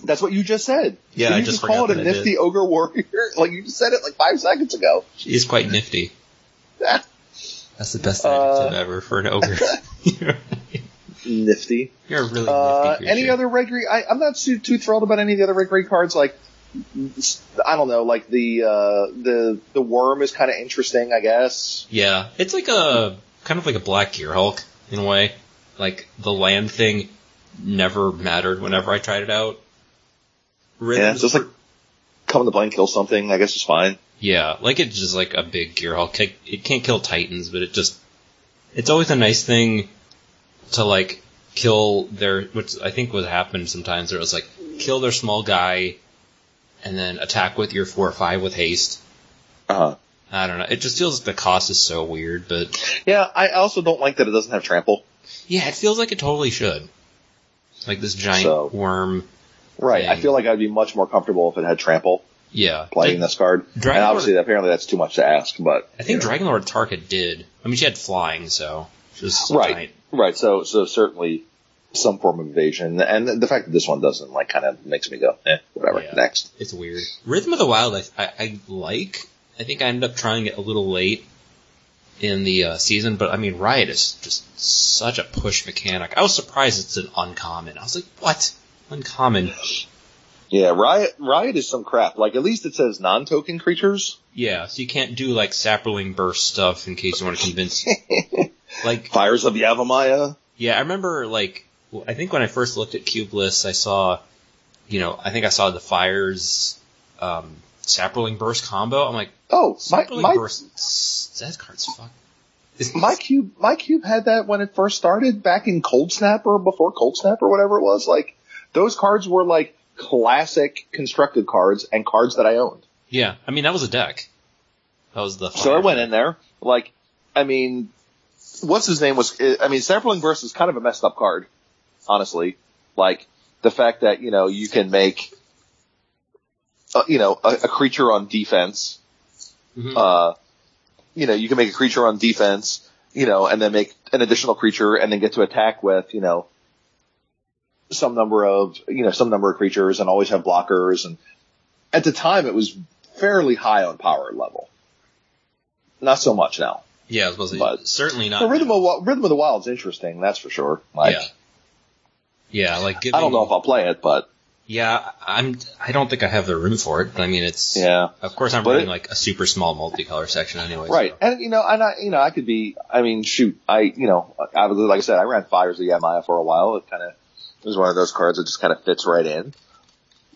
That's what you just said. Yeah, Did I you just call it a that I nifty ogre warrior. Like you just said it like five seconds ago. She is quite nifty. That's the best Uh, adjective ever for an ogre. Nifty. You're a really Uh, any other red green? I, I'm not too, too thrilled about any of the other red green cards. Like, I don't know. Like the uh, the the worm is kind of interesting, I guess. Yeah, it's like a kind of like a Black Gear Hulk in a way. Like the land thing never mattered whenever I tried it out. Yeah, just like come in the plane, kill something. I guess is fine. Yeah, like it's just like a big gear hulk. It can't kill titans, but it just it's always a nice thing to like kill their which I think would happen sometimes where it was like kill their small guy and then attack with your four or five with haste. Uh-huh. I don't know. It just feels like the cost is so weird, but Yeah, I also don't like that it doesn't have trample. yeah, it feels like it totally should. Like this giant So- worm. Right. I feel like I'd be much more comfortable if it had trample Yeah. playing Like, this card. Dragon and obviously, Lord- apparently, that's too much to ask. But I think you know. Dragon Lord Tarka did. I mean, she had flying, so was Right. Right. So, so certainly some form of evasion, and the fact that this one doesn't like kind of makes me go, eh, whatever. Yeah. Next. It's weird. Rhythm of the Wild, I, I, I like. I think I ended up trying it a little late in the uh, season, but I mean, Riot is just such a push mechanic. I was surprised it's an uncommon. I was like, what? Uncommon? Yeah, Riot Riot is some crap. Like at least it says non-token creatures. Yeah, so you can't do like Saproling Burst stuff in case you want to convince. like Fires of Yavimaya. Yeah, I remember like I think when I first looked at Cubeless, I saw, you know, I think I saw the Fires, um, Saproling Burst combo. I'm like, oh, my my, Burst, that card's fuck. my cube my cube had that when it first started back in Cold Snap or before Cold Snap or whatever it was. Like those cards were like classic constructed cards and cards that I owned. Yeah, I mean that was a deck. That was the. So I went in there. Like, I mean, what's his name was? I mean, Saproling Burst is kind of a messed up card, honestly. Like the fact that you know you can make, uh, you know, a, a, creature on defense. Mm-hmm. Uh, you know, you can make a creature on defense, you know, and then make an additional creature and then get to attack with, you know, some number of, you know, some number of creatures and always have blockers. And at the time it was fairly high on power level. Not so much now. Yeah, I was but certainly not. The Rhythm of, Rhythm of the Wild's interesting, that's for sure. Like, yeah. Yeah, like giving, I don't know if I'll play it, but yeah, I'm. I don't think I have the room for it. But I mean, it's. Yeah. Of course, I'm running it, like a super small multicolor section anyway. Right, so. and you know, and I, you know, I could be. I mean, shoot, I, you know, I was like I said, I ran Fires of Yavimaya for a while. It kind of was one of those cards that just kind of fits right in.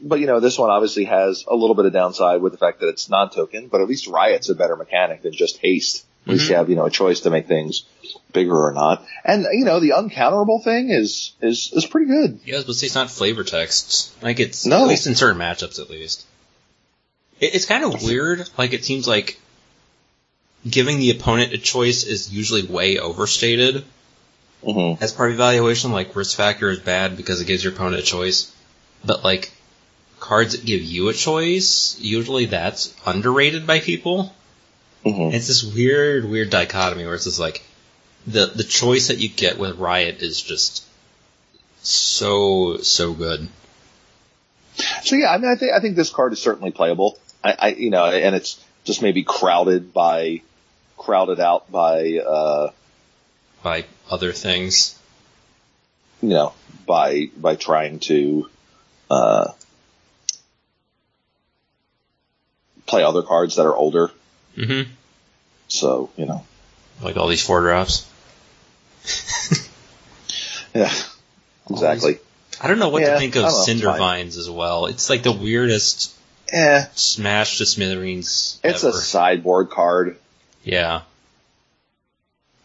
But you know, this one obviously has a little bit of downside with the fact that it's non-token. But at least Riot's a better mechanic than just Haste. At least mm-hmm. you have you know a choice to make things bigger or not. And you know, the uncounterable thing is is is pretty good. Yeah, but say it's not flavor text. Like it's no. at least in certain matchups, at least. It, it's kind of weird. Like it seems like giving the opponent a choice is usually way overstated. Mm-hmm. As part of evaluation, like risk factor is bad because it gives your opponent a choice, but like cards that give you a choice, usually that's underrated by people. Mm-hmm. It's this weird, weird dichotomy where it's just like the the choice that you get with Riot is just so so good. So yeah, I mean, I think I think this card is certainly playable. I, I you know, and it's just maybe crowded by crowded out by uh, by other things. You know, by by trying to uh, play other cards that are older. Mm-hmm. So you know, like all these four drops. yeah, exactly. I don't know what yeah, to think of Cinder Vines as well. It's like the weirdest eh. smash to smithereens. It's ever. a sideboard card. Yeah.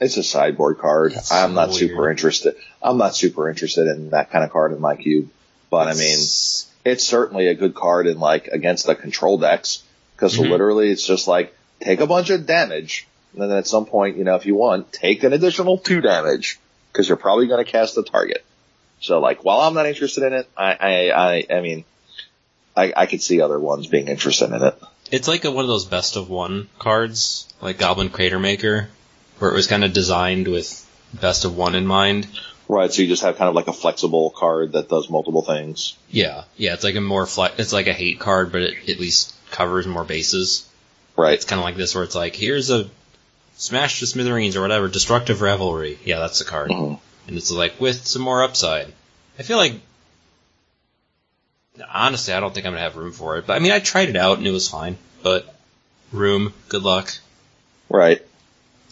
It's a sideboard card. It's I'm so not weird. super interested. I'm not super interested in that kind of card in my cube. But it's, I mean, it's certainly a good card in like against the control decks because mm-hmm. literally it's just like take a bunch of damage and then at some point, you know, if you want, take an additional two damage because you're probably going to cast the target. So like, while I'm not interested in it, I, I, I, I mean, I, I could see other ones being interested in it. It's like a, one of those best of one cards, like Goblin Crater Maker, where it was kind of designed with best of one in mind. Right, so you just have kind of like a flexible card that does multiple things. Yeah, yeah, it's like a more flex, it's like a hate card, but it at least covers more bases. Right. It's kind of like this where it's like, here's a Smash to Smithereens or whatever, Destructive Revelry. Yeah, that's the card. Mm-hmm. And it's like with some more upside. I feel like honestly, I don't think I'm gonna have room for it. But I mean, I tried it out and it was fine. But room, good luck. Right.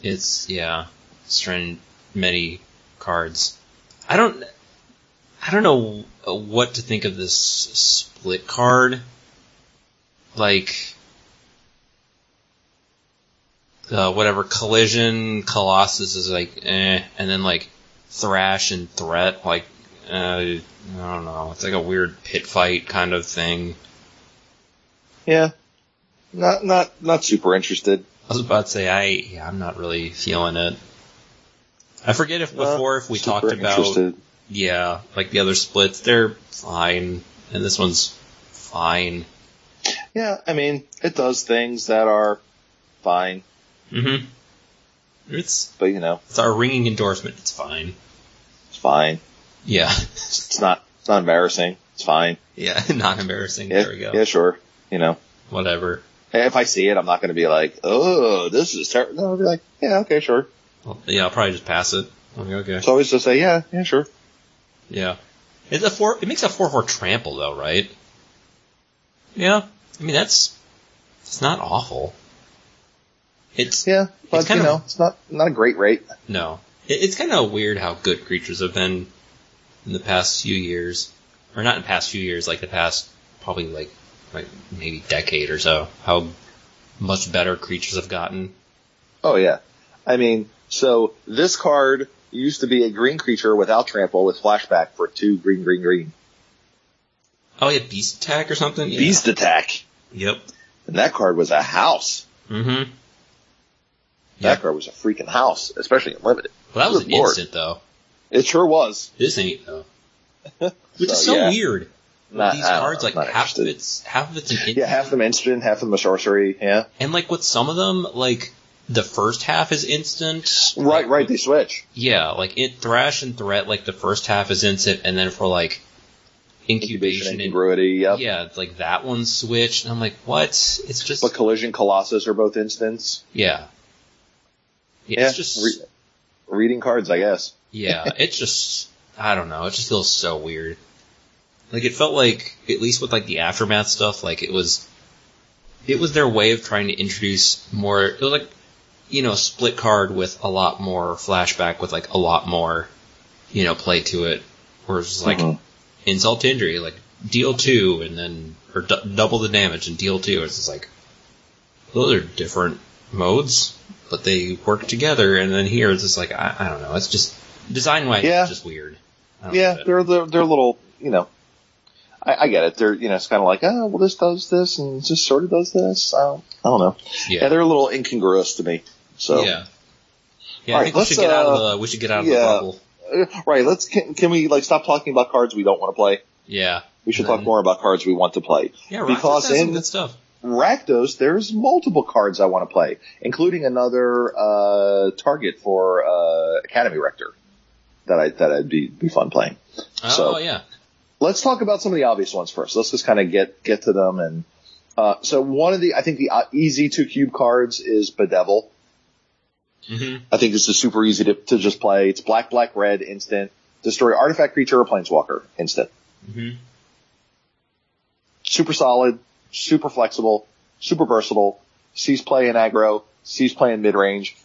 It's yeah, strange many cards. I don't, I don't know what to think of this split card. Like, uh, whatever collision colossus is like eh and then like thrash and threat like uh, I don't know it's like a weird pit fight kind of thing. Yeah. Not not not super interested. I was about to say I yeah, I'm not really feeling it. I forget if before if we talked about interested. yeah like the other splits they're fine and this one's fine. Yeah I mean it does things that are fine Mm-hmm. It's but you know it's our ringing endorsement. It's fine. It's fine. Yeah. it's not. It's not embarrassing. It's fine. Yeah, not embarrassing. Yeah, there we go. Yeah, sure. You know. Whatever. If I see it, I'm not going to be like, "Oh, this is terrible." No, I'll be like, "Yeah, okay, sure." Well, yeah, I'll probably just pass it. Okay, okay. It's always just say, "Yeah, yeah, sure." Yeah. It's a four. It makes a four four trample though, right? Yeah, I mean that's it's not awful. It's Yeah, but It's kind you of- know, it's not not a great rate. no, it, it's kind of weird how good creatures have been in the past few years, or not in the past few years, like the past probably like like maybe decade or so. How much better creatures have gotten. Oh yeah, I mean, so this card used to be a green creature without trample with flashback for two green, green, green. Oh yeah, beast attack or something. Yeah. Beast attack, Yep. and that card was a house. Mm-hmm. That Yeah. card was a freaking house, especially in limited. Well, that was Good an lord. instant though. It sure was. This ain't though. Which is so yeah. weird. Not- These cards, know, like half of it's half of it's an instant. Yeah, half of them instant, half of them a sorcery. Yeah, And like with some of them, like the first half is instant. right, Like, right. They switch. Yeah, like it thrash and threat, like the first half is instant, and then for like Incubation, incubation, and. Yep. yeah, it's like that one switched. And I'm like, what? It's just But collision, colossus are both instants. yeah. Yeah. It's just re- reading cards, I guess. yeah. It's just I don't know. It just feels so weird. Like it felt like at least with like the aftermath stuff, like it was it was their way of trying to introduce more. It was like you know, split card with a lot more flashback, with like a lot more, you know, play to it. Where it's like Mhm. insult to injury, like deal two and then or d- double the damage and deal two. It's just like those are different modes, but they work together. And then here it's just like I, I don't know. It's just design wise, Yeah. it's just weird. Yeah, they're they're they're a little, you know. I, I get it. They're you know, it's kind of like, oh, well, this does this and this sort of does this. I don't, I don't know. Yeah. yeah, they're a little incongruous to me. So yeah. Yeah, All I right, think we should get out uh, of the we should get out of yeah. the bubble. Uh, right. Let's can, can we like stop talking about cards we don't want to play? Yeah, We should Then- talk more about cards we want to play. yeah. because Because has some in- good stuff. Rakdos, there's multiple cards I want to play, including another uh, target for uh, Academy Rector that I that I'd be be fun playing. Oh So- yeah, let's talk about some of the obvious ones first. Let's just kind of get get to them. And uh, so one of the I think the uh, easy two cube cards is Bedevil. hmm I think this is super easy to, to just play. It's black, black, red, instant. Destroy artifact creature or planeswalker, instant. hmm Super solid, super flexible, super versatile. Sees play in aggro, sees play in mid range,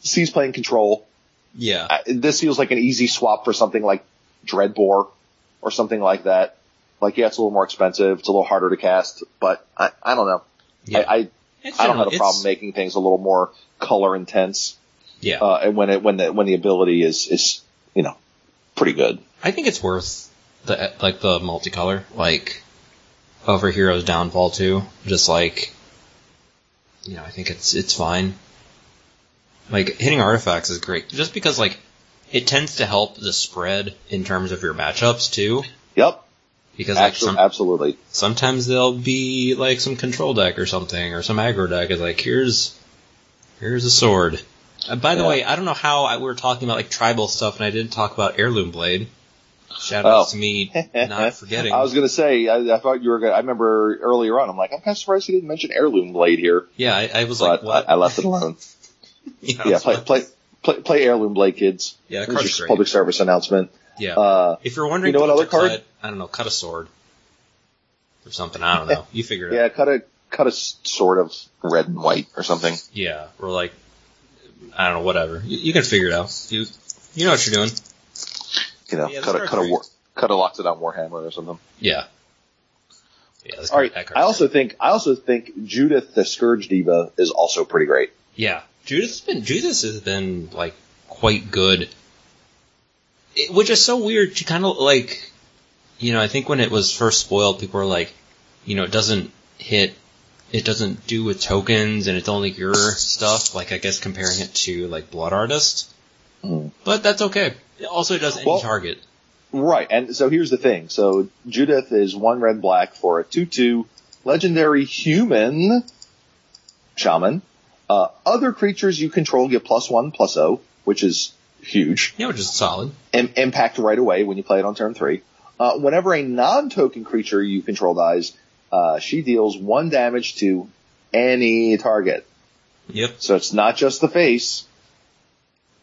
sees play in control. yeah. Uh, this feels like an easy swap for something like Dreadbore or something like that. Like, yeah, it's a little more expensive. It's a little harder to cast, but I, I don't know. yeah. I, I, It's I don't have a problem making things a little more color intense. Yeah, Uh, and when it, when the, when the ability is, is, you know, pretty good. I think it's worth the like the multicolor, like over Heroes Downfall too. Just like you know, I think it's it's fine. Like hitting artifacts is great, just because like it tends to help the spread in terms of your matchups too. Yep. Because like Actu- some, absolutely. sometimes there'll be like some control deck or something, or some aggro deck is like here's here's a sword. Uh, by the Yeah. way, I don't know how I, we were talking about like tribal stuff, and I didn't talk about heirloom blade. Shout outs Oh. to me not forgetting. I was gonna say, I, I thought you were gonna, I remember earlier on, I'm like, I'm kind of surprised you didn't mention heirloom blade here, yeah, I, I was but like, what? I, I left it alone. yeah, yeah, play, play, play, play heirloom blade, kids. Yeah, card's great. public service announcement. Yeah. Uh, if you're wondering, you know what what other card? cut, I don't know, cut a sword or something. I don't know. You figure it yeah, out. Yeah, cut a, cut a sort of red and white or something. Yeah, or like, I don't know, whatever. You, you can figure it out. You you know what you're doing. You know, Yeah, this cut a, card's cut a great. war, cut a Loxodon Warhammer or something. Yeah. Yeah. All right. I also great. think, I also think Judith the Scourge Diva is also pretty great. Yeah, Judas has been Judas has been like quite good, it, which is so weird. She kind of like, you know, I think when it was first spoiled, people were like, you know, it doesn't hit, it doesn't do with tokens, and it's only your stuff. Like I guess comparing it to like Blood Artist, But that's okay. Also, it does any Well- target. Right, and so here's the thing. So Judith is one red black for a 2-2 legendary human shaman. Uh, other creatures you control get plus one, plus O, which is huge. Yeah, which is solid. Im- impact right away when you play it on turn three. Uh, whenever a non-token creature you control dies, uh, she deals one damage to any target. Yep. So it's not just the face.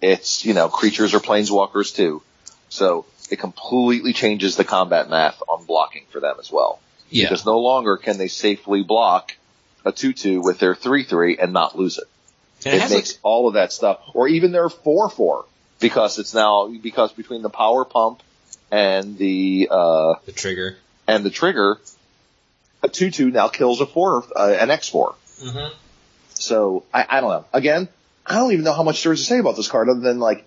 It's, you know, creatures or planeswalkers too. So it completely changes the combat math on blocking for them as well. Yeah. Because no longer can they safely block a 2-2 with their 3-3 and not lose it. And it It makes like, all of that stuff, or even their 4-4, because it's now, because between the power pump and the, uh, the trigger. and the trigger, a 2-2 now kills a 4, uh, an X4. Mm-hmm. So, I, I don't know. Again, I don't even know how much there is to say about this card other than like,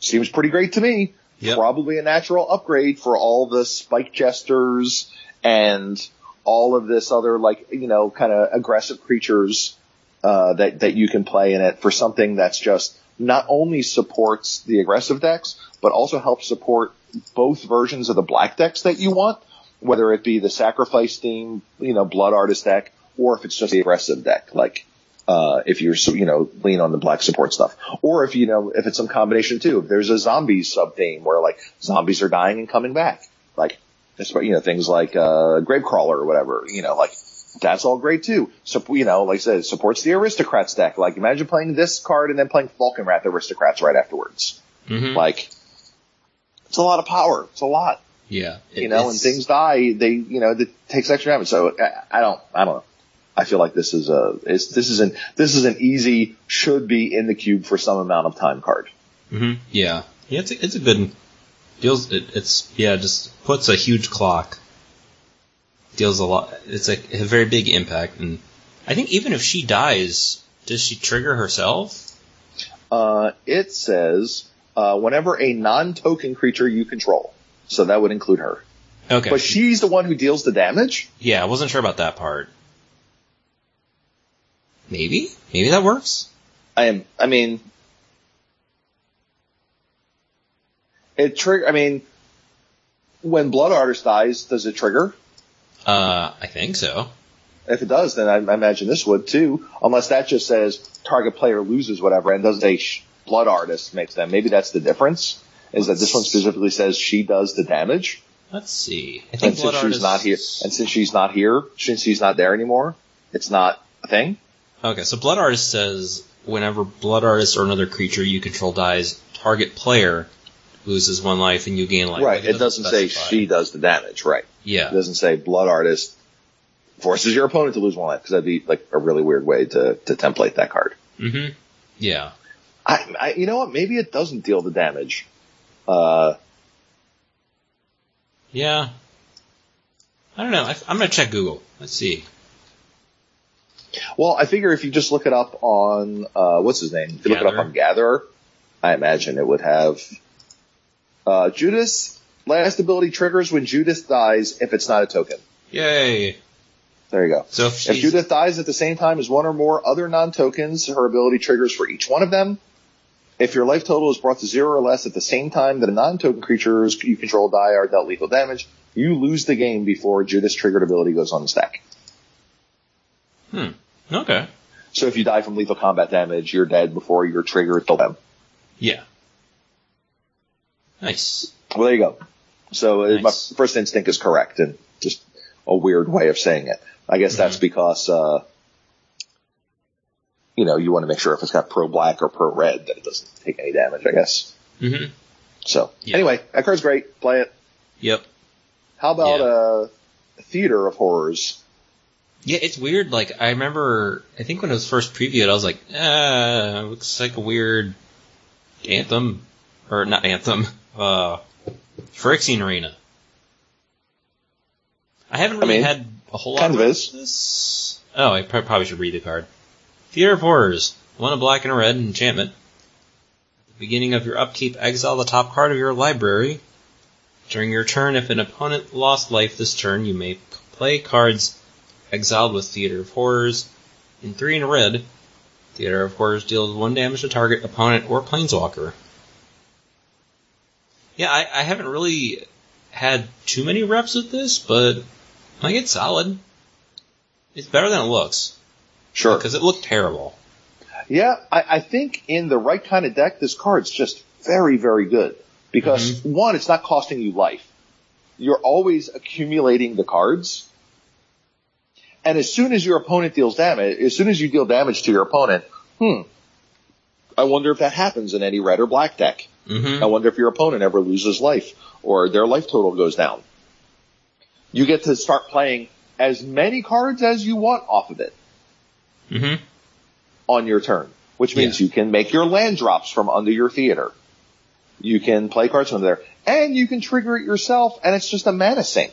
seems pretty great to me. Yep. Probably a natural upgrade for all the spike jesters and all of this other like, you know, kind of aggressive creatures, uh, that, that you can play in it for something that's just not only supports the aggressive decks, but also helps support both versions of the black decks that you want, whether it be the sacrifice theme, you know, blood artist deck, or if it's just the aggressive deck, like, uh, if you're, you know, lean on the black support stuff. Or if, you know, if it's some combination too. If there's a zombie sub theme where like zombies are dying and coming back. Like, that's what, you know, things like, uh, Gravecrawler or whatever, you know, like, that's all great too. So, you know, like I said, it supports the aristocrats deck. Like, imagine playing this card and then playing Falkenrath aristocrats right afterwards. Mm-hmm. Like, it's a lot of power. It's a lot yeah. It- you know, when things die, they, you know, it takes extra damage. So I, I don't, I don't know. I feel like this is a, it's, this is an, this is an easy, should be in the cube for some amount of time card. Mm-hmm. Yeah. Yeah, it's a, it's a good deals. It, it's yeah, just puts a huge clock. Deals a lot. It's like a very big impact, and I think even if she dies, does she trigger herself? Uh, it says, uh, whenever a non-token creature you control. So that would include her. Okay. But she's the one who deals the damage? yeah, I wasn't sure about that part. Maybe, maybe that works. I am, I mean, it trigger, I mean, when Blood Artist dies, does it trigger? Uh, I think so. If it does, then I, I imagine this would too. Unless that just says target player loses whatever and doesn't say sh- blood artist makes them. Maybe that's the difference. Is that this one specifically says she does the damage, Let's see. I and think since Blood she's Artist- not here, and since she's not here, since she's not there anymore, it's not a thing. Okay, so Blood Artist says whenever Blood Artist or another creature you control dies, target player loses one life and you gain life. right. Like, It doesn't say she does the damage. Right. Yeah. It doesn't say blood artist forces your opponent to lose one life because that'd be like a really weird way to to template that card. Mm-hmm. Yeah. I, I you know what? Maybe it doesn't deal the damage. Uh, Yeah. I don't know. I, I'm gonna check Google. Let's see. Well, I figure if you just look it up on uh, what's his name, if you look it up on Gatherer, I imagine it would have uh, Judith's last ability triggers when Judith dies if it's not a token. Yay. There you go. So if If Judith dies at the same time as one or more other non-tokens, her ability triggers for each one of them. If your life total is brought to zero or less at the same time that a non-token creatures you control die or dealt lethal damage, you lose the game before Judith's triggered ability goes on the stack. hmm. Okay. So if you die from lethal combat damage, you're dead before your trigger killed them. Yeah. Nice. Well, there you go. So uh, my first instinct is correct and just a weird way of saying it. I guess that's Mhm. because, uh, you know, you want to make sure if it's got pro black or pro red that it doesn't take any damage, I guess. Mm-hmm. So Yeah. anyway, that card's great. Play it. Yep. How about Yeah. uh, Theater of Horrors? Yeah, it's weird. Like I remember, I think when it was first previewed, I was like, ah, looks like a weird anthem, or not anthem, uh, Phyrexian Arena. I haven't really mean, had a whole lot of of this. Oh, I probably should read the card. Theater of Horrors. One a black and a red enchantment. At the beginning of your upkeep, exile the top card of your library. During your turn, if an opponent lost life this turn, you may play cards exiled with Theater of Horrors. In three and a red, Theater of Horrors deals one damage to target opponent or planeswalker. Yeah, I, I haven't really had too many reps with this, but I think it's solid. It's better than it looks Sure. because it looked terrible. Yeah, I, I think in the right kind of deck, this card's just very, very good. Because mm-hmm. one, it's not costing you life. You're always accumulating the cards. And as soon as your opponent deals damage, as soon as you deal damage to your opponent, hmm, I wonder if that happens in any red or black deck. Mm-hmm. I wonder if your opponent ever loses life or their life total goes down. You get to start playing as many cards as you want off of it Mm-hmm. on your turn, which means Yeah. you can make your land drops from under your theater. You can play cards from there, and you can trigger it yourself, and it's just a mana sink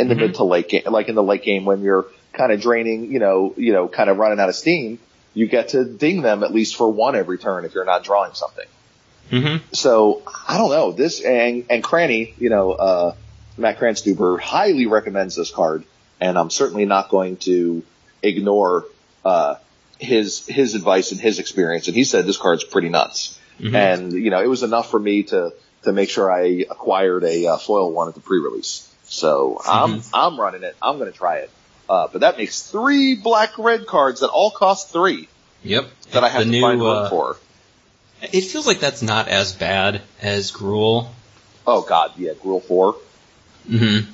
in the Mhm. mid to late game, like in the late game when you're kind of draining, you know, you know, kind of running out of steam. You get to ding them at least for one every turn if you're not drawing something. Mm-hmm. So I don't know this and and Cranny, you know, uh, Matt Cranstuber highly recommends this card, and I'm certainly not going to ignore uh, his his advice and his experience. And he said this card's pretty nuts, Mhm. and you know it was enough for me to to make sure I acquired a uh, foil one at the pre-release. So I'm I'm running it. I'm going to try it. Uh, but that makes three black red cards that all cost three Yep. that I have the to new, find room uh, for. It feels like that's not as bad as Gruul. Oh God, yeah, Gruul four. Mm-hmm.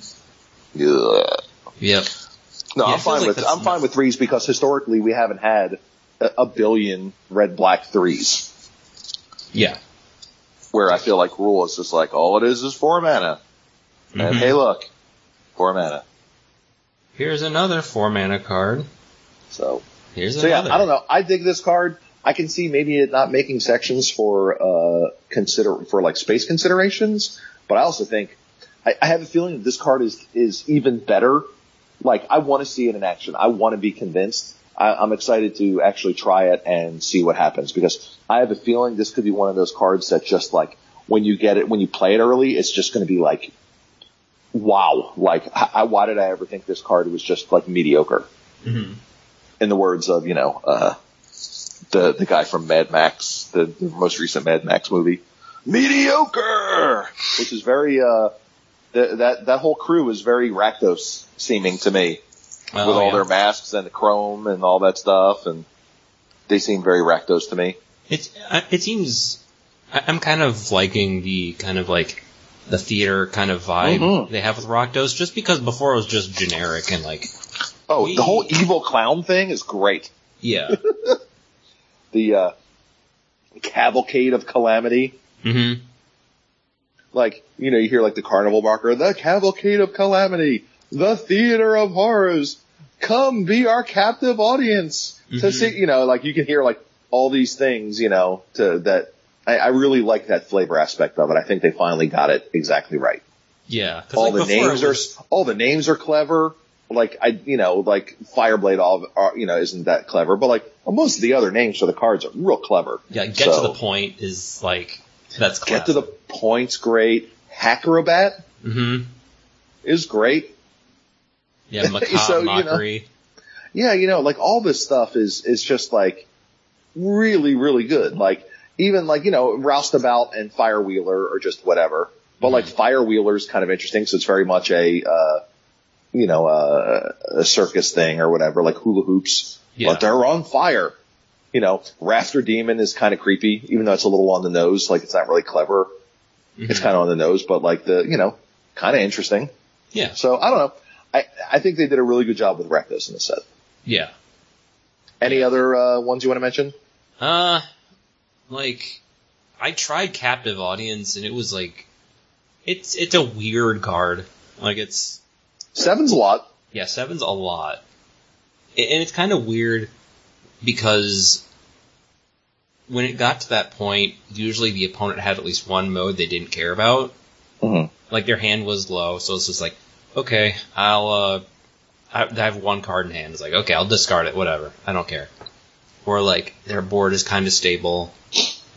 Yeah. Yep. No, Yeah, I'm fine like with I'm fine with threes because historically we haven't had a, a billion red black threes. Yeah. Where I feel like Gruul is just like all it is is four mana, and Mhm. hey look, four mana. Here's another four mana card. So Here's so yeah. I don't know. I dig this card. I can see maybe it not making sections for uh consider for like space considerations, but I also think I, I have a feeling that this card is is even better. Like I want to see it in action. I want to be convinced. I, I'm excited to actually try it and see what happens because I have a feeling this could be one of those cards that just like when you get it when you play it early, it's just going to be like, wow! Like I, why did I ever think this card was just like mediocre? Mhm. in the words of you know uh, the the guy from Mad Max, the, the most recent Mad Max movie, mediocre, which is very uh, th- that that whole crew is very Rakdos seeming to me Oh, with all yeah. their masks and the chrome and all that stuff, and they seem very Rakdos to me. It's I- it seems I- I'm kind of liking the kind of like the theater kind of vibe Mhm. they have with Rakdos, just because before it was just generic and like Oh, We- the whole evil clown thing is great. yeah. The uh, cavalcade of calamity. Mm-hmm. like you know you hear like the carnival barker the cavalcade of calamity the theater of horrors come be our captive audience to Mhm. see you know like you can hear like all these things you know to that I, I really like that flavor aspect of it i think they finally got it exactly right Yeah. all like, the names was- are all the names are clever like i you know like fireblade all are, you know isn't that clever but like most of the other names for the cards are real clever yeah. Get So- to the point is like that's get to the points great Hackrobat hmm is great Yeah. Macabre So, you know. mockery. yeah, you know, like all this stuff is is just like really, really good. Like even like you know, Roustabout and Firewheeler or just whatever. But like Firewheeler's kind of interesting, so it's very much a uh, you know uh, a circus thing or whatever, like hula hoops. Yeah. But they're on fire. You know, Rafter Demon is kind of creepy, even though it's a little on the nose. Like it's not really clever. It's Mhm. kind of on the nose, but like the you know, kind of interesting. Yeah. So I don't know. I I think they did a really good job with Rakdos in the set. Yeah. Any other uh, ones you want to mention? Uh, like, I tried Captive Audience and it was like, it's, it's a weird card. Like it's, Seven's a lot. yeah, seven's a lot. And it's kind of weird because when it got to that point, usually the opponent had at least one mode they didn't care about. Mhm. Like their hand was low, so it's just like, okay, I'll, uh, I I have one card in hand. It's like, okay, I'll discard it, whatever. I don't care. Or like, their board is kind of stable,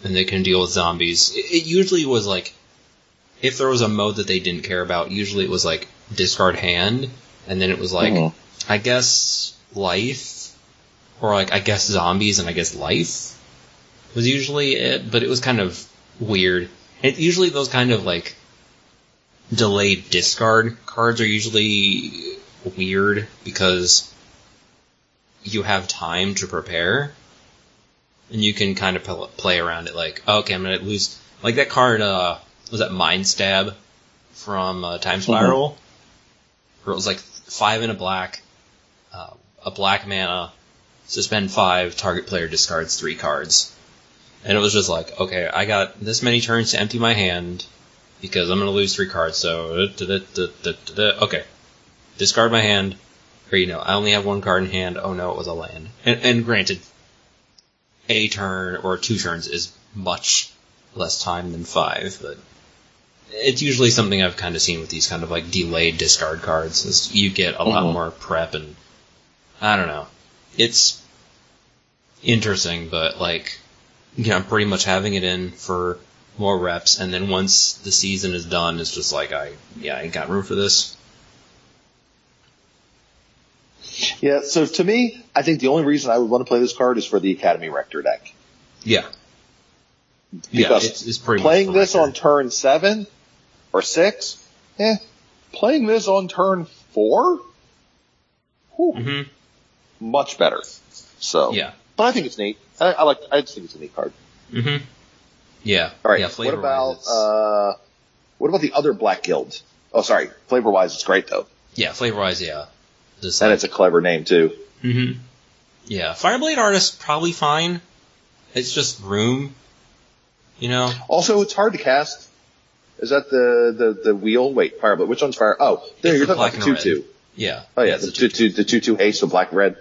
and they can deal with zombies. It, it usually was like, if there was a mode that they didn't care about, usually it was like, discard hand, and then it was like, Mhm. I guess life, or like, I guess zombies, and I guess life was usually it, but it was kind of weird. It usually those kind of like delayed discard cards are usually weird because you have time to prepare and you can kind of pl- play around it like okay i'm gonna lose like that card uh was that mind stab from uh, time spiral? Where it was like five in a black uh, a black mana suspend five target player discards three cards. And it was just like okay i got this many turns to empty my hand because I'm going to lose three cards. So, okay, discard my hand, or you know, I only have one card in hand. Oh no, it was a land. And, and granted, a turn or two turns is much less time than five, but it's usually something I've kind of seen with these kind of like delayed discard cards. Is you get a lot Mhm. more prep and I don't know. It's interesting, but like you know, I'm pretty much having it in for more reps, and then once the season is done, it's just like I yeah, I ain't got room for this. Yeah, so to me, I think the only reason I would want to play this card is for the Academy Rector deck. Yeah. Yeah, it's, it's pretty playing this on turn seven or six, eh. Playing this on turn four, whew, Mhm. much better. So, Yeah. but I think it's neat. I, I like. I just think it's a neat card. Mm-hmm. Yeah. All right. Yeah. what about uh, what about the other Black Guild? Oh, sorry. Flavor wise, it's great though, yeah, flavor wise, yeah. Just and like, it's a clever name too. hmm Yeah, Fireblade artist probably fine. It's just room, you know. Also, it's hard to cast. Is that the the the wheel? Wait, Fireblade. Which one's fire? Oh, there It's you're the talking about the two. Yeah. Oh yeah, the two two the two haste with black and red.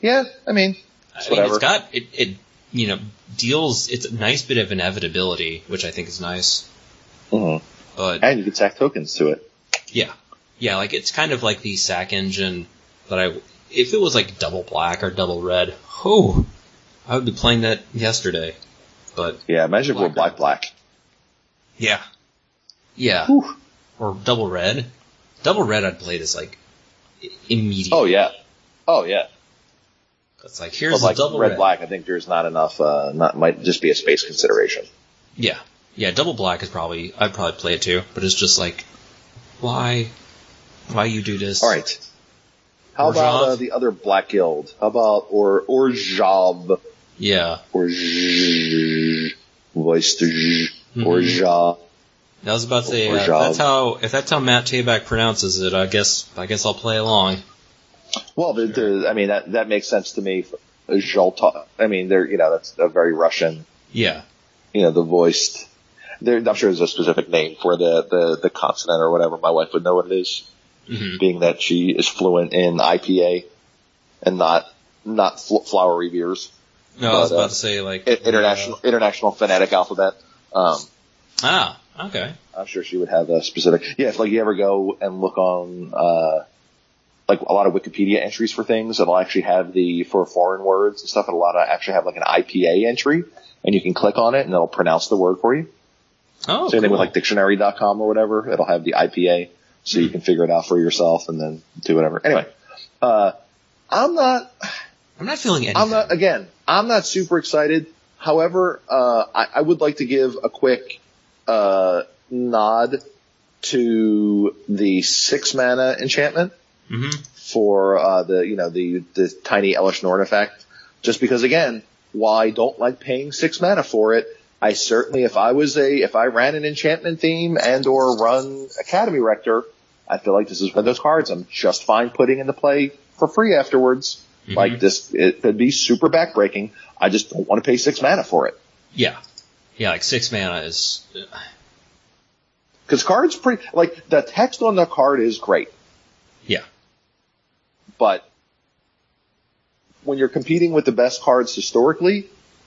Yeah, I mean, I mean, whatever. it's got it. It you know deals. It's a nice bit of inevitability, which I think is nice. Mhm. But and you can stack tokens to it. yeah, yeah, like it's kind of like the sack engine that I. If it was like double black or double red, oh, I would be playing that yesterday. But Yeah, imagine Black black black. yeah, yeah, Whew. or double red. Double red, I'd play this like immediately. Oh yeah, oh yeah. It's like here's But like the double red red. black, I think there's not enough. Uh, not might just be a space consideration. Yeah, yeah. Double black is probably I'd probably play it too, but it's just like why, why you do this? All right. How about uh, the other black guild? How about or or Jav Yeah, or voice to Mhm. Ja? I was about to say uh, if that's how if that's how Matt Tabak pronounces it, I guess I guess I'll play along. Well, the, the, I mean that that makes sense to me. Zholta. I mean, they're you know that's a very Russian. Yeah, You know, the voiced. There, I'm sure there's a specific name for the, the the consonant or whatever. My wife would know what it is, hmm being that she is fluent in IPA and not not fl- flowery beers. no, I was But, uh, about to say like international international phonetic alphabet. Um, uh, ah, okay. I'm sure she would have a specific. Yeah, if like you ever go and look on uh, like a lot of Wikipedia entries for things, it'll actually have the for foreign words and stuff. It'll a lot of actually have like an IPA entry, and you can click on it and it'll pronounce the word for you. Oh, Same thing with cool. like dictionary.com or whatever. It'll have the IPA, so you can figure it out for yourself and then do whatever. Anyway, uh, I'm not. I'm not feeling anything. I'm not again. I'm not super excited. However, uh, I, I would like to give a quick uh, nod to the six mana enchantment hmm for uh, the you know the the tiny Elesh Norn effect. Just because again, while I don't like paying six mana for it, I certainly if I was a if I ran an enchantment theme and or run Academy Rector, I feel like this is one of those cards I'm just fine putting into play for free afterwards. Mhm. Like this, it could be super backbreaking. I just don't want to pay six mana for it. Yeah, yeah. Like six mana is Cause cards pretty, like the text on the card is great, yeah. but when you're competing with the best cards historically,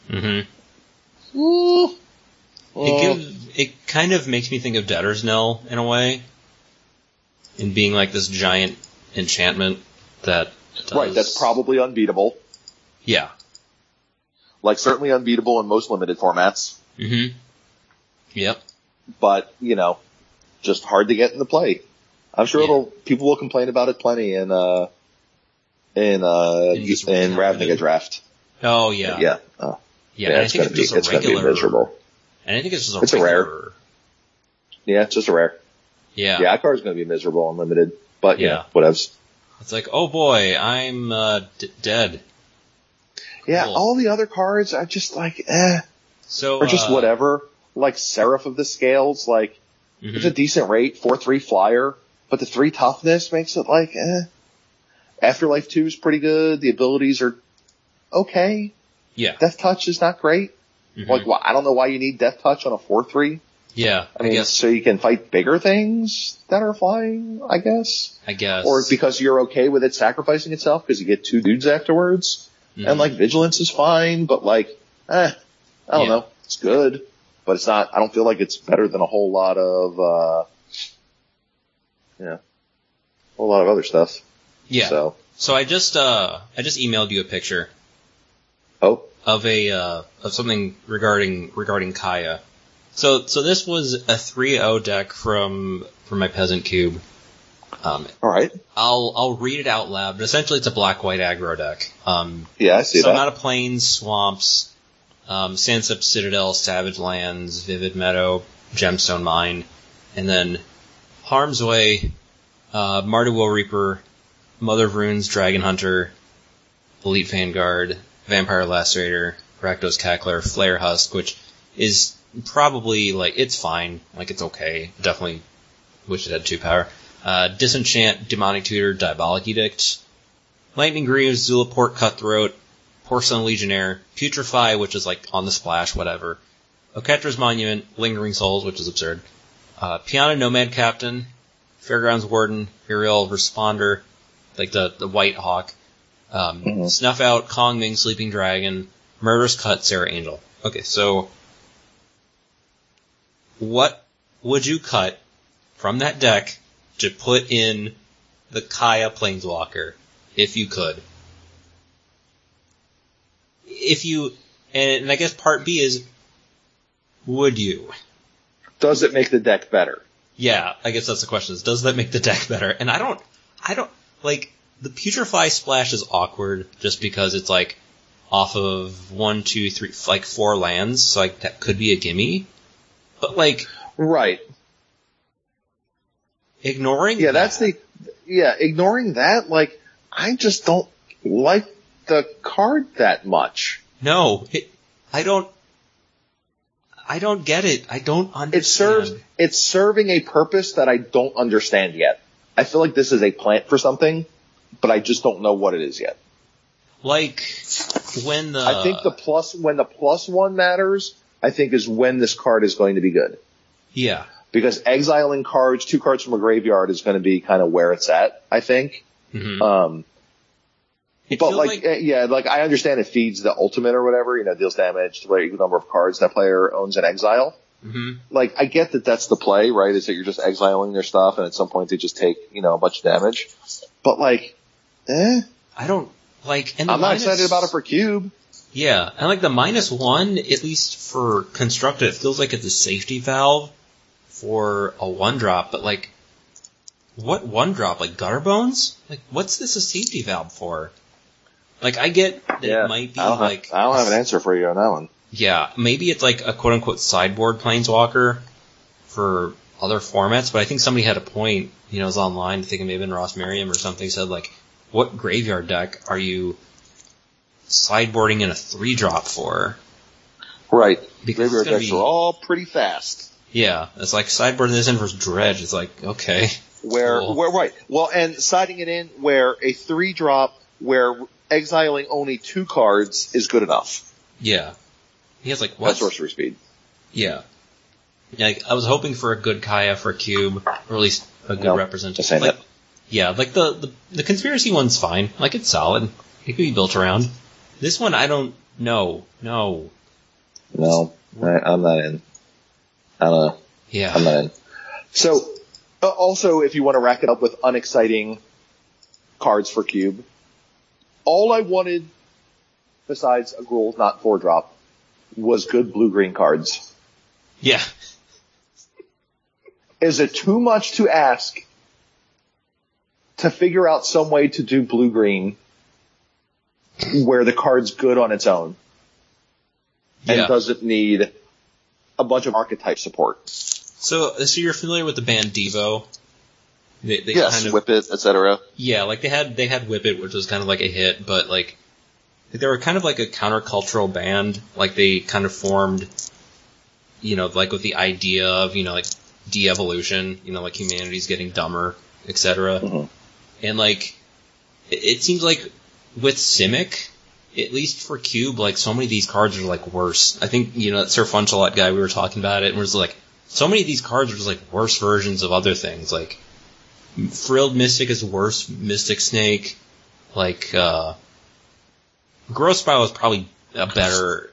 hmm ooh, It uh, gives, it kind of makes me think of Debtor's Knell in a way, in being like this giant enchantment that. Does, right, that's probably unbeatable. Yeah. Like certainly unbeatable in most limited formats, hmm Yep. but you know, just hard to get into play. I'm sure Yeah. it'll, people will complain about it plenty in, uh, in, uh, In in Ravnica. Draft. Oh yeah. Yeah. Oh, Yeah. and I think it's just be, a it's regular. miserable. And I think it's just a It's a rare. Yeah, it's just a rare. Yeah. Yeah, that card's gonna be miserable and limited, but yeah, Yeah. whatevs. It's like, oh boy, I'm uh, d- dead. Yeah, all the other cards are just like, eh, So. or just uh, whatever. Like Seraph of the Scales, like, mhm. it's a decent rate, 4-3 flyer, but the 3 toughness makes it like, eh. Afterlife 2 is pretty good, the abilities are okay. Yeah. Deathtouch is not great. Mhm. Like, why I don't know why you need Deathtouch on a 4-3. Yeah, I mean, guess. so you can fight bigger things that are flying, I guess. I guess. Or because you're okay with it sacrificing itself because you get two dudes afterwards. Mhm. And like vigilance is fine, but like, eh, I don't Yeah. know. It's good, but it's not, I don't feel like it's better than a whole lot of, uh, yeah, a whole lot of other stuff. yeah. So, So I just uh I just emailed you a picture oh, of a uh of something regarding regarding Kaya. So so this was a 3-0 deck from from my peasant cube. Um alright. I'll I'll read it out loud, but essentially it's a black white aggro deck. Um Yeah, I see so that. not a plains, swamps, um, Sandsteppe Citadel, Savage Lands, Vivid Meadow, Gemstone Mine, and then Harm's Way, uh, Mardu Woe-Reaper, Mother of Runes, Dragon Hunter, Elite Vanguard, Vampire Lacerator, Rakdos Cackler, Flayer Husk, which is probably like it's fine, like it's okay. Definitely wish it had two power. Uh, Disenchant, Demonic Tutor, Diabolic Edict, Lightning Greaves, Zulaport Cutthroat, Porcelain Legionnaire, Putrefy, which is like on the splash, whatever. Oketra's Monument, Lingering Souls, which is absurd. Uh, Pianna Nomad Captain, Fairgrounds Warden, Aerial Responder, like the, the White Hawk, um, Mhm. Snuff Out, Kongming, Sleeping Dragon, Murderous Cut, Serra Angel. Okay, so what would you cut from that deck to put in the Kaya Planeswalker if you could? If you, and, I guess part B is, would you? Does it make the deck better? Yeah, I guess that's the question. Is does that make the deck better? And I don't, I don't like the putrefy splash is awkward just because it's like off of one, two, three, like four lands. So like that could be a gimme. But like Right. ignoring, Yeah, that's the, yeah, ignoring that, like, I just don't like the card that much. no. It, I don't. I don't get it. I don't understand. It serves, it's serving a purpose that I don't understand yet. I feel like this is a plant for something, but I just don't know what it is yet. like when the. I think the plus, when the plus one matters, I think is when this card is going to be good. yeah Because exiling cards, two cards from a graveyard is going to be kind of where it's at, I think. Mhm. Um, It but feels like, eh, yeah, like I understand it feeds the ultimate or whatever, you know, deals damage to a number of cards that player owns in exile. mhm. Like, I get that that's the play, right? Is that you're just exiling their stuff and at some point they just take, you know, a bunch of damage. But like, eh, I don't like. And I'm not excited about it for cube. Yeah, and like the minus one, at least for constructed, it feels like it's a safety valve for a one drop. But like, what one drop? Like Gutterbones? Like, what's this a safety valve for? Like, I get that it might be I like, have, I don't have an answer for you on that one. yeah, maybe it's like a quote unquote sideboard planeswalker for other formats. But I think somebody had a point. You know, it was online. I think it may have been Ross Merriam or something. Said like, what graveyard deck are you sideboarding in a three drop for? Right. Because Graveyard decks be- are all pretty fast. Yeah, it's like sideboarding this in versus dredge. It's like okay, Where, Cool. where, right. Well, and siding it in where a three drop where exiling only two cards is good enough. yeah. He has like That's what? sorcery speed. Yeah. Like, I was hoping for a good Kaya for a cube, or at least a good No, representation. Like, yeah, like the, the the conspiracy one's fine. Like it's solid. It could be built around. This one, I don't know. No. No, I, I'm not in. I don't know. Yeah. I'm not in. So, uh, also, if you want to rack it up with unexciting cards for cube, all I wanted, besides a Gruul not four drop, was good blue green cards. Yeah. Is it too much to ask to figure out some way to do blue green where the card's good on its own and Yeah. doesn't need a bunch of archetype support? So, so you're familiar with the band Devo? They, they yes, kind of whip it, etc. Yeah, like they had they had Whip It, which was kind of like a hit, but like they were kind of like a countercultural band. Like they kind of formed, you know, like with the idea of you know like de-evolution, you know, like humanity's getting dumber, etc. Mhm. And like it, it seems like with Simic, at least for Cube, like so many of these cards are like worse. I think you know that Sir Funchalot guy we were talking about it and was like, so many of these cards are just like worse versions of other things. Like Frilled Mystic is worse Mystic Snake. Like uh Spiral is probably a better.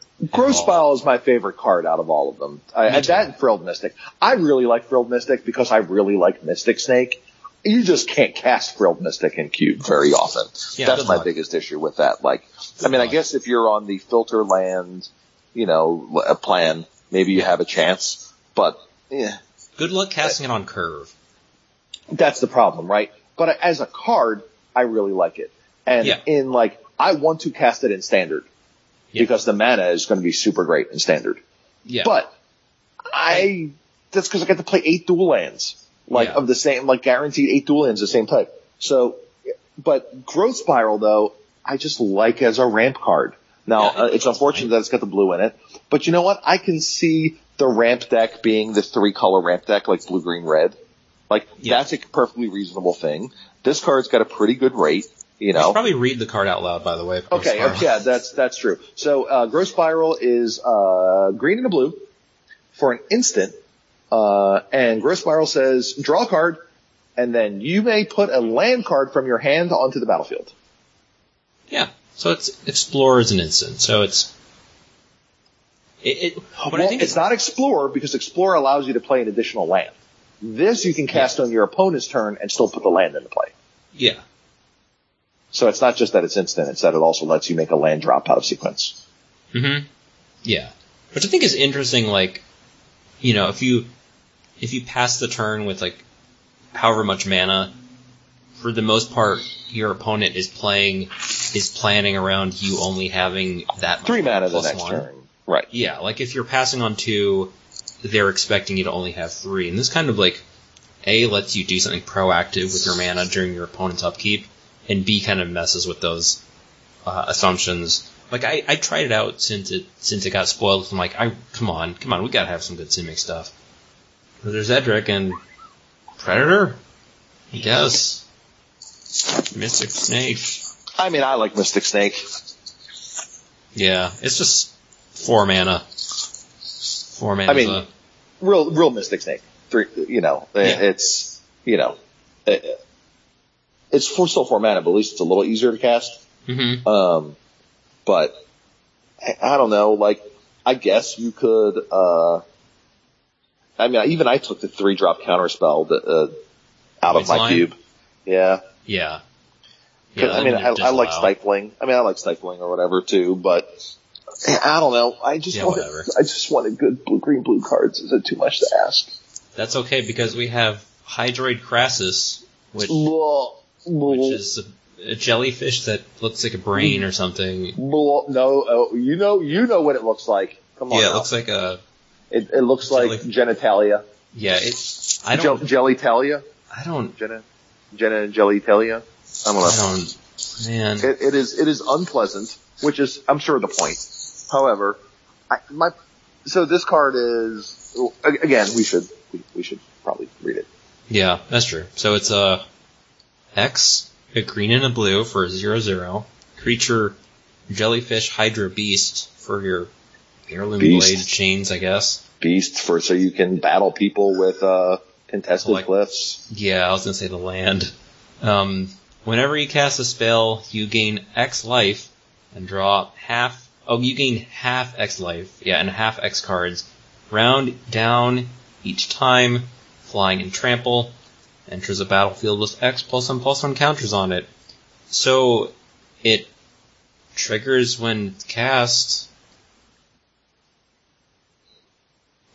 Spiral is my favorite card out of all of them. I, Me and too. that and Frilled Mystic. I really like Frilled Mystic because I really like Mystic Snake. You just can't cast Frilled Mystic in Cube very often. Yeah, That's my luck. biggest issue with that. Like, I Good mean, I guess if you're on the filter land, you know, a plan, maybe you have a chance. But yeah, Good luck casting it on curve. that's the problem, right? But as a card, I really like it. And Yeah. in like, I want to cast it in standard Yeah. because the mana is going to be super great in standard. Yeah. But I, that's because I get to play eight dual lands, like Yeah. of the same, like guaranteed eight dual the same type. So, but Growth Spiral though, I just like as a ramp card. Now, Yeah, uh, it's unfortunate that it's got the blue in it, but you know what? I can see the ramp deck being the three color ramp deck, like blue, green, red. Like Yeah. that's a perfectly reasonable thing. This card's got a pretty good rate, you You know. should probably read the card out loud, by the way. Okay, yeah, that's that's true. So uh, Growth Spiral is uh, green and a blue for an instant, uh, and Growth Spiral says draw a card, and then you may put a land card from your hand onto the battlefield. Yeah. So it's Explorer is an instant. So it's it. it well, I think it's not Explorer because Explorer allows you to play an additional land. This you can cast on your opponent's turn and still put the land into play. yeah. So it's not just that it's instant; it's that it also lets you make a land drop out of sequence. hmm Yeah. Which I think is interesting. Like, you know, if you if you pass the turn with like however much mana, for the most part, your opponent is playing is planning around you only having that Three mana the next one. turn, right? Yeah, like if you're passing on two, they're expecting you to only have three, and this kind of like a lets you do something proactive with your mana during your opponent's upkeep, and B kind of messes with those uh, assumptions. Like I, I tried it out since it since it got spoiled. I'm like, I come on, come on, we gotta have some good Simic stuff. There's Edric and Predator, I guess. Mystic Snake. I mean, I like Mystic Snake. Yeah, it's just four mana. Four mana. I mean, real real Mystic Snake. Three, you know, Yeah. it's you know, it, it's for still four mana, but at least it's a little easier to cast. hmm Um, but I, I don't know. Like, I guess you could. uh I mean, even I took the three drop counter spell that, uh, out of my Line? cube. Yeah, Yeah. 'Cause, I mean, I, I like stifling. I mean, I like stifling or whatever too, but I don't know. I just Yeah, wanted, whatever. I just wanted good blue, green, blue cards. Is it too much to ask? That's okay because we have Hydroid Krasis, which Blah, which is a, a jellyfish that looks like a brain or something. blah. no, oh, you know, you know what it looks like. Come on, Yeah, it now. looks like a it, it looks like genitalia, yeah. It I don't jellytalia, I don't Jenna, Jenna and jellytalia. I don't know. I don't man. It, it is it is unpleasant, which is I'm sure the point. However, I, my so this card is again we should we, we should probably read it. Yeah, that's true. So it's a X, a green and a blue for a zero zero creature, jellyfish Hydra Beast for your heirloom Beast. blade chains, I guess. Beast for so you can battle people with uh contested Like- glyphs. Yeah, I was gonna say the land. Um, whenever you cast a spell, you gain X life and draw half. Oh, you gain half X life. Yeah, and half X cards. Round down each time. Flying and trample. Enters a battlefield with X plus one plus one counters on it. So it triggers when it's cast.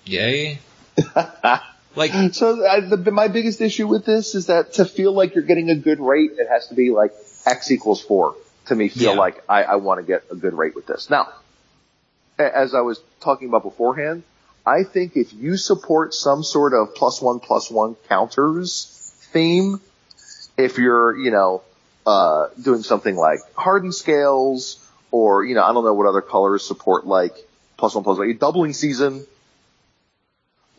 Yay. Like So I, the, my biggest issue with this is that to feel like you're getting a good rate, it has to be like X equals four to me feel Yeah. like I, I want to get a good rate with this. Now, as I was talking about beforehand, I think if you support some sort of plus one plus one counters theme, if you're, you know, uh, doing something like hardened scales or, you know, I don't know what other colors support like plus one plus one, doubling season,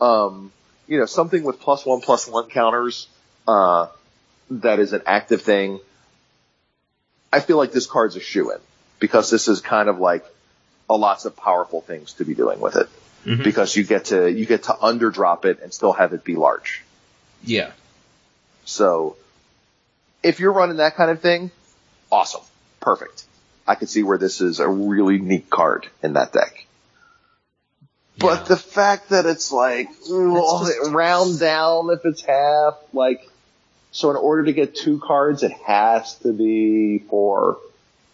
um, you know, something with plus one plus one counters, uh, that is an active thing. I feel like this card's a shoe in because this is kind of like a lots of powerful things to be doing with it. Mhm. because you get to you get to underdrop it and still have it be large. Yeah. So if you're running that kind of thing, awesome. Perfect. I can see where this is a really neat card in that deck. But Yeah. the fact that it's like well, just- round down if it's half, like so in order to get two cards it has to be four.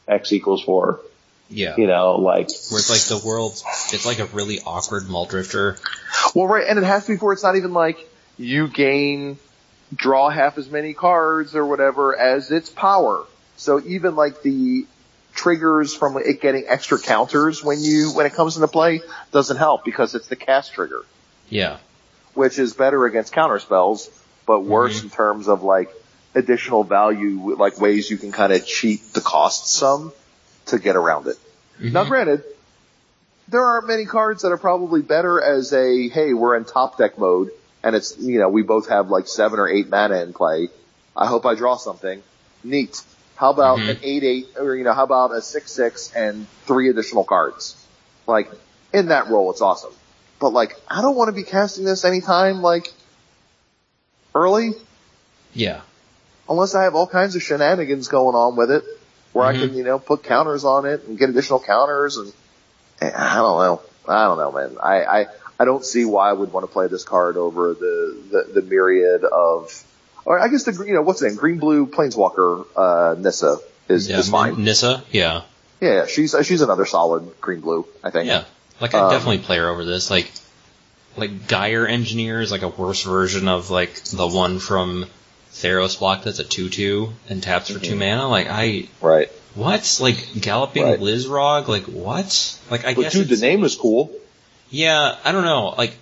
X equals four. Yeah. You know, like Where it's like the world, it's like a really awkward Muldrifter. Well, right, and it has to be four, it's not even like you gain, draw half as many cards or whatever as its power. So even like the triggers from it getting extra counters when you, when it comes into play doesn't help because it's the cast trigger, Yeah. which is better against counter spells, but worse Mhm. in terms of like additional value, like ways you can kind of cheat the cost some to get around it. Now Mhm. granted, there aren't many cards that are probably better as a, hey, we're in top deck mode, and it's, you know, we both have like seven or eight mana in play. I hope I draw something. Neat. How about Mhm. an 8-8, or, you know, how about a 6-6 and three additional cards? Like, in that role, it's awesome. But like, I don't want to be casting this anytime, like, early, Yeah. unless I have all kinds of shenanigans going on with it, where I Mhm. can, you know, put counters on it and get additional counters and, and I don't know. I don't know, man. I, I, I don't see why I would want to play this card over the, the, the myriad of, or I guess the, you know, what's the name? Green Blue Planeswalker, uh, Nissa is, yeah. is fine. Nissa. Yeah. Yeah, she's, she's another solid Green Blue, I think. Yeah. Like I Um, definitely play her over this. Like, like Gyre Engineer is like a worse version of like the one from Theros block that's a two two and taps for two mana. Like I Right. what? Like galloping Right. Lizrog? Like what? Like I But guess dude, the name is cool. Yeah, I don't know. Like,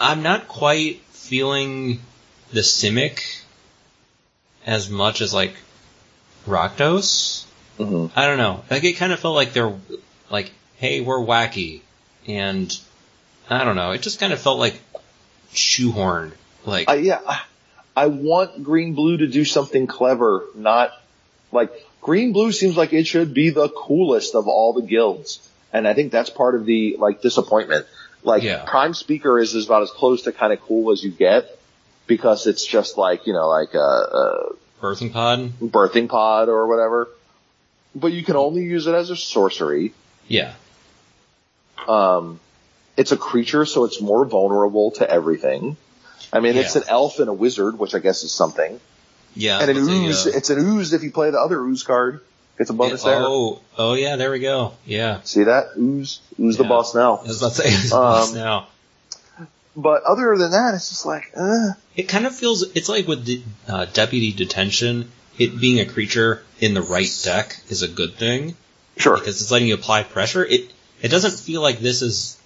I'm not quite feeling the Simic as much as like Rakdos. Mm-hmm. I don't know. Like it kind of felt like they're like, hey, we're wacky, and I don't know. It just kind of felt like shoehorned. Like, I, yeah, I- I want Green Blue to do something clever, not like Green Blue seems like it should be the coolest of all the guilds, and I think that's part of the like disappointment. Like Yeah. Prime Speaker is, is about as close to kind of cool as you get because it's just like you know like a, a birthing pod. birthing pod or whatever, but you can only use it as a sorcery. Yeah, Um, it's a creature, so it's more vulnerable to everything. I mean, it's an elf and a wizard, which I guess is something. yeah. and an ooze, uh, it's an ooze if you play the other ooze card. It's a bonus there. Oh, oh yeah, there we go. Yeah, See that? Ooze, ooze the boss now. I was about to say Um, now. But other than that, it's just like, uh, It kind of feels it's like with the uh, deputy detention. It being a creature in the right deck is a good thing sure. because it's letting you apply pressure. It it doesn't feel like this is.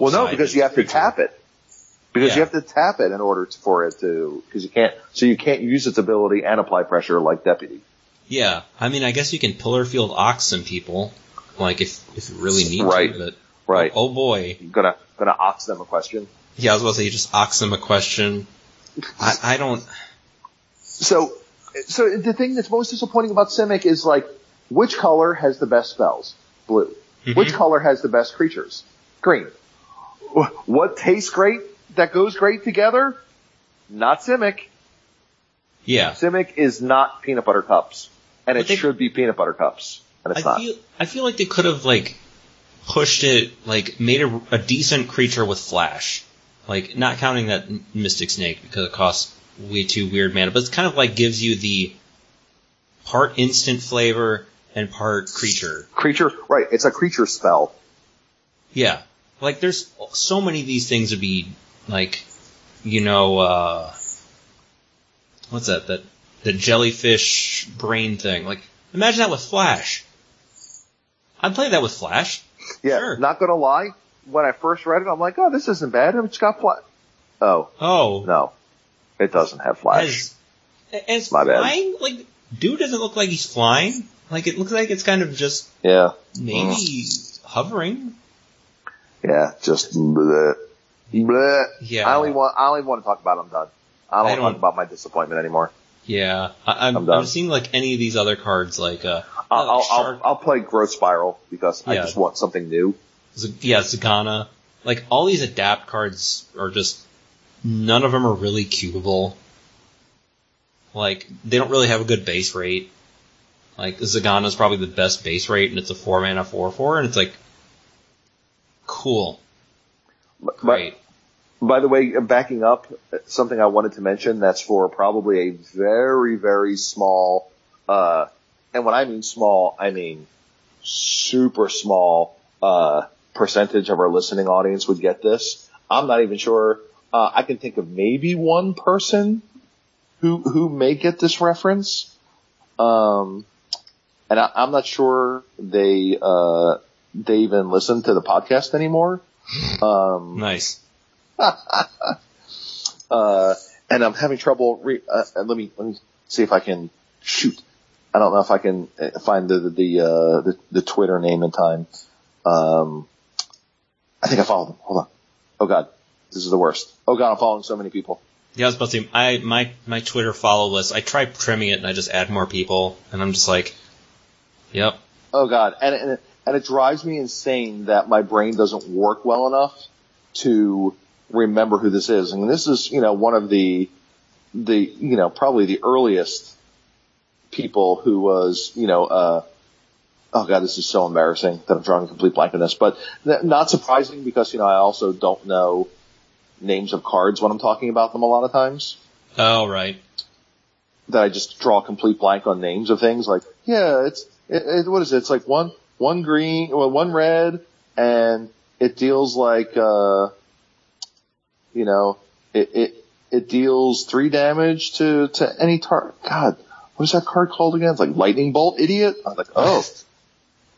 Well, no, because you have to tap it. Because you have to tap it in order to, for it to, because you can't, so you can't use its ability and apply pressure like Deputy. Yeah, I mean, I guess you can Pillarfield Ox some people, like if if you really need Right. to. But Right. oh boy, Gonna, gonna ox them a question. Yeah, I was about to say you just ox them a question. I I don't. So, so the thing that's most disappointing about Simic is like, which color has the best spells? Blue. Which Mhm. color has the best creatures? Green. What tastes great that goes great together? Not Simic. Yeah, Simic is not peanut butter cups. And But it they- should be peanut butter cups. And it's I not. feel I feel like they could have like pushed it like made a, a decent creature with flash, like not counting that Mystic Snake because it costs way too weird mana, but it's kind of like gives you the part instant flavor and part creature. creature, right, it's a creature spell. Yeah, like there's so many of these things would be like, you know, uh, what's that? That the jellyfish brain thing. Like imagine that with flash. I'd play that with flash. Yeah, Sure. not gonna lie, when I first read it, I'm like, oh, this isn't bad. It's got flash. Oh, Oh, no. It doesn't have flash. As, as My bad. flying, like, dude doesn't look like he's flying. Like, it looks like it's kind of just yeah. maybe hovering. Yeah, just bleh. Bleh. Yeah. I only want, I only want to talk about it. I'm done. I don't I want to talk about my disappointment anymore. Yeah. I, I'm, I'm I'm, seeing, like, any of these other cards, like, uh, I'll, uh, I'll, I'll, I'll play Growth Spiral because I just want something new. Z- yeah, Zegana. Like all these adapt cards are just none of them are really cubable. Like they don't really have a good base rate. Like Zegana's probably the best base rate, and it's a four mana four four, and it's like cool, But- great. By the way, backing up, something I wanted to mention that's for probably a very, very small, uh, and when I mean small, I mean super small, uh, percentage of our listening audience would get this. I'm not even sure, uh, I can think of maybe one person who, who may get this reference. Um, and I, I'm not sure they, uh, they even listen to the podcast anymore. Um, Nice. uh, and I'm having trouble. Re- uh, uh, let me let me see if I can shoot. I don't know if I can uh, find the the uh, the, the Twitter name in time. Um, I think I followed them. Hold on. Oh God, this is the worst. Oh God, I'm following so many people. Yeah, I was about to say, I my my Twitter follow list. I try trimming it, and I just add more people, and I'm just like, yep. Oh God, and and it, and it drives me insane that my brain doesn't work well enough to remember who this is. And this is, you know, one of the the you know probably the earliest people who was, you know, uh, oh God, this is so embarrassing that I'm drawing a complete blank on this, but not surprising because you know I also don't know names of cards when I'm talking about them a lot of times. Oh right. That I just draw a complete blank on names of things. Like, yeah, it's it, it, what is it? It's like one one green, well, one red, and it deals like uh, you know, it it it deals three damage to to any target. God, what is that card called again? It's like lightning bolt, idiot. I'm like, oh,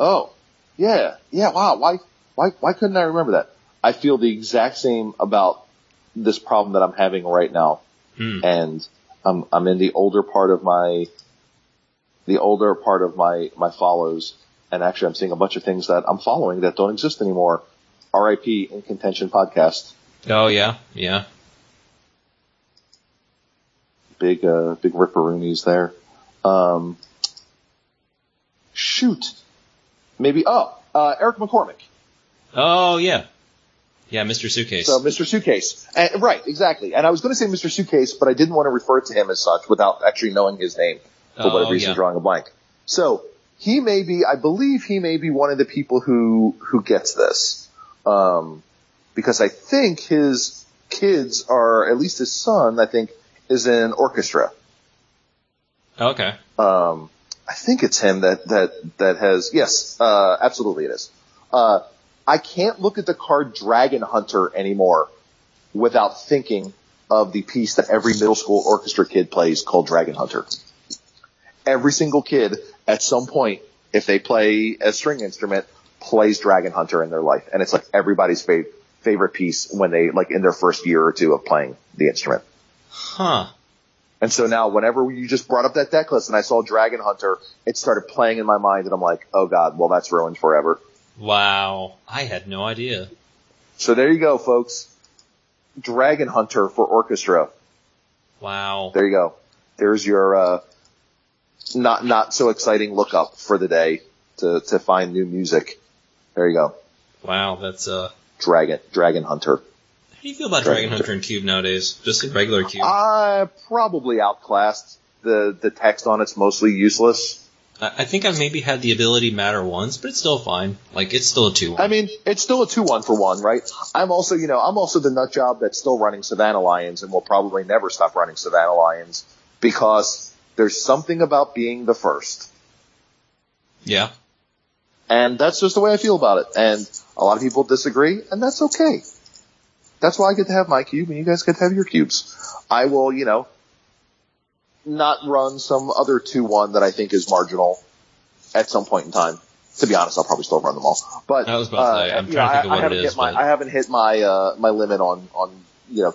oh, yeah, yeah. Wow, why why why couldn't I remember that? I feel the exact same about this problem that I'm having right now, Hmm. and I'm I'm in the older part of my the older part of my my follows, and actually I'm seeing a bunch of things that I'm following that don't exist anymore. R.I.P. in contention podcast. Oh yeah, yeah. big uh big ripperoonies there. Um shoot. Maybe oh, uh Eric McCormick. Oh yeah, yeah. Mr. Suitcase. So Mr. Suitcase. And, right, exactly. And I was gonna say Mr. Suitcase, but I didn't want to refer to him as such without actually knowing his name for Oh, whatever reason yeah. drawing a blank. So he may be I believe he may be one of the people who who gets this. Um because I think his kids are at least his son, I think, is in orchestra. okay. um, I think it's him that that that has yes, uh, absolutely it is. Uh, I can't look at the card Dragon Hunter anymore without thinking of the piece that every middle school orchestra kid plays called Dragon Hunter. Every single kid at some point, if they play a string instrument, plays Dragon Hunter in their life, and it's like everybody's fav- favorite piece when they like in their first year or two of playing the instrument. Huh. And so now whenever you just brought up that deck list and I saw Dragon Hunter, it started playing in my mind and I'm like, oh god, well that's ruined forever. Wow. I had no idea. So there you go, folks. Dragon Hunter for orchestra. Wow. There you go. There's your, uh, not, not so exciting lookup for the day to, to find new music. There you go. Wow. That's uh. Dragon, Dragon Hunter. How do you feel about Dragon Dragon Hunter and Cube nowadays? Just regular Cube. I probably outclassed. The, the text on it's mostly useless. I I think I've maybe had the ability matter once, but it's still fine. Like it's still a two. I mean, it's still a 2-1 for one, right? I'm also, you know, I'm also the nut job that's still running Savannah Lions and will probably never stop running Savannah Lions because there's something about being the first. yeah. And that's just the way I feel about it. And a lot of people disagree, and that's okay. That's why I get to have my cube and you guys get to have your cubes. I will, you know, not run some other 2-1 that I think is marginal at some point in time. To be honest, I'll probably still run them all. But I was about to say, I'm you trying to know, think of what I haven't is, hit my but- I haven't hit my uh, my limit on on you know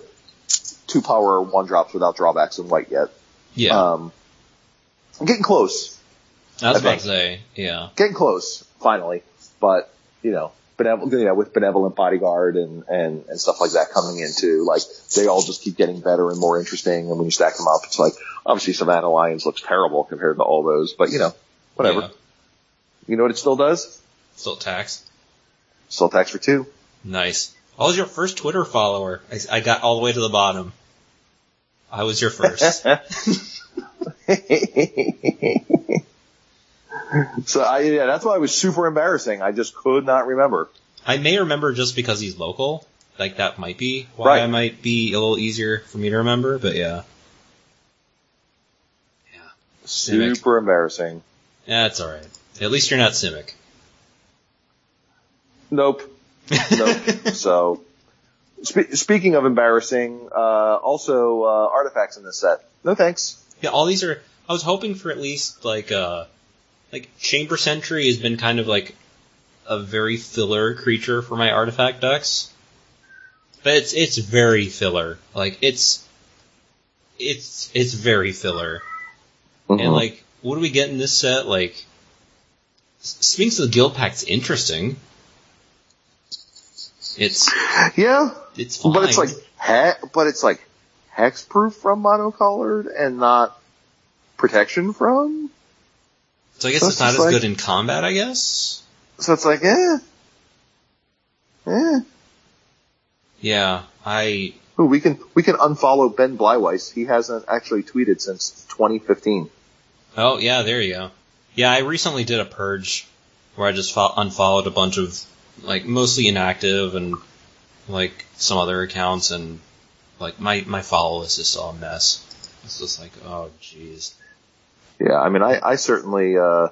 two power one drops without drawbacks in white yet. Yeah. Um, I'm getting close, I was I about to say. Yeah. getting close finally. But you know, benevol- you know, with benevolent bodyguard and and and stuff like that coming into like they all just keep getting better and more interesting. And when you stack them up, it's like obviously Savannah Lions looks terrible compared to all those, but you know, whatever. Yeah. You know what it still does? Still tax. Still tax for two. Nice. I was your first Twitter follower. I, I got all the way to the bottom. I was your first. so I, yeah, that's why it was super embarrassing. I just could not remember. I may remember just because he's local. Like that might be why Right. I might be a little easier for me to remember, but yeah. Yeah. Simic. Super embarrassing. Yeah, it's alright. At least you're not Simic. Nope. Nope. so, spe- speaking of embarrassing, uh, also uh, artifacts in this set. No thanks. Yeah, all these are. I was hoping for at least like uh, like Chamber Sentry has been kind of like a very filler creature for my artifact decks, but it's it's very filler. Like it's it's it's very filler. Mm-hmm. And like, what do we get in this set? Like, Sphinx of the Guildpact's interesting. It's yeah, it's fine. but it's like he- but it's like hexproof from monocolored and not protection from. So I guess so it's it's not as like- good in combat. I guess. So it's like, eh, eh. Yeah, I Ooh, we can we can unfollow Ben Bleiweiss. He hasn't actually tweeted since 2015. Oh yeah, there you go. Yeah, I recently did a purge where I just fo- unfollowed a bunch of like mostly inactive and like some other accounts, and like my my follow list is all a mess. It's just like oh jeez. Yeah, I mean, I, I certainly uh,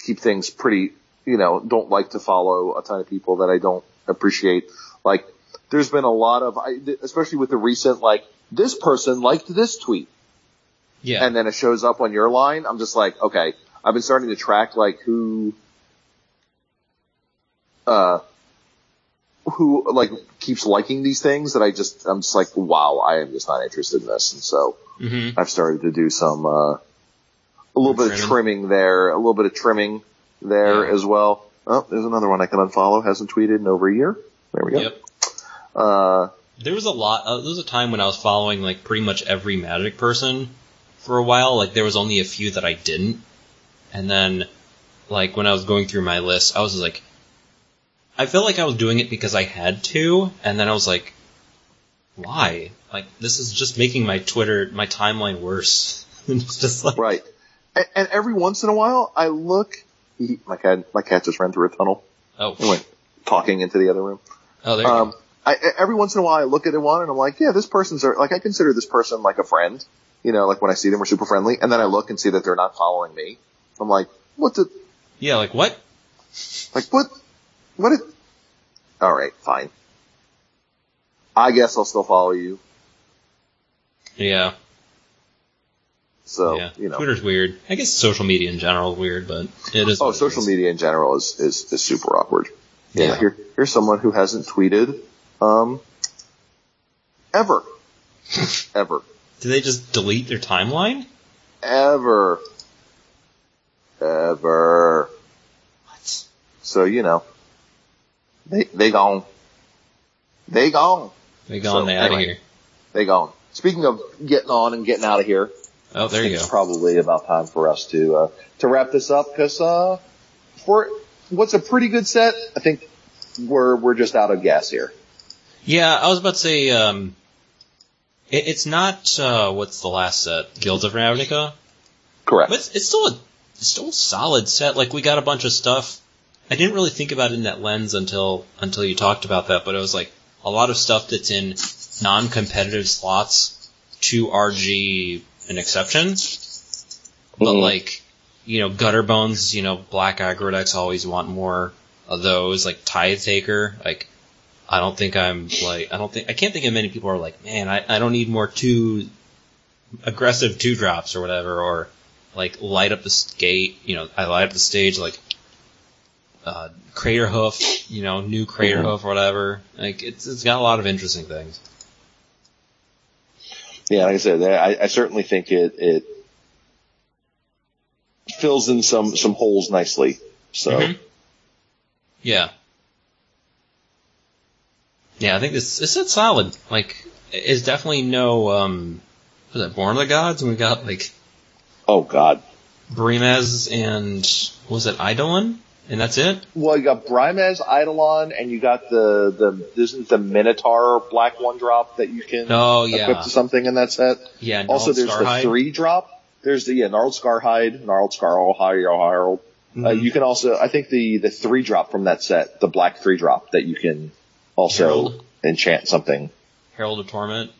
keep things pretty, you know, don't like to follow a ton of people that I don't appreciate. Like, there's been a lot of, I, especially with the recent, like, this person liked this tweet, Yeah, and then it shows up on your line. I'm just like, okay, I've been starting to track like who, uh, who like keeps liking these things that I just, I'm just like, wow, I am just not interested in this, and so. hmm I've started to do some uh, a little bit of Trimming. trimming there, a little bit of trimming there Yeah. as well. Oh, there's another one I can unfollow. Hasn't tweeted in over a year. There we go. Yep. Uh, There was a lot. Uh, there was a time when I was following like pretty much every Magic person for a while. Like there was only a few that I didn't, and then like when I was going through my list, I was like, I felt like I was doing it because I had to, and then I was like, why? Like this is just making my Twitter, my timeline worse. it's just like, right. And, and every once in a while, I look. He, my cat, my cat just ran through a tunnel. oh, and went talking into the other room. oh, there you Um, go. I, every once in a while, I look at one and I'm like, yeah, this person's are, like I consider this person like a friend. You know, like when I see them, we're super friendly, and then I look and see that they're not following me. I'm like, what the Yeah, like what? Like what? What? Is, all right, fine. I guess I'll still follow you. Yeah, So yeah. you know. Twitter's weird. I guess social media in general is weird, but it is. Oh, social is. media in general is is, is super awkward. Yeah. Yeah. Here, here's someone who hasn't tweeted, um, ever, ever, Do they just delete their timeline? ever, ever. What? So you know, they they gone. They gone. They gone So, out of here. They gone. Speaking of getting on and getting out of here, Oh, there you it's go. probably about time for us to uh, to wrap this up because uh, for what's a pretty good set, I think we're we're just out of gas here. Yeah, I was about to say, um, it, it's not, uh, what's the last set? Guilds of Ravnica? Correct. But it's, it's still a, it's still a solid set. Like, we got a bunch of stuff. I didn't really think about it in that lens until, until you talked about that, but it was like, a lot of stuff that's in non-competitive slots to RG an exception. But Mhm. like, you know, Gutterbones, you know, black aggro decks always want more of those, like Tithe Taker, like, I don't think I'm like, I don't think, I can't think of many people who are like, man, I, I don't need more two, aggressive two drops or whatever, or like light up the skate, you know, I light up the stage, like, uh, Craterhoof, you know, new Crater Mhm. Hoof or whatever. Like, it's, it's got a lot of interesting things. Yeah, like I said, I, I certainly think it it fills in some some holes nicely. So Mhm. Yeah. Yeah, I think this this is solid. Like, it's definitely no um, was it Born of the Gods? And we got like oh god, Brimaz and was it Eidolon? And that's it? Well, you got Brimaz Eidolon, and you got the the isn't the Minotaur black one drop that you can Oh, equip to something in that set. Yeah, Also, there's Scarhide. the three drop. There's the yeah, gnarled Scarhide, gnarled Scarhide, Herald. Uh, Mhm. you can also, I think the the three drop from that set, the black three drop that you can also Herald. enchant something. Herald of Torment.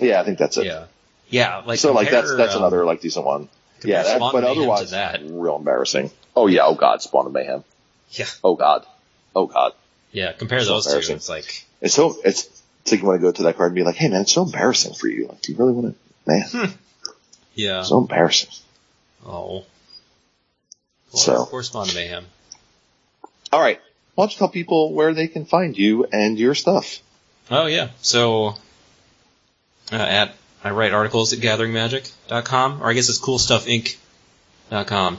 Yeah, I think that's it. Yeah. Yeah, like so like that's that's um, another like decent one. Yeah, that, but otherwise, that. real embarrassing. Oh yeah, oh god, Spawn of Mayhem. Yeah. Oh god, oh god. Yeah, compare So those two. It's like It's so it's it's like you want to go to that card and be like, hey man, it's so embarrassing for you. Like, do you really want to? Man, yeah. so embarrassing. Oh. Well, So- of Spawn of Mayhem. All right, why don't you tell people where they can find you and your stuff? Oh yeah. So uh, at I write articles at gatheringmagic.com, or I guess it's coolstuffinc.com.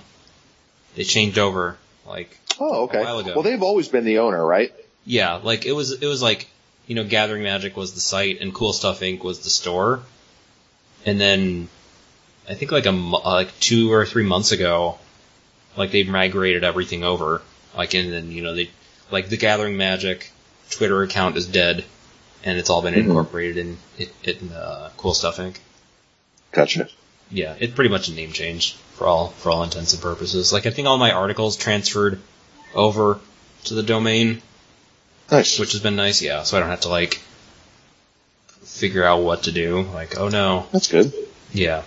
They changed over like Oh, okay. A while ago. Well, they've always been the owner, right? yeah, like it was it was like you know Gathering Magic was the site and Cool Stuff Inc was the store, and then I think like a like two or three months ago, like they migrated everything over, like and then you know they like the Gathering Magic Twitter account is dead, and it's all been Mhm. incorporated in in uh, Cool Stuff Inc. Gotcha. Yeah, it's pretty much a name change for all for all intents and purposes. Like I think all my articles transferred over to the domain Nice. which has been nice. Yeah, so I don't have to like figure out what to do. Like, oh no, That's good. yeah,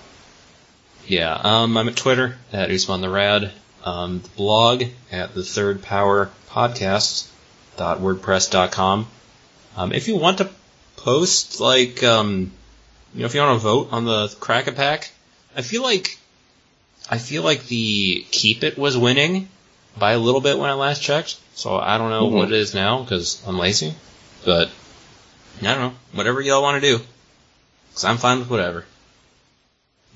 yeah. Um, I'm at Twitter at Usman the Rad. Um, the blog at the Third Power Podcast dot wordpress.com. Um, if you want to post like um, you know, if you want to vote on the Crack a Pack, I feel like I feel like the Keep It was winning by a little bit when I last checked. So I don't know Mhm. what it is now because I'm lazy. But I don't know. Whatever y'all want to do, because I'm fine with whatever.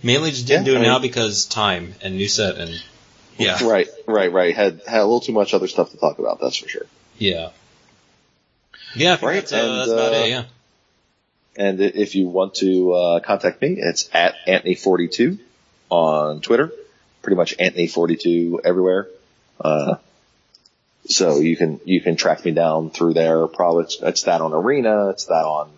Mainly just didn't Yeah, do it I now mean- because time and new set and yeah, Right, right, right. Had had a little too much other stuff to talk about. That's for sure. yeah, yeah. Right, that's, uh, and, that's about uh, it. Yeah. And if you want to uh, contact me, it's at Anthony42 on Twitter. Pretty much Anthony42 everywhere. Uh, so you can you can track me down through there. Probably it's, it's that on Arena. It's that on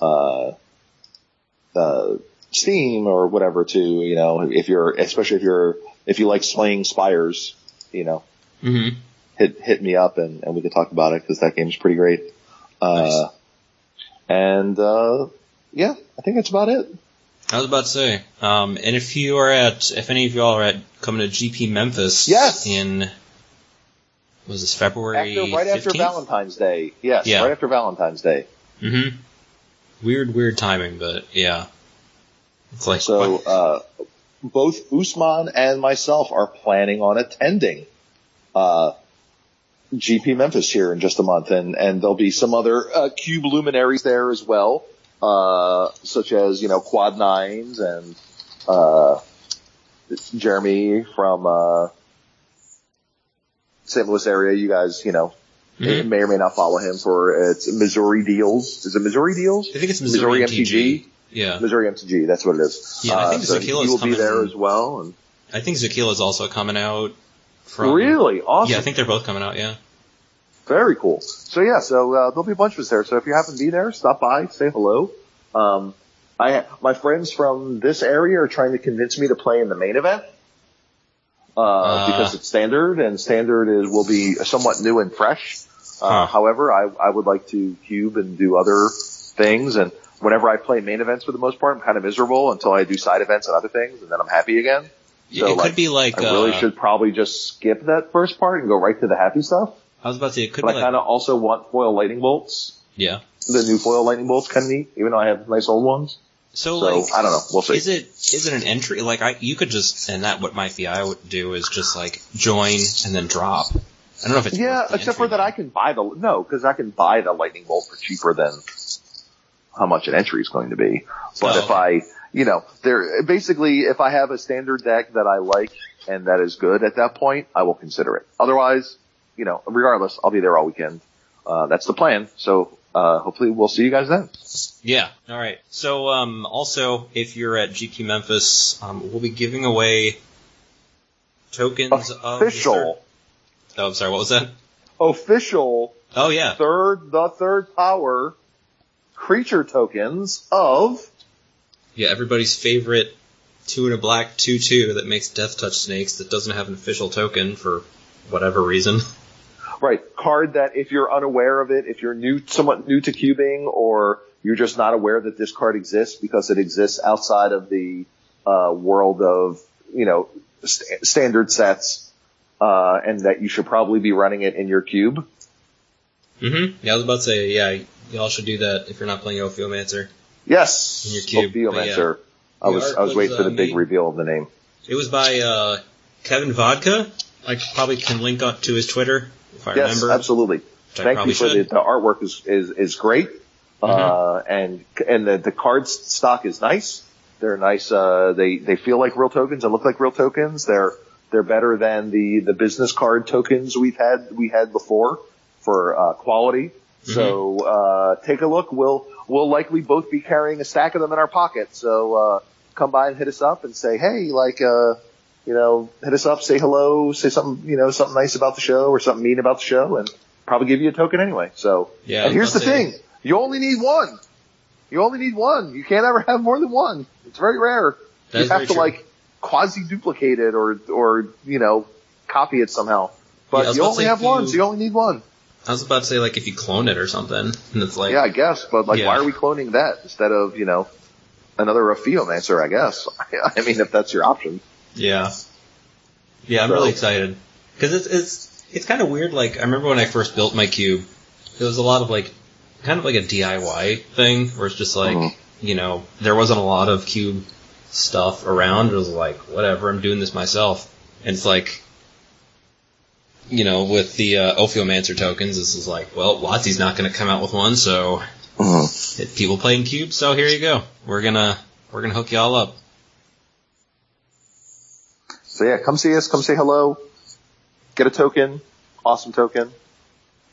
uh, uh, Steam or whatever too. You know, if you're especially if you're if you like slaying spires, you know, hmm hit hit me up and, and we can talk about it because that game's pretty great. Uh, Nice. and uh, yeah, I think that's about it. I was about to say, um, and if you are at, if any of y'all are at coming to GP Memphis, Yes. in was this February After, right after Valentine's Day, yes, Yeah. right after Valentine's Day. Mm-hmm. Weird, weird timing, but yeah, it's like So uh, both Usman and myself are planning on attending uh, GP Memphis here in just a month, and and there'll be some other uh, cube luminaries there as well, uh, such as you know Quad Nines and uh, Jeremy from uh, St. Louis area. You guys, you know, Mhm. may or may not follow him for it's Missouri Deals. Is it Missouri Deals? I think it's Missouri, Missouri MTG. Yeah, Missouri MTG, that's what it is. Yeah, I think so Zakila's he will be coming- there as well. And I think Zakila's also coming out. From, really awesome, Yeah, I think they're both coming out. Yeah. Very cool. So yeah, so uh, there'll be a bunch of us there. So if you happen to be there, stop by, say hello. Um, I my friends from this area are trying to convince me to play in the main event. Uh, Uh. because it's standard and standard is, will be somewhat new and fresh. Uh, Huh. however, I, I would like to cube and do other things and whenever I play main events for the most part, I'm kind of miserable until I do side events and other things and then I'm happy again. So, it like, could be like. I really uh, should probably just skip that first part and go right to the happy stuff. I was about to say it could But be I kind of also want foil lightning bolts. yeah. The new foil lightning bolts kind of neat, even though I have nice old ones. So, So like, I don't know. We'll see. Is it is it an entry? Like I, you could just and that what might be I would do is just like join and then drop. I don't know if it's yeah, except for that I can buy the no, because I can buy the lightning bolt for cheaper than how much an entry is going to be. But Oh, if I, you know, there basically if I have a standard deck that I like and that is good at that point, I will consider it. Otherwise, you know, regardless, I'll be there all weekend. Uh, that's the plan. So uh, hopefully we'll see you guys then. Yeah. All right. So, um, also, if you're at GP Memphis, um, we'll be giving away tokens of Official Oh, I'm sorry. What was that? official Oh yeah. third, the third power creature tokens of Yeah, everybody's favorite two and a black two two that makes deathtouch snakes that doesn't have an official token for whatever reason. Right. Card that if you're unaware of it, if you're new, somewhat new to cubing, or you're just not aware that this card exists because it exists outside of the uh, world of, you know, st- standard sets, uh, and that you should probably be running it in your cube. Mm-hmm. Yeah, I was about to say, yeah, y'all should do that if you're not playing Ophiomancer. Yes. In your cube, Ophiomancer. I was, I was was, waiting for uh, the big made- reveal of the name. It was by uh, Kevin Vodka. I probably can link up to his Twitter if I Yes, remember. absolutely. Thank you for the, the artwork is, is, is great. Uh, Mm-hmm. and, and the, the card stock is nice. They're nice, uh, they, they feel like real tokens and look like real tokens. They're, they're better than the, the business card tokens we've had, we had before for, uh, quality. So, uh, take a look. We'll, we'll likely both be carrying a stack of them in our pocket. So, uh, come by and hit us up and say, hey, like, uh, you know, hit us up, say hello, say something, you know, something nice about the show or something mean about the show and probably give you a token anyway. So, Yeah, and here's the thing. You only need one. You only need one. You can't ever have more than one. It's very rare. That you have to true. like quasi duplicate it or, or, you know, copy it somehow. But was you only have if one, you- so you only need one. I was about to say like if you clone it or something, and it's like yeah, I guess. But like, Yeah. why are we cloning that instead of, you know, another Ophiomancer, I guess? I mean, if that's your option. Yeah. Yeah, I'm So- really excited because it's it's it's kind of weird. Like I remember when I first built my cube, it was a lot of like kind of like a DIY thing where it's just like Mhm. you know there wasn't a lot of cube stuff around. It was like whatever, I'm doing this myself, and it's like. You know, with the uh, Ophiomancer tokens, this is like, well, WotC's not going to come out with one, so it, people playing cubes. So here you go. We're gonna we're gonna hook you all up. So yeah, come see us, come say hello, get a token, awesome token,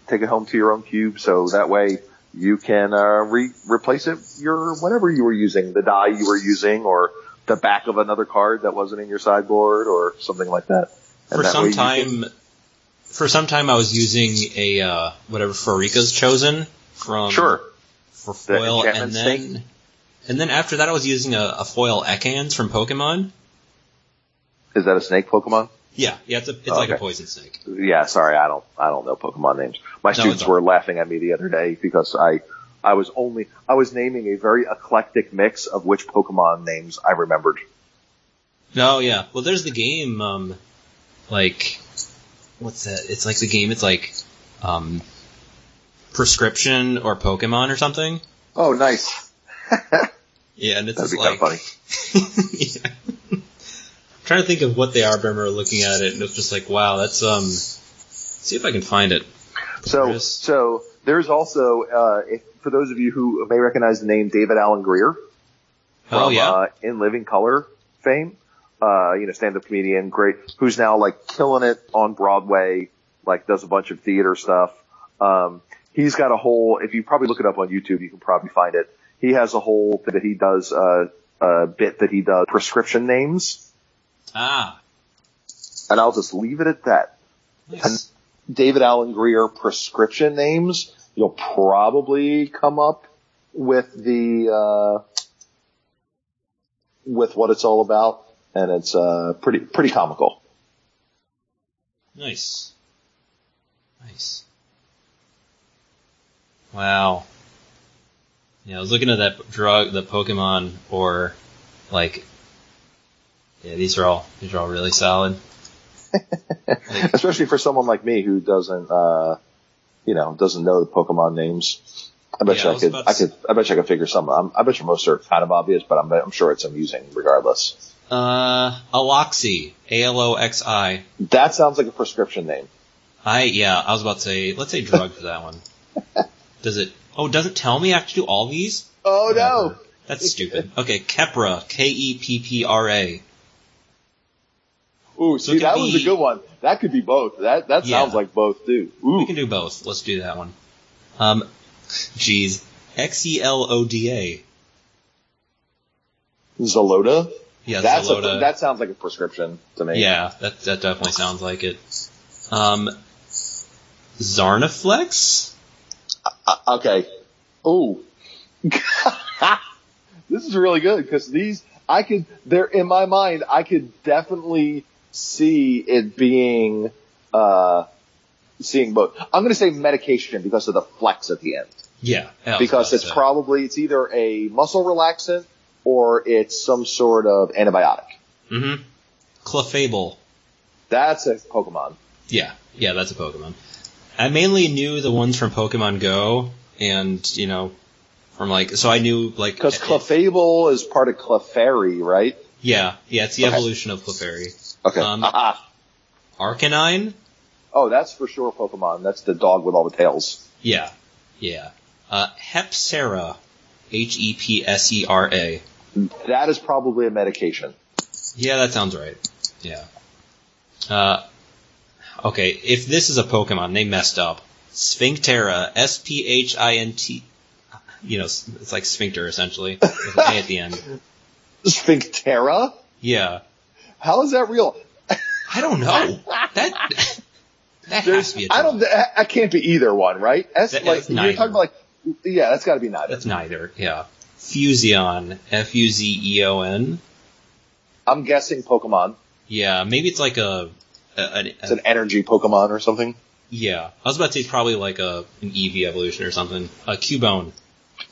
take it home to your own cube, so that way you can uh, re- replace it your whatever you were using, the die you were using, or the back of another card that wasn't in your sideboard, or something like that. And for that some you can- time, for some time, I was using a uh, whatever Pharika's Chosen from sure. for The foil, and then snake? and then after that, I was using a, a foil Ekans from Pokemon. Is that a snake Pokemon? Yeah, yeah, it's a it's Oh, like a poison snake. Yeah, sorry, I don't, I don't know Pokemon names. My students were laughing at me the other day because I, I was only, I was naming a very eclectic mix of which Pokemon names I remembered. No, yeah. Well, there's the game, um, like what's that? It's like the game. It's like um, prescription or Pokemon or something. Oh, nice. Yeah, and it's That'd be like kind of funny. yeah. Trying to think of what they are. but I remember looking at it, and it was just like, wow, that's um. See if I can find it. So, Chris. so there's also, uh, if, for those of you who may recognize the name David Alan Grier from, Oh yeah, uh, In Living Color fame, uh, you know, stand-up comedian, great, who's now like killing it on Broadway, like does a bunch of theater stuff. Um, he's got a whole, if you probably look it up on YouTube, you can probably find it. He has a whole that he does, uh, a bit that he does prescription names, ah, and I'll just leave it at that. nice. David Alan Grier prescription names, you'll probably come up with the uh, with what it's all about, and it's uh, pretty pretty comical. nice, nice. Wow. Yeah, I was looking at that drug, the Pokemon, or like, yeah, these are all these are all really solid. Especially for someone like me who doesn't, uh, you know, doesn't know the Pokemon names. I bet Yeah, you I could, I could, I bet you I could figure some. I'm, I bet you most are kind of obvious, but I'm, I'm sure it's amusing regardless. uh, Aloxi, A L O X I. That sounds like a prescription name. I yeah, I was about to say let's say drug for that one. Does it? Oh, does it tell me I have to do all these? Oh Whatever. That's stupid. Okay, Keppra, K E P P R A. Ooh, So see, that was a good one. That could be both. That that Yeah. sounds like both too. Ooh, We can do both. Let's do that one. Um, geez, X E L O D A. Xeloda. Yeah, That's a, that sounds like a prescription to me. yeah, that that definitely sounds like it. Um, Zarniflex? Uh, okay. Ooh. this is really good because these, I could, they're in my mind, I could definitely see it being, uh, seeing both. I'm going to say medication because of the flex at the end. Yeah. Because it's probably, it's either a muscle relaxant or it's some sort of antibiotic. Mm-hmm. Clefable. That's a Pokemon. Yeah, yeah, that's a Pokemon. I mainly knew the ones from Pokemon Go, and you know, from like, so I knew like Because it- Clefable is part of Clefairy, right? Yeah, yeah, it's the Okay. evolution of Clefairy. Okay. Um, Arcanine. oh, that's for sure Pokemon. That's the dog with all the tails. Yeah, yeah. Uh, Hepsera. H E P S E R A. That is probably a medication. Yeah, that sounds right. Yeah. Uh, okay, if this is a Pokemon, they messed up. Sphinctera, S-P-H-I-N-T, you know, it's like sphincter essentially, with an A at the end. Sphinctera? Yeah. How is that real? I don't know. That, that has to be I don't, that can't be either one, right? S, That- like, that's you're neither. talking about like, yeah, that's gotta be neither. That's neither, yeah. Fuzeon, F-U-Z-E-O-N. I'm guessing Pokemon. Yeah, maybe it's like a, a, a, It's an energy Pokemon or something. yeah. I was about to say it's probably like a, an Eevee evolution or something. A Cubone.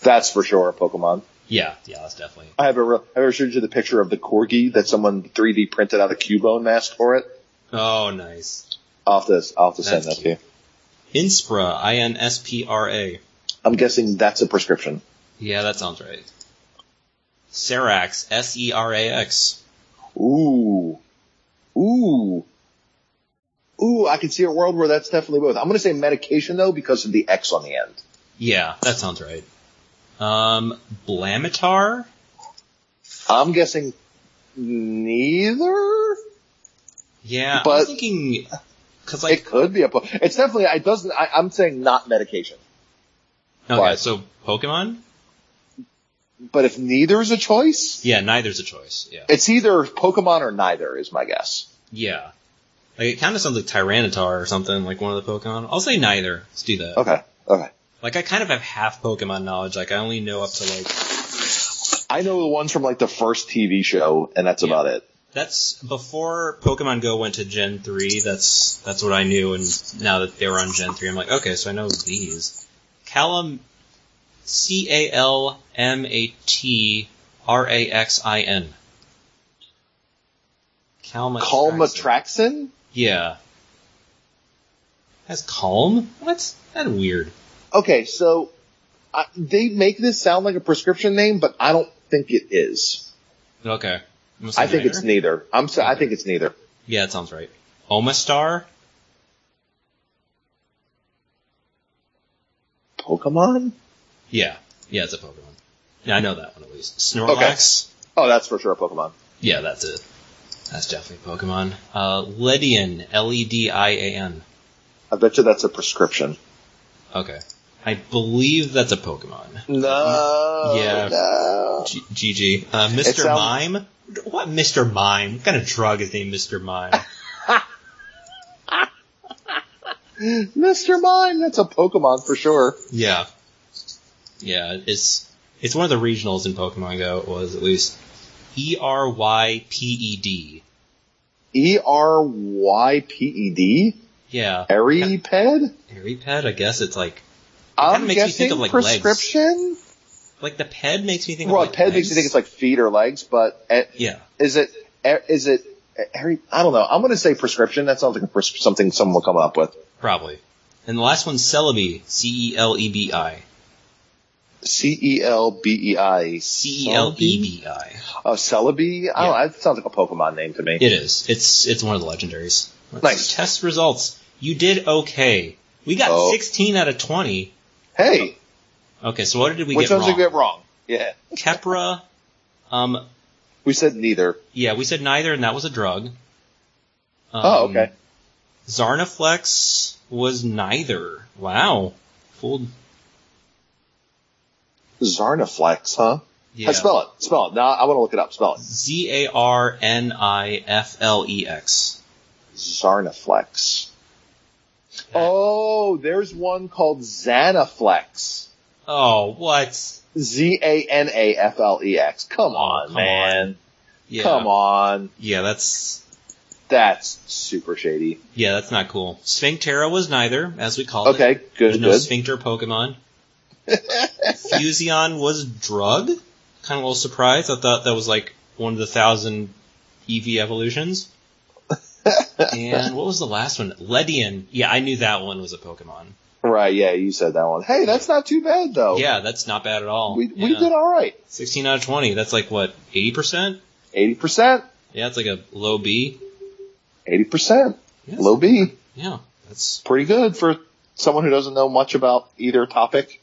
That's for sure a Pokemon. Yeah, yeah, that's definitely. I have a real, I ever showed you the picture of the Corgi that someone 3D printed out a Cubone mask for it? Oh, nice. I'll have to, I'll have to send that to you. Inspra, I-N-S-P-R-A. I'm guessing that's a prescription. Yeah, that sounds right. Serax, S-E-R-A-X. Ooh. Ooh. Ooh, I can see a world where that's definitely both. I'm gonna say medication though because of the X on the end. Yeah, that sounds right. Um, Blamitar? I'm guessing neither. Yeah, but I'm thinking, cause like, it could be a. Po- it's definitely. It doesn't. I, I'm saying not medication. okay, but- so Pokemon? But if neither is a choice, Yeah, neither's a choice. Yeah. it's either Pokemon or neither is my guess. Yeah. Like, it kinda sounds like Tyranitar or something, like one of the Pokemon. I'll say neither. Let's do that. Okay. Okay. Like, I kind of have half Pokemon knowledge, like, I only know up to like, I know the ones from like the first TV show, and that's Yeah. about it. That's before Pokemon Go went to Gen 3. That's that's what I knew, and now that they were on Gen 3, I'm like, okay, so I know these. Calam, C A L M A T R A X I N. Calmatraxin. Calmatraxin? Yeah. That's calm? What's that weird? Okay, so uh, they make this sound like a prescription name, but I don't think it is. Okay. I'm gonna say I think neither? it's neither. I'm. So, I think it's neither. Yeah, it sounds right. Omastar? Pokemon? Yeah. Yeah, it's a Pokemon. Yeah, I know that one at least. Snorlax? Oh, that's for sure a Pokemon. Yeah, that's it. That's definitely Pokemon. Uh, Ledian, L-E-D-I-A-N. I bet you that's a prescription. Okay. I believe that's a Pokemon. No. Yeah. No. G- GG. Uh, Mr. sounds- Mime? What Mr. Mime? What kind of drug is named Mr. Mime? Mr. Mime, that's a Pokemon for sure. yeah. Yeah, it's, it's one of the regionals in Pokemon Go, it was at least. E R Y P E D. E R Y P E D? Yeah. Eryped? Harryped, I guess it's like, I'm makes me guessing think of, like, legs. prescription? like the ped makes me think Well, of like ped makes you think it's like feet or legs, but eh, Yeah. is it, eh, it, Harry, I don't know. I'm gonna say prescription. That sounds like a pres- something someone will come up with. Probably. And the last one's Celebi, C-E-L-E-B-I. C E L B E I. E C-E-L-E-B-I. Oh, Celebi? I don't know. That sounds like a Pokemon name to me. It is. It's it's one of the legendaries. Let's Nice. Test results. You did okay. We got Oh. 16 out of 20. Hey, Okay, so what did we which get ones wrong? did we get wrong? Yeah. Keppra, um, We said neither. yeah, we said neither, and that was a drug. Um, Oh, okay. Zarniflex was neither. Wow. Fooled. Zarniflex, huh? Yeah. Spell it. Spell it. Now I want to look it up. Spell it. Z A R N I F L E X. Zarnaflex. Oh, there's one called Zanaflex. Oh, what? Z A N A F L E X. Come oh, on, come man. Yeah. Come on. Yeah, that's That's super shady. yeah, that's not cool. Sphinctera was neither, as we called it. Okay, There's good, no good. sphincter Pokemon. Fuzeon was drug. Kind of a little surprised. I thought that was like one of the thousand Eevee evolutions. And what was the last one? Ledian. Yeah, I knew that one was a Pokemon. Right, yeah, you said that one. Hey, that's not too bad though. Yeah, that's not bad at all. We, we did alright. 16 out of 20. That's like what, 80%? 80%. Yeah, it's like a low B. 80%. Yeah, Low B. Yeah, that's Pretty good for someone who doesn't know much about either topic.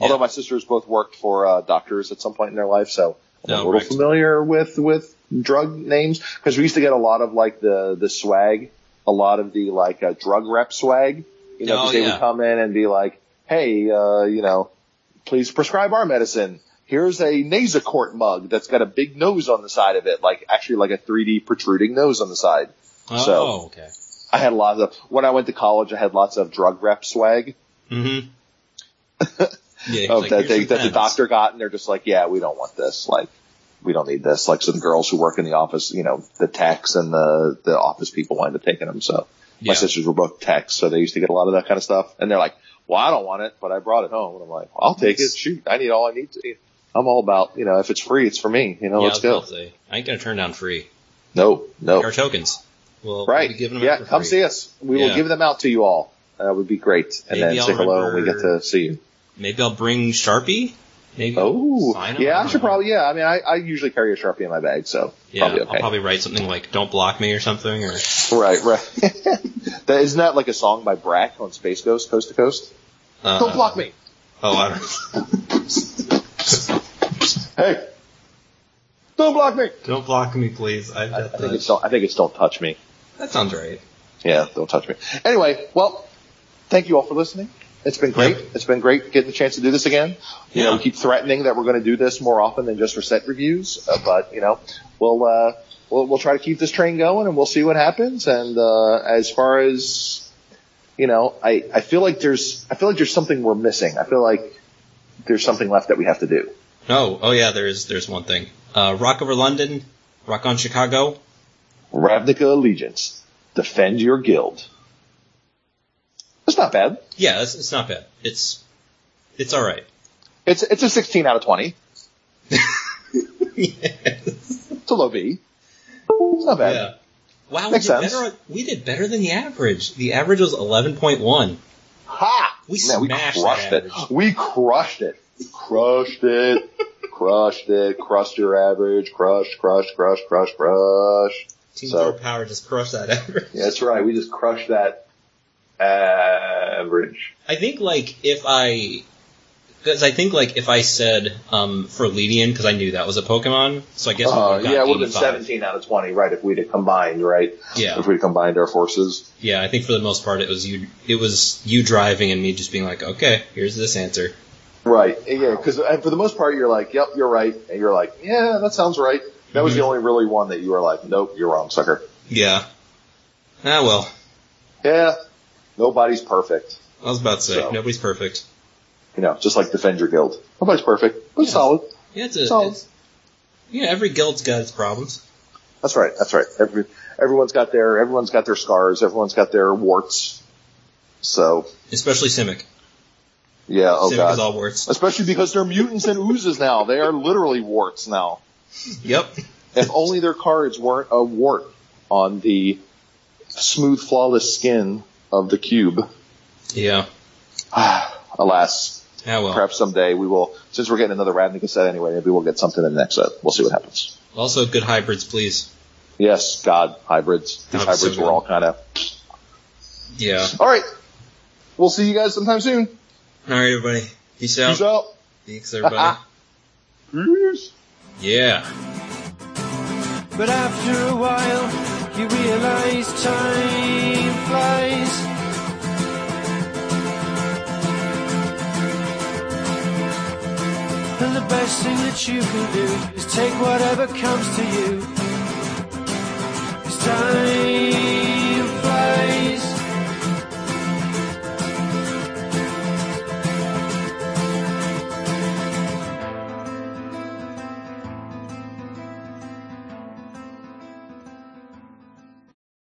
Although my sisters both worked for uh, doctors at some point in their life, so I'm Oh, a little right. familiar with with drug names because we used to get a lot of like the the swag, a lot of the like uh, drug rep swag. You know, 'cause Oh, they yeah. would come in and be like, "Hey, uh, you know, please prescribe our medicine." Here's a Nasacort mug that's got a big nose on the side of it, like actually like a 3D protruding nose on the side. oh So- okay. I had lots of when I went to college. I had lots of drug rep swag Mm-hmm. Yeah, of like, that they, that the doctor got, and they're just like, yeah, we don't want this. Like, we don't need this. Like, so the girls who work in the office, you know, the techs and the the office people wind up taking them. So my Yeah. sisters were both techs, so they used to get a lot of that kind of stuff. And they're like, well, I don't want it, but I brought it home, and I'm like, I'll take it. Shoot, I need all I need to. I'm all about, you know, if it's free, it's for me. You know, Yeah, let's go. to say, I ain't gonna turn down free. No, no. Our tokens. We'll, Right. we'll be giving them yeah, come free. see us. We will give them out to you all. That would be great. And Maybe then I'll say hello and we get to see you. Maybe I'll bring Sharpie. Maybe. Oh, yeah, I should probably, yeah. I mean, I, I usually carry a Sharpie in my bag, so Yeah, probably okay. I'll probably write something like "Don't block me" or something. Or Right, right. that, isn't that like a song by Brak on Space Ghost, Coast to Coast? uh, Don't block me. Oh, I don't. Hey, don't block me. don't block me, please. I've I, I think it's don't. I think it's don't touch me. That sounds right. Yeah, don't touch me. Anyway, well, thank you all for listening. It's been great. Yep. It's been great getting the chance to do this again. You know, we keep threatening that we're going to do this more often than just for set reviews, uh, but you know, we'll uh, we'll we'll try to keep this train going, and we'll see what happens. And uh, as far as you know, I I feel like there's I feel like there's something we're missing. I feel like there's something left that we have to do. Oh, oh yeah. There's there's one thing. Uh, Rock over London, Rock on Chicago. Ravnica Allegiance, defend your guild. Not bad. Yeah, it's, it's not bad. It's it's all right. It's it's a 16 out of 20. yeah. It's a low B. It's not bad. Yeah. Wow, we Makes did, sense. better, we did better than the average. The average was 11.1. Ha! We Man, we smashed crushed that it. We crushed it. Crushed it. crushed it. Crushed your average. Crushed, crushed, crushed, crushed, crushed. Team So- Power just crushed that average. Yeah, that's right. We just crushed that average. I think like if I, because I think like if I said um, for Ledian because I knew that was a Pokemon, so I guess Uh, got yeah, it would have been 17 out of 20, right, if we'd have combined, right? Yeah, If we'd combined our forces. yeah. I think for the most part it was you. It was you driving and me just being like, okay, here's this answer. Right. Yeah, because for the most part, you're like, yep, you're right. And you're like, yeah, that sounds right. That was Mhm. the only really one that you were like, nope, you're wrong, sucker. Yeah. Ah well, Yeah, nobody's perfect. I was about to say So. nobody's perfect. You know, just like Defend Your Guild. Nobody's perfect, but Yeah. solid. Yeah, it's a. Solid. It's, yeah, every guild's got its problems. That's right. That's right. Every, everyone's got their, everyone's got their scars. Everyone's got their warts. So, Especially Simic. yeah, oh Simic god. is all warts. Especially because they're mutants and oozes now. They are literally warts now. Yep. If only their cards weren't a wart on the smooth, flawless skin of the cube. Yeah. Alas, Ah well. perhaps someday we will, since we're getting another Ravnica set anyway, maybe we'll get something in the next set. We'll see what happens. Also, good hybrids, please. Yes, God, hybrids. These That was so hybrids were all kind of. Yeah. Alright. We'll see you guys sometime soon. All right, everybody. Peace out. Peace out. Thanks, everybody. Peace. yeah. But after a while, you realize time flies. And the best thing that you can do is take whatever comes to you. It's time